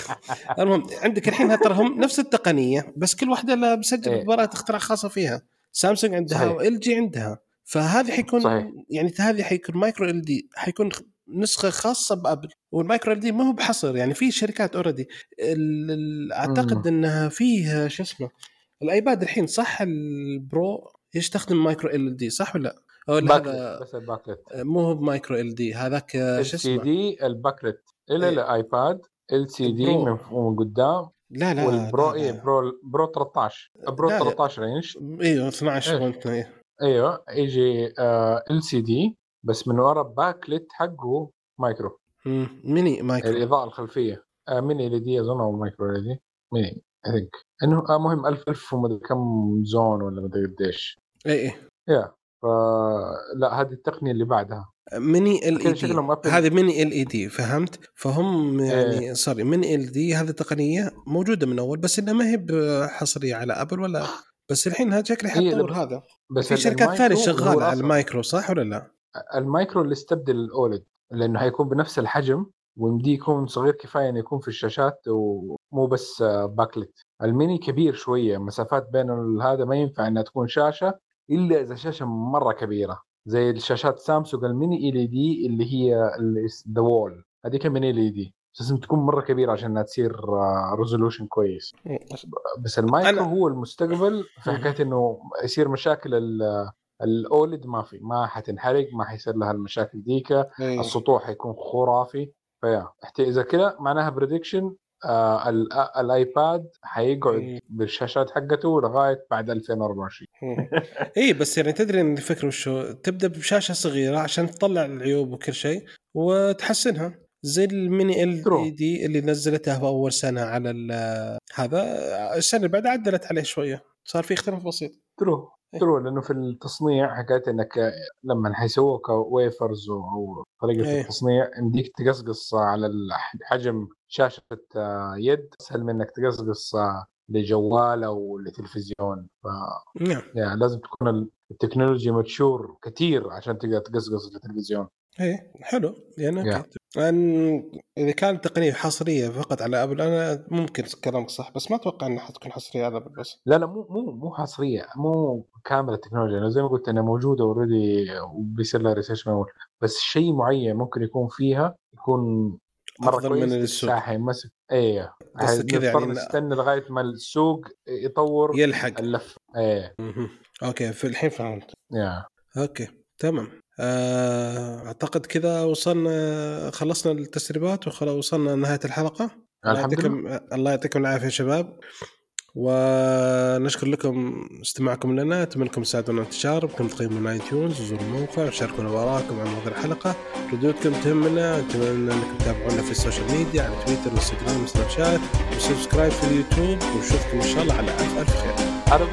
S3: المهم عندك الحين ترى هم نفس التقنية بس كل واحدة لها مسجل
S1: إيه.
S3: براءه اختراع خاصة فيها. سامسونج عندها. و LG عندها. فهذه حيكون
S1: صحيح.
S3: يعني هذه حيكون micro LED حيكون نسخة خاصة بأبل. وال micro LED ما هو بحصر يعني في شركات already
S1: أعتقد.
S3: إنها فيه شو اسمه ال iPad الحين صح؟ ال Pro؟ يستخدم micro LED صح ولا لا؟
S1: backlit
S3: هذا
S1: بس ال backlit
S3: مو هو ب micro LED هذاك
S1: ال
S3: شو
S1: سي
S3: اسمه
S1: دي ال backlit
S3: إلى
S1: إيه. ال iPad
S3: LCD.
S1: من قدام
S3: لا لا
S1: وال Pro
S3: لا,
S1: اي
S3: لا.
S1: Pro Pro 13 Pro
S3: لا، لا.
S1: 13 انش
S3: أيوه 12
S1: إيه.
S3: point إيه.
S1: إيوه يجي LCD بس من ورا backlit حقه مايكرو
S3: مم. mini micro
S1: الإضاءة الخلفية آه mini LED أظن أو micro LED mini I think إنه آه مهم 1000 1000 ومدري كم zone ولا مدري قديش
S3: اي اي
S1: يا فلا هذه التقنية اللي بعدها
S3: mini
S1: LED.
S3: هذه mini LED فهمت فهم يعني
S1: إيه.
S3: sorry mini LED هذه تقنيه موجودة من أول بس إنها ما هي حصريه على أبل ولا بس الحين هذا شكله حتطور هذا
S1: بس
S3: في شركات
S1: ثانية
S3: شغالة على. المايكرو صح ولا لا؟
S1: المايكرو اللي استبدل ال OLED لأنه حيكون بنفس الحجم ويمديه يكون صغير كفاية إنه يكون في الشاشات ومو بس backlit ال mini كبير شوية مسافات بين هذا ما ينفع إنها تكون شاشة إلا إذا شاشة مرة كبيرة زي الشاشات سامسونج ال mini LED اللي هي The Wall هذيك mini LED؟ بس لازم تكون مرة كبيرة عشان تصير resolution كويس. بس المايكرو
S3: أنا-
S1: هو المستقبل في. حكاية إنه يصير مشاكل ال- ال OLED ما في ما حتنحرق ما حيصير لها المشاكل ديك.
S3: إيه.
S1: السطوح حيكون خرافي. ف yeah إذا كذا معناها prediction آه آه، ال iPad
S3: حيقعد.
S1: بالشاشات حقته لغاية بعد 2024
S3: اي بس يعني تدري إن الفكرة وشو تبدأ بشاشة صغيرة عشان تطلع العيوب وكل شيء وتحسنها زي ال mini L
S1: True.
S3: ED اللي نزلتها في أول سنة على هذا السنة اللي بعدها عدلت عليه شوية صار في اختلاف بسيط true.
S1: true لأنه في التصنيع حكاية إنك لما حيسووها ك wafers أو طريقة
S3: إيه.
S1: التصنيع يمديك تقصقص على حجم شاشة آه، يد أسهل من إنك تقصقص آه، لجوال أو لتلفزيون. ف
S3: نعم.
S1: يعني لازم تكون ال- التكنولوجيا mature كثير عشان تقدر تقصقص التلفزيون
S3: إيه حلو. يعني
S1: Yeah.
S3: أن إذا كانت تقنية حصرية فقط على أبل أنا ممكن كلامك صح بس ما أتوقع إنها حتكون حصرية على أبل بس.
S1: لا لا مو مو مو حصرية مو كاملة التكنولوجيا. زي ما قلت أنها موجودة already وبيصير لها research معمول بس شيء معين ممكن يكون فيها يكون مرة
S3: أفضل من السوق.
S1: حيمسك إيه.
S3: قصدك كذا يعني
S1: نستنى لغاية ما السوق يطور
S3: يلحق.
S1: اللف.
S3: إيه. okay في الحين فهمت.
S1: yeah.
S3: okay تمام. أعتقد كذا وصلنا خلصنا التسريبات وخلاص وصلنا لنهاية الحلقة.
S1: الحمد
S3: يعطيكم الله يعطيكم العافية يا شباب. ونشكر لكم استماعكم لنا. أتمنى انكم تساعدونا انتشار بكم تقيمونا iTunes وزوروا الموقع وشاركونا بارائكم عن موضوع الحلقة. ردودكم تهمنا. أتمنى أنكم تتابعونا في ال social media على تويتر وانستغرام وسناب شات. و subscribe في اليوتيوب. ونشوفكم إن شاء الله على ألف ألف خير.
S1: على